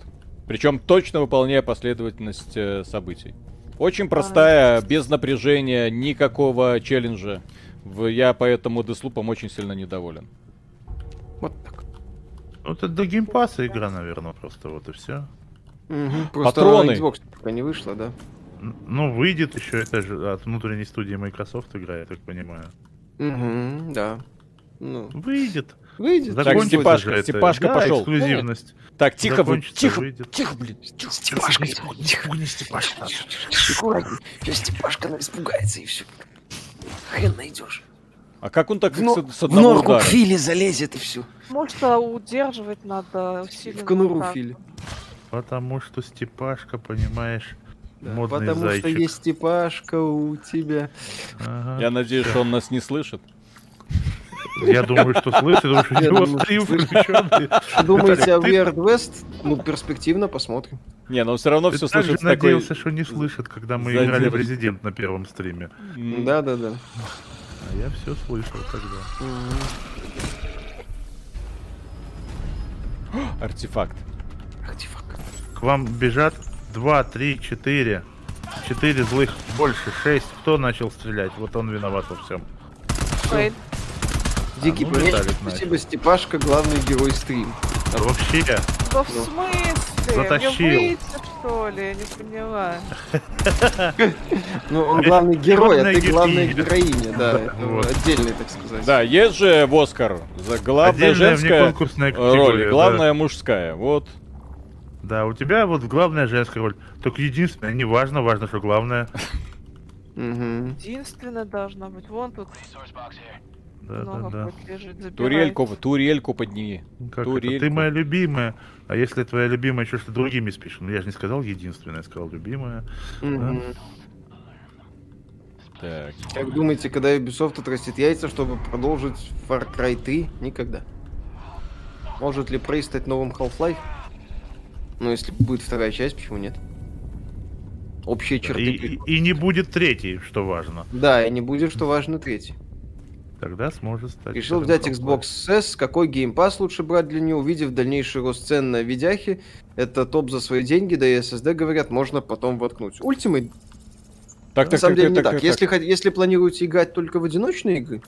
Причем точно выполняя последовательность э, событий. Очень простая, без напряжения, никакого челленджа. Я поэтому Деслупом очень сильно недоволен. Вот так. Ну, это до геймпаса игра, наверное, просто вот и все. Угу. Просто Патроны. Xbox пока не вышла, да? Ну, выйдет еще, это же от внутренней студии Microsoft игра, я так понимаю. Угу, да. Ну. Выйдет. Выйдет. Так, Степашка, Степашка да, пошел. эксклюзивность. Так, тихо, вы, тихо, выйдет. тихо, блин. Тихо, Степашка, тихо, не Степашка. Сейчас Степашка испугается и все. Хрен найдешь. А как он так в, с, с одного в норку удара? к Филе залезет и все. Может, а удерживать надо усиленно. В конуру Филе. Потому что Степашка, понимаешь, да, модный Потому зайчик. что есть Степашка у тебя. Ага. Я надеюсь, что он нас не слышит. Я думаю, что слышит, потому что у него стрим включенный. Думаете, а Weird West? Ну, перспективно, посмотрим. Не, но все равно все слышит надеялся, что не слышит, когда мы играли в Резидент на первом стриме. Да-да-да. А я все слышал тогда. Артефакт. Артефакт. К вам бежат 2, 3, 4. 4 злых, больше, 6. Кто начал стрелять? Вот он виноват во всем. Фейн. Дикий а, ну, спасибо, Степашка, главный герой стрим. Вообще. Да в смысле? Затащил. Что ли? Я не поняла. Ну, он главный герой, а ты главная героиня, да. Отдельный, так сказать. Да, есть же в Оскар за главная женская роль, главная мужская. Вот. Да, у тебя вот главная женская роль. Только единственное, не важно, важно, что главное. Единственное должна быть. Вон тут да, да, да. Лежит, турельку, турельку подними. Как турельку. Это? Ты моя любимая. А если твоя любимая еще что-то другими спишь? Ну я же не сказал единственная, я сказал любимая. Mm-hmm. Да? Так. Как думаете, когда Ubisoft отрастит яйца, чтобы продолжить Far Cry 3? Никогда. Может ли Prey стать новым Half-Life? Ну, если будет вторая часть, почему нет? общие черты. И, и, и не будет третий, что важно. Да, и не будет, что важно, третий. Тогда сможет стать. Решил взять Xbox S. Какой Game Pass лучше брать для нее? Увидев дальнейший рост цен на видяхи, это топ за свои деньги, да и SSD, говорят, можно потом воткнуть. Ultimate так, на так, самом так, деле так, не так. так. Если, если планируете играть только в одиночные игры,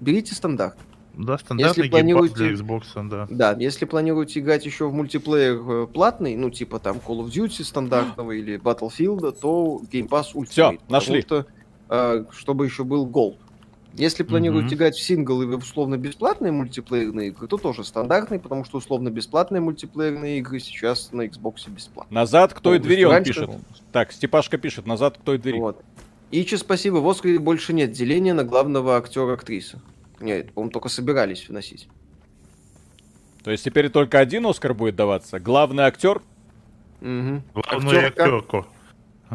берите стандарт. Да, стандартный если планируете... для Xbox, да. Да, если планируете играть еще в мультиплеер э, платный, ну, типа там Call of Duty стандартного или Battlefield, то Game Pass Ultimate. Все, нашли. Что, э, чтобы еще был Gold. Если планируете mm-hmm. играть в сингл и в условно бесплатные мультиплеерные игры, то тоже стандартный, потому что условно бесплатные мультиплеерные игры сейчас на Xbox бесплатно. Назад к той двери он пишет. Так, Степашка пишет, назад к той двери. Вот. Ичи, спасибо, в Оскаре больше нет деления на главного актера актрисы. Нет, по-моему, только собирались вносить. То есть теперь только один Оскар будет даваться? Главный актер? Угу. Главную актерку.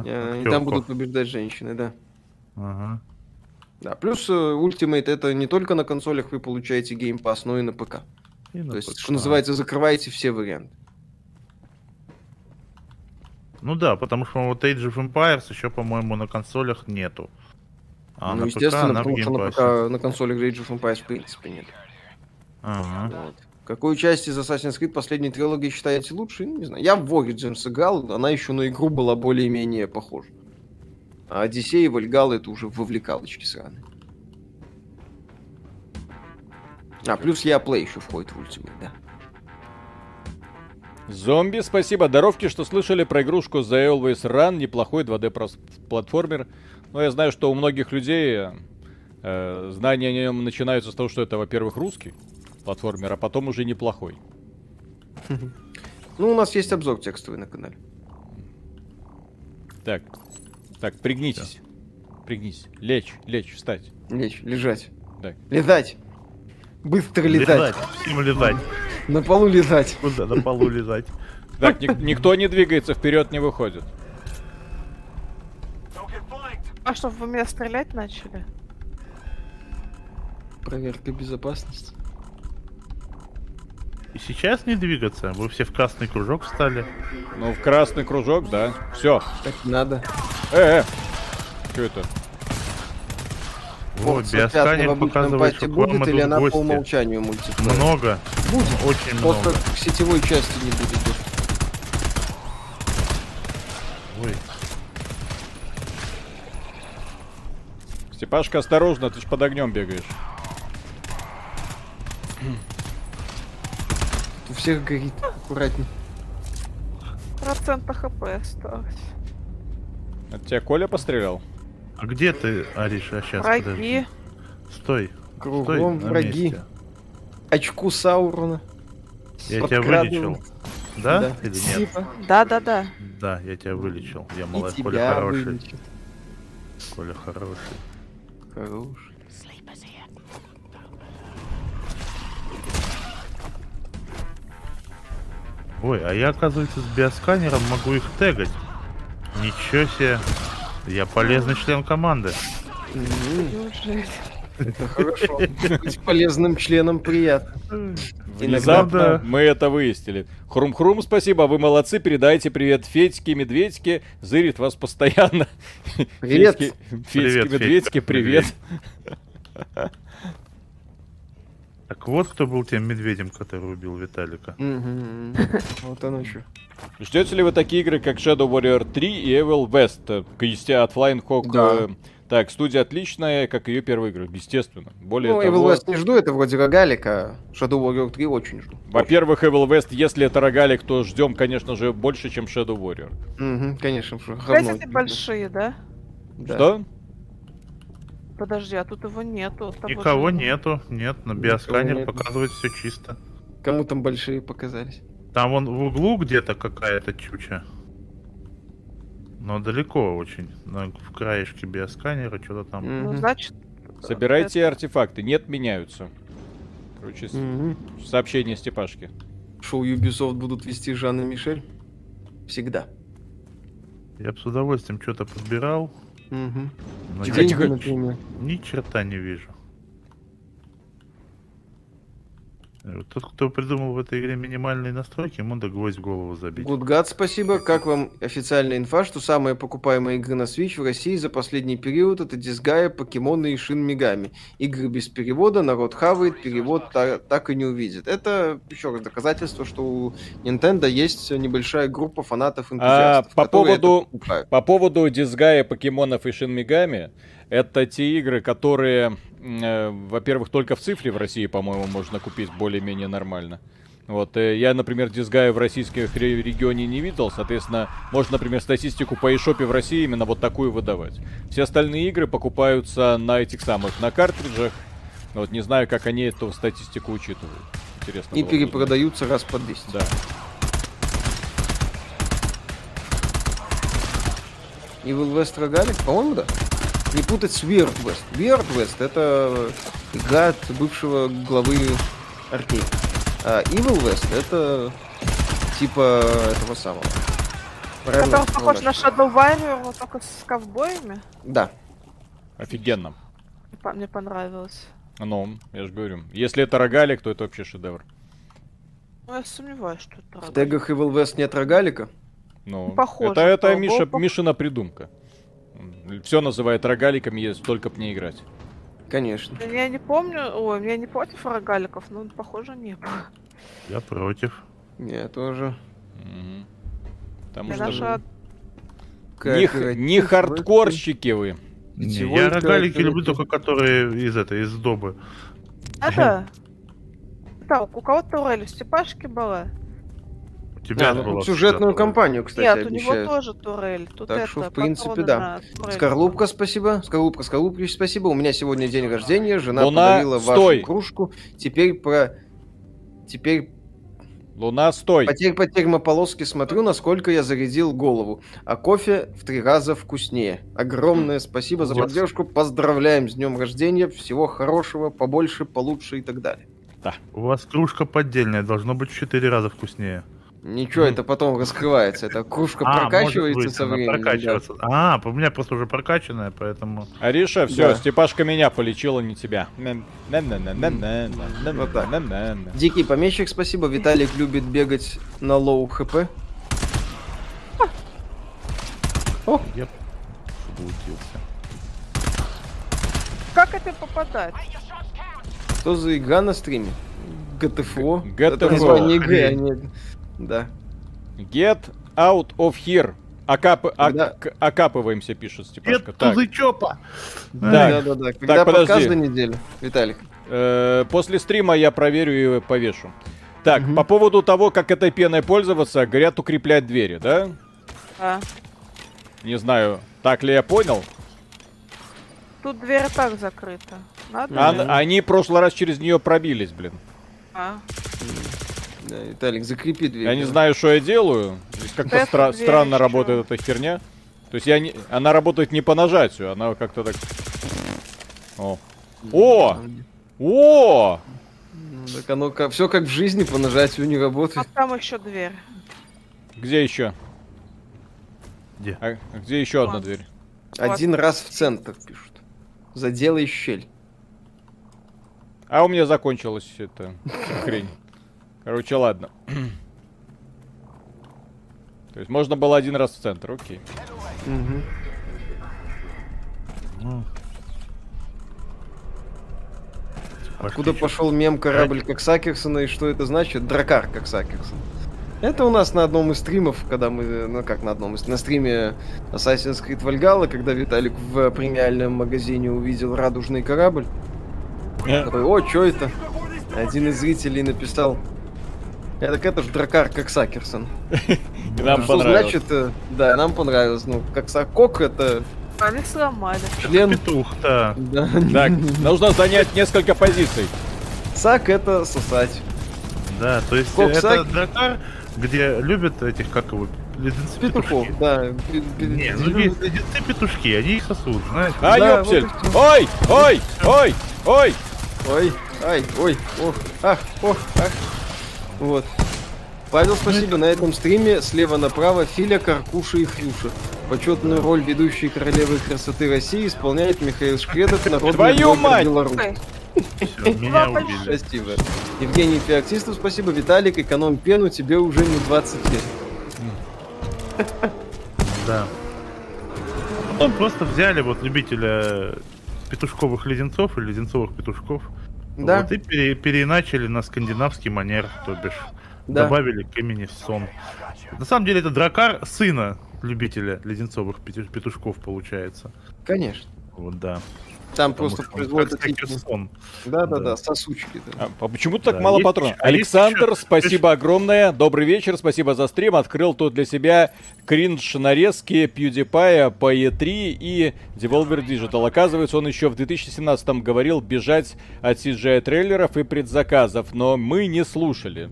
И там будут побеждать женщины, да. Ага. Да, плюс э, Ultimate это не только на консолях вы получаете Game Pass, но и на ПК. И на То есть, ПК. что называется, закрываете все варианты. Ну да, потому что вот Age of Empires еще, по-моему, на консолях нету. А ну, на естественно, ПК, потому что на, ПК, на консолях Age of Empires в принципе нет. Ага. Вот. Какую часть из Assassin's Creed последней трилогии считаете лучшей? Ну, не знаю. Я в Origins играл, она еще на игру была более-менее похожа. А Одиссей и Вальгал это уже вовлекалочки сраные. А, плюс я Play еще входит в Ultimate, да. Зомби, спасибо. Даровки, что слышали про игрушку The Always Run. Неплохой 2D-платформер. Но я знаю, что у многих людей э, знания о нем начинаются с того, что это, во-первых, русский платформер, а потом уже неплохой. Ну, у нас есть обзор текстовый на канале. Так, так, пригнитесь. Да. Пригнись. Лечь, лечь, встать. Лечь, лежать. Да. Летать. Быстро летать. Летать. Им летать. На полу летать. Куда? На полу летать. Так, никто не двигается, вперед не выходит. А что, вы меня стрелять начали? Проверка безопасности. И сейчас не двигаться? Вы все в красный кружок встали? Ну, в красный кружок, да. Все. Так надо. Э, э. Что это? Вот, биосканер показывает, что будет или она гости. по умолчанию мультиплеер? Много. Будет. Очень Просто много. к сетевой части не будет. Ой. Степашка, осторожно, ты ж под огнем бегаешь. Всех горит, аккуратней. Процента хп осталось. От тебя Коля пострелял? А где ты, Ариша, сейчас? Враги. Подожди. Стой. Кругом Стой враги. Очку Саурона. Я тебя вылечил. Да? да? Или нет? Да, да, да. Да, я тебя вылечил. Я малый Коля хороший. Вылечил. Коля хороший. Хороший. Ой, а я, оказывается, с биосканером могу их тегать. Ничего себе. Я полезный член команды. Это хорошо. Быть полезным членом приятно. Внезапно мы это выяснили. Хрум-хрум, спасибо, вы молодцы, передайте привет Федьке, Медведьке, зырит вас постоянно. Привет. Федьке, Медведьке, привет. Так вот кто был тем медведем, который убил Виталика. Вот оно что. Ждете ли вы такие игры, как Shadow Warrior 3 и Evil West? Костя от Flying Hawk. Да. Э, так, студия отличная, как ее первая игра, естественно. Более ну, того... Evil West не жду, это вроде рогалик, а Shadow Warrior 3 очень жду. Во-первых, Evil West, если это рогалик, то ждем, конечно же, больше, чем Shadow Warrior. Угу, конечно. Эти большие, да? да? Что? Подожди, а тут его нету. Никого нету, нет, на биосканер показывает все чисто. Кому там большие показались? Там вон в углу где-то какая-то чуча. Но далеко очень. На, в краешке биосканера что-то там. Mm-hmm. Ну, значит... Собирайте это... артефакты, нет, меняются. Короче, mm-hmm. сообщение Степашки. Шоу Ubisoft будут вести Жан и Мишель? Всегда. Я бы с удовольствием что-то подбирал. Угу. Но тихо, тихо. Ни черта не вижу. Тот, кто придумал в этой игре минимальные настройки, ему до гвоздь в голову забить. Гудгад, спасибо. Как вам официальная инфа, что самые покупаемые игры на Switch в России за последний период это Дисгая, Покемоны и Шин Мигами. Игры без перевода, народ хавает, перевод та- так и не увидит. Это еще раз доказательство, что у Nintendo есть небольшая группа фанатов энтузиастов. А, по поводу, по поводу Дисгая, Покемонов и Шин Мигами, это те игры, которые Э, во-первых, только в цифре в России, по-моему, можно купить более-менее нормально. Вот, э, я, например, дисгая в российских регионе не видел, соответственно, можно, например, статистику по eShop в России именно вот такую выдавать. Все остальные игры покупаются на этих самых, на картриджах. Вот, не знаю, как они эту статистику учитывают. Интересно. И перепродаются раз по 200. Да. Evil West Rogalик? По-моему, да не путать с Weird West. Weird West это игра от бывшего главы Аркейд. А Evil West это типа этого самого. Который похож на Shadow Warrior, но только с ковбоями? Да. Офигенно. Мне понравилось. Ну, я же говорю. Если это рогалик, то это вообще шедевр. Ну, я сомневаюсь, что это рогалик. В тегах Evil West нет рогалика? Ну, Похоже. Это, это Миша, Мишина придумка. Все называет рогаликами, если только б не играть. Конечно. Я не помню, ой, я не против рогаликов, но похоже не было. Я против. Я тоже. Угу. Потому я что наша... не, не хардкорщики вы. Не, я рогалики люблю только которые из этой, из добы. Это? Да, у кого-то турель в Степашке была тебя да, ну, сюжетную кампанию, кстати, Нет, обещают. у него тоже турель. Тут так это, что, в принципе, да. Скорлупка, спасибо. Скорлупка, скорлупка, спасибо. У меня сегодня день рождения, жена Луна, подарила стой. вашу кружку. Теперь про... Теперь Луна, стой. По, тер- по термополоске смотрю, насколько я зарядил голову. А кофе в три раза вкуснее. Огромное спасибо за поддержку. Поздравляем с днем рождения. Всего хорошего, побольше, получше и так далее. Да. У вас кружка поддельная, должно быть в четыре раза вкуснее. Ничего, это потом раскрывается. Эта кружка а, прокачивается быть, со временем. Прокачивается. Да. А, у меня просто уже прокачанная, поэтому. Ариша, все, да. Степашка меня полечила, не тебя. Вот так. Дикий помещик, спасибо. Виталик любит бегать на low HP. О! Я Как это попадать? Что за игра на стриме? GTFO? GTFO. Это а не... Да. Get out of here. Окап... Когда... Окапываемся, пишет Степашка. Так. чопа. Да, да, да. Когда так, подожди. недели, Виталик? Э, после стрима я проверю и повешу. Так, угу. по поводу того, как этой пеной пользоваться, говорят, укреплять двери, да? А. Не знаю, так ли я понял. Тут дверь так закрыта. Надо? А, они в прошлый раз через нее пробились, блин. А. Да, Виталик, закрепи дверь. Я не знаю, что я делаю. Как-то стра- странно еще. работает эта херня. То есть я не... она работает не по нажатию, она как-то так... О! О! О! Ну, так оно как... все как в жизни по нажатию не работает. А там еще дверь. Где еще? Где? А, где еще одна дверь? Один вот. раз в центр пишут. Заделай щель. А у меня закончилась эта хрень. Короче, ладно. То есть можно было один раз в центр, окей. Угу. Откуда пошел мем корабль как Сакерсона и что это значит? Дракар как Сакерсон. Это у нас на одном из стримов, когда мы, ну как на одном из, на стриме Assassin's Creed Valhalla, когда Виталик в премиальном магазине увидел радужный корабль. Yeah. Такой, о, что это? Один из зрителей написал, я так это же дракар, как Сакерсон. И нам Что понравилось. значит, э, да, нам понравилось. Ну, как Сакок это... Они сломали. Член... Петух, да. да. Так, нужно занять несколько позиций. Сак это сосать. Да, то есть Кок, это сак... дракар, где любят этих, как его, леденцы Петухов, да. Не, ну есть леденцы петушки, они их сосут, знаешь. А, да, ёпсель! Ой, ой, ой, ой! Ой, ай, ой, ох, ах, ох, ах. Вот. Павел, спасибо. На этом стриме слева направо Филя, Каркуша и Хрюша. Почетную роль ведущей королевы красоты России исполняет Михаил Шкредов, народный Твою мать! Беларусь. Меня убили. Спасибо. Евгений Феоктистов, спасибо. Виталик, эконом пену, тебе уже не 20 лет. Да. Потом просто взяли вот любителя петушковых леденцов или леденцовых петушков. Да. Вот, и пере, переиначили на скандинавский манер, то бишь. Да. Добавили к имени Сон. На самом деле это дракар сына любителя леденцовых петушков получается. Конечно. Вот да. Там Потому просто производят сон. Да, да, да, сосучки. Да. А, а почему так да, мало есть, патронов? А Александр, еще... спасибо огромное. Добрый вечер, спасибо за стрим. Открыл тут для себя кринж нарезки PewDiePie по E3 и Devolver Digital. Оказывается, он еще в 2017 говорил бежать от CGI трейлеров и предзаказов, но мы не слушали.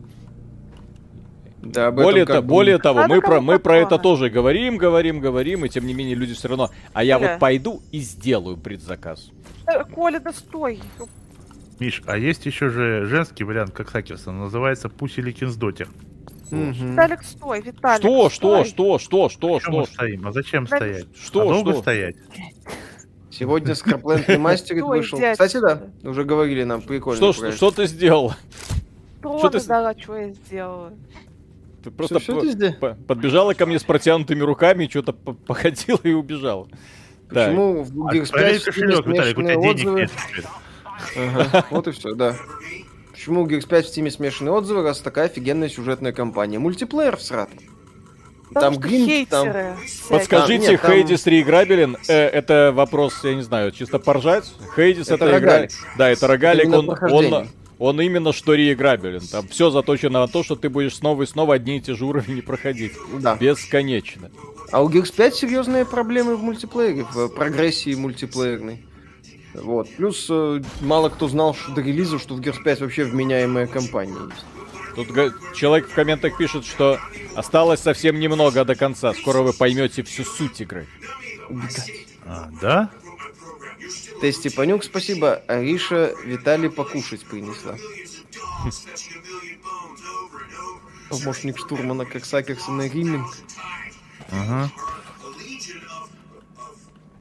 Да, об более этом то, более того, мы про, мы про это тоже говорим, говорим, говорим, и тем не менее люди все равно. А я вот пойду и сделаю предзаказ. Э, Коля, да стой. Миш, а есть еще же женский вариант, как Сакерсон, называется Пусили Кинсдотер. Виталик, стой, Виталик. Что, что, что, что, что, что? Мы стоим? А зачем стоять? Что, а долго стоять? Сегодня Scarplant Remastered вышел. Кстати, да, уже говорили нам, прикольно. Что, что, что ты сделал? Что ты... да, что я сделала? Ты просто все, все по подбежала ко мне с протянутыми руками, что-то походила и убежала. Почему в Gears 5 кошелек, смешанные отзывы? Ага, вот и все, да. Почему у Gears 5 в Steam смешанные отзывы, раз такая офигенная сюжетная кампания? Мультиплеер всратый. Там грин, там... Подскажите, Нет, там... Хейдис реиграбелен? Э, это вопрос, я не знаю, чисто поржать. Хейдис это, это игра... Да, это рогалик, он, он, он именно что реиграбелен. Там все заточено на то, что ты будешь снова и снова одни и те же уровни проходить. Да. Бесконечно. А у Gears 5 серьезные проблемы в мультиплеере, в прогрессии мультиплеерной. Вот. Плюс э, мало кто знал что до релиза, что в Gears 5 вообще вменяемая компания есть. Тут человек в комментах пишет, что осталось совсем немного до конца. Скоро вы поймете всю суть игры. А, да? Ты Степанюк, спасибо. Ариша Виталий покушать принесла. Помощник штурмана как Сакерсона Риминг. Ага.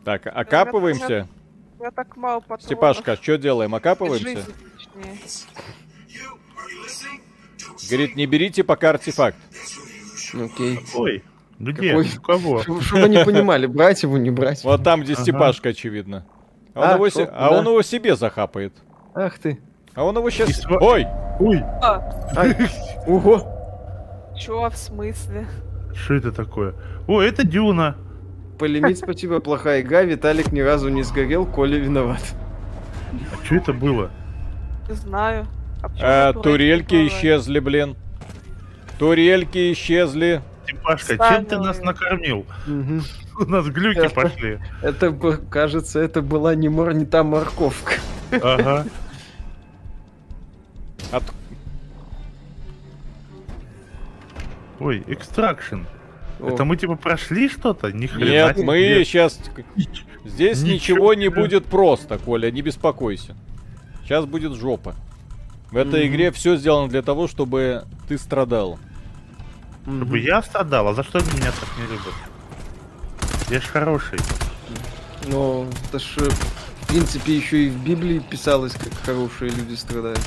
Так, окапываемся? Я так мало патронов. Степашка, что делаем? Окапываемся? Говорит, не берите пока артефакт. Окей. Ой, где? Какой? У кого? Чтобы не понимали, брать его, не брать. Вот там, где Степашка, очевидно. А, он, а, его, се... а он его себе захапает. Ах ты. А он его сейчас... Св... Ой! Ой! А. Ого! Чё, в смысле? Что это такое? О, это Дюна. Полимить спасибо, плохая игра. Виталик ни разу не сгорел, Коля виноват. А что это было? Не знаю. А, а турельки исчезли, блин. Турельки исчезли. Типашка, чем ты нас накормил? У нас глюки пошли. Это, кажется, это была не, мор, не та морковка. Ага. От... Ой, экстракшн. Это мы типа прошли что-то? Ни хрена Нет, мы Нет. сейчас... Здесь ничего, ничего не будет просто, Коля, не беспокойся. Сейчас будет жопа. В этой mm-hmm. игре все сделано для того, чтобы ты страдал. Чтобы mm-hmm. я страдал? А за что меня так не любят? Я ж хороший. Ну, это ж, в принципе, еще и в Библии писалось, как хорошие люди страдают.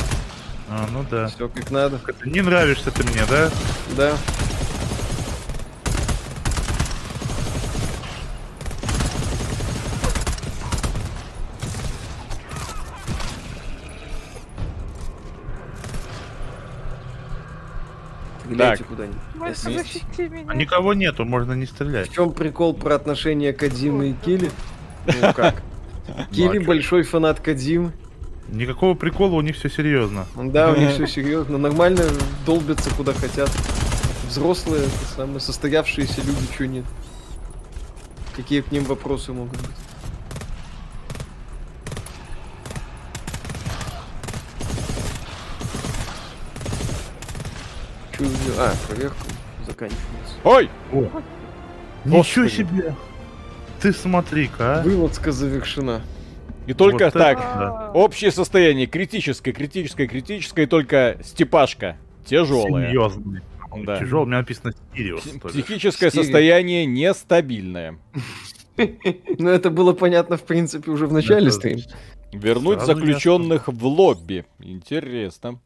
А, ну да. Все как надо. Не нравишься ты мне, да? Да. Стреляйте куда-нибудь. А никого нету, можно не стрелять. В чем прикол про отношения Кадимы и Кили? Ну как? Кили большой фанат Кадимы. Никакого прикола, у них все серьезно. Да, у них все серьезно. Нормально долбятся куда хотят. Взрослые, самые состоявшиеся люди, что нет. Какие к ним вопросы могут быть? А, проверка заканчивается. Ой! О. Ничего себе! Ты смотри-ка, а. Вылазка завершена. И только вот так, да. общее состояние критическое, критическое, критическое, и только степашка тяжелая. Серьезный. Да. Тяжелый, у меня написано Сириус. Психическое состояние нестабильное. Ну, это было понятно, в принципе, уже в начале стрима. Вернуть заключенных в лобби. Интересно.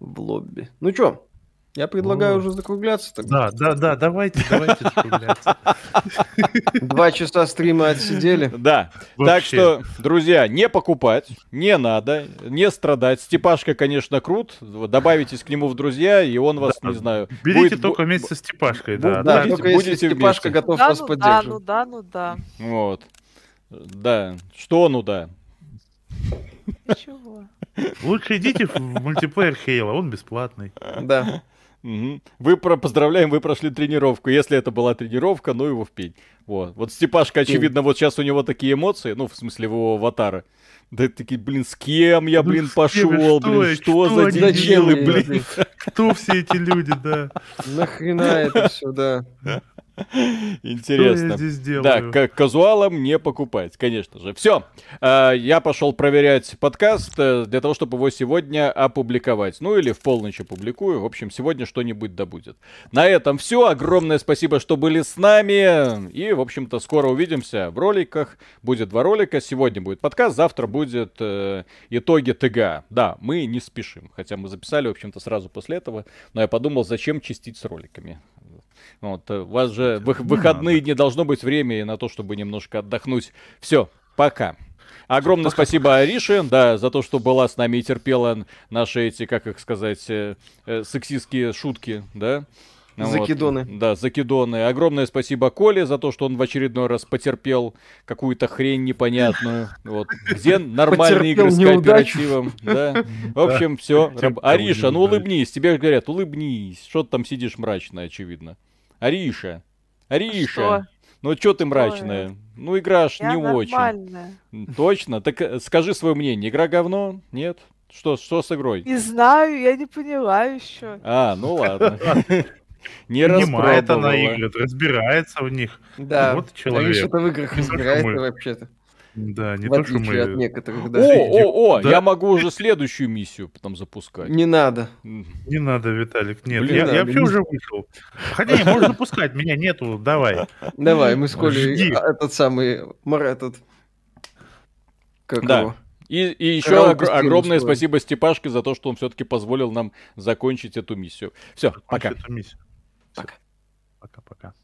В лобби. Ну чё, я предлагаю О. уже закругляться. Тогда. Да, да, да, давайте, давайте закругляться. Два часа стрима отсидели. Да. Так что, друзья, не покупать, не надо, не страдать. Степашка, конечно, крут. Добавитесь к нему в друзья, и он вас, не знаю... Берите только вместе со Степашкой, да. Да, только если Степашка готов вас поддерживать. Ну да, ну да, ну да. Вот. Да. Что ну да? Ничего. Лучше идите в мультиплеер Хейла, он бесплатный. Да. Угу. Вы про... поздравляем, вы прошли тренировку. Если это была тренировка, ну его в пень. Вот. Вот Степашка, очевидно, вот сейчас у него такие эмоции, ну, в смысле, его аватара. Да такие, блин, с кем я, блин, ну, пошел, что блин, что, что за дебилы, блин. Кто все эти люди, да? Нахрена это все, да. Интересно. Да, как казуалам не покупать, конечно же. Все, а, я пошел проверять подкаст э, для того, чтобы его сегодня опубликовать. Ну или в полночь опубликую. В общем, сегодня что-нибудь да будет. На этом все. Огромное спасибо, что были с нами. И, в общем-то, скоро увидимся в роликах. Будет два ролика. Сегодня будет подкаст, завтра будет э, итоги ТГ. Да, мы не спешим. Хотя мы записали, в общем-то, сразу после этого. Но я подумал, зачем чистить с роликами. Вот, э, у вас же в выходные дни должно быть время на то, чтобы немножко отдохнуть. Все, пока. Огромное пока. спасибо Арише, да, за то, что была с нами и терпела наши эти, как их сказать, э, э, сексистские шутки, да. Закидоны. Вот, да, закидоны. Огромное спасибо Коле за то, что он в очередной раз потерпел какую-то хрень непонятную. Вот. Где нормальные игры с кооперативом. Да. В общем, все. Ариша, ну улыбнись. Тебе говорят, улыбнись. Что ты там сидишь мрачно, очевидно. Ариша, Ариша. Что? Ну что ты мрачная? Что ну играшь Я не нормальная. очень. Точно? Так э, скажи свое мнение. Игра говно? Нет? Что, что с игрой? Не знаю, я не поняла еще. А, ну ладно. Не Понимает она игры, разбирается в них. Да, вот человек. что-то в играх разбирается вообще-то. Да, не в то, что мы... от некоторых, да. О, о, о, да? я могу уже следующую миссию потом запускать. Не надо. Не надо, Виталик, нет. Блин, я, надо. я вообще уже вышел. Хотя можно запускать, меня нету, давай. Давай, мы с Колей а, этот самый, Мар, этот... Как да. его? И, и еще ог- огромное стоит. спасибо Степашке за то, что он все-таки позволил нам закончить эту миссию. Все, пока. Эту миссию. Пока. Пока-пока.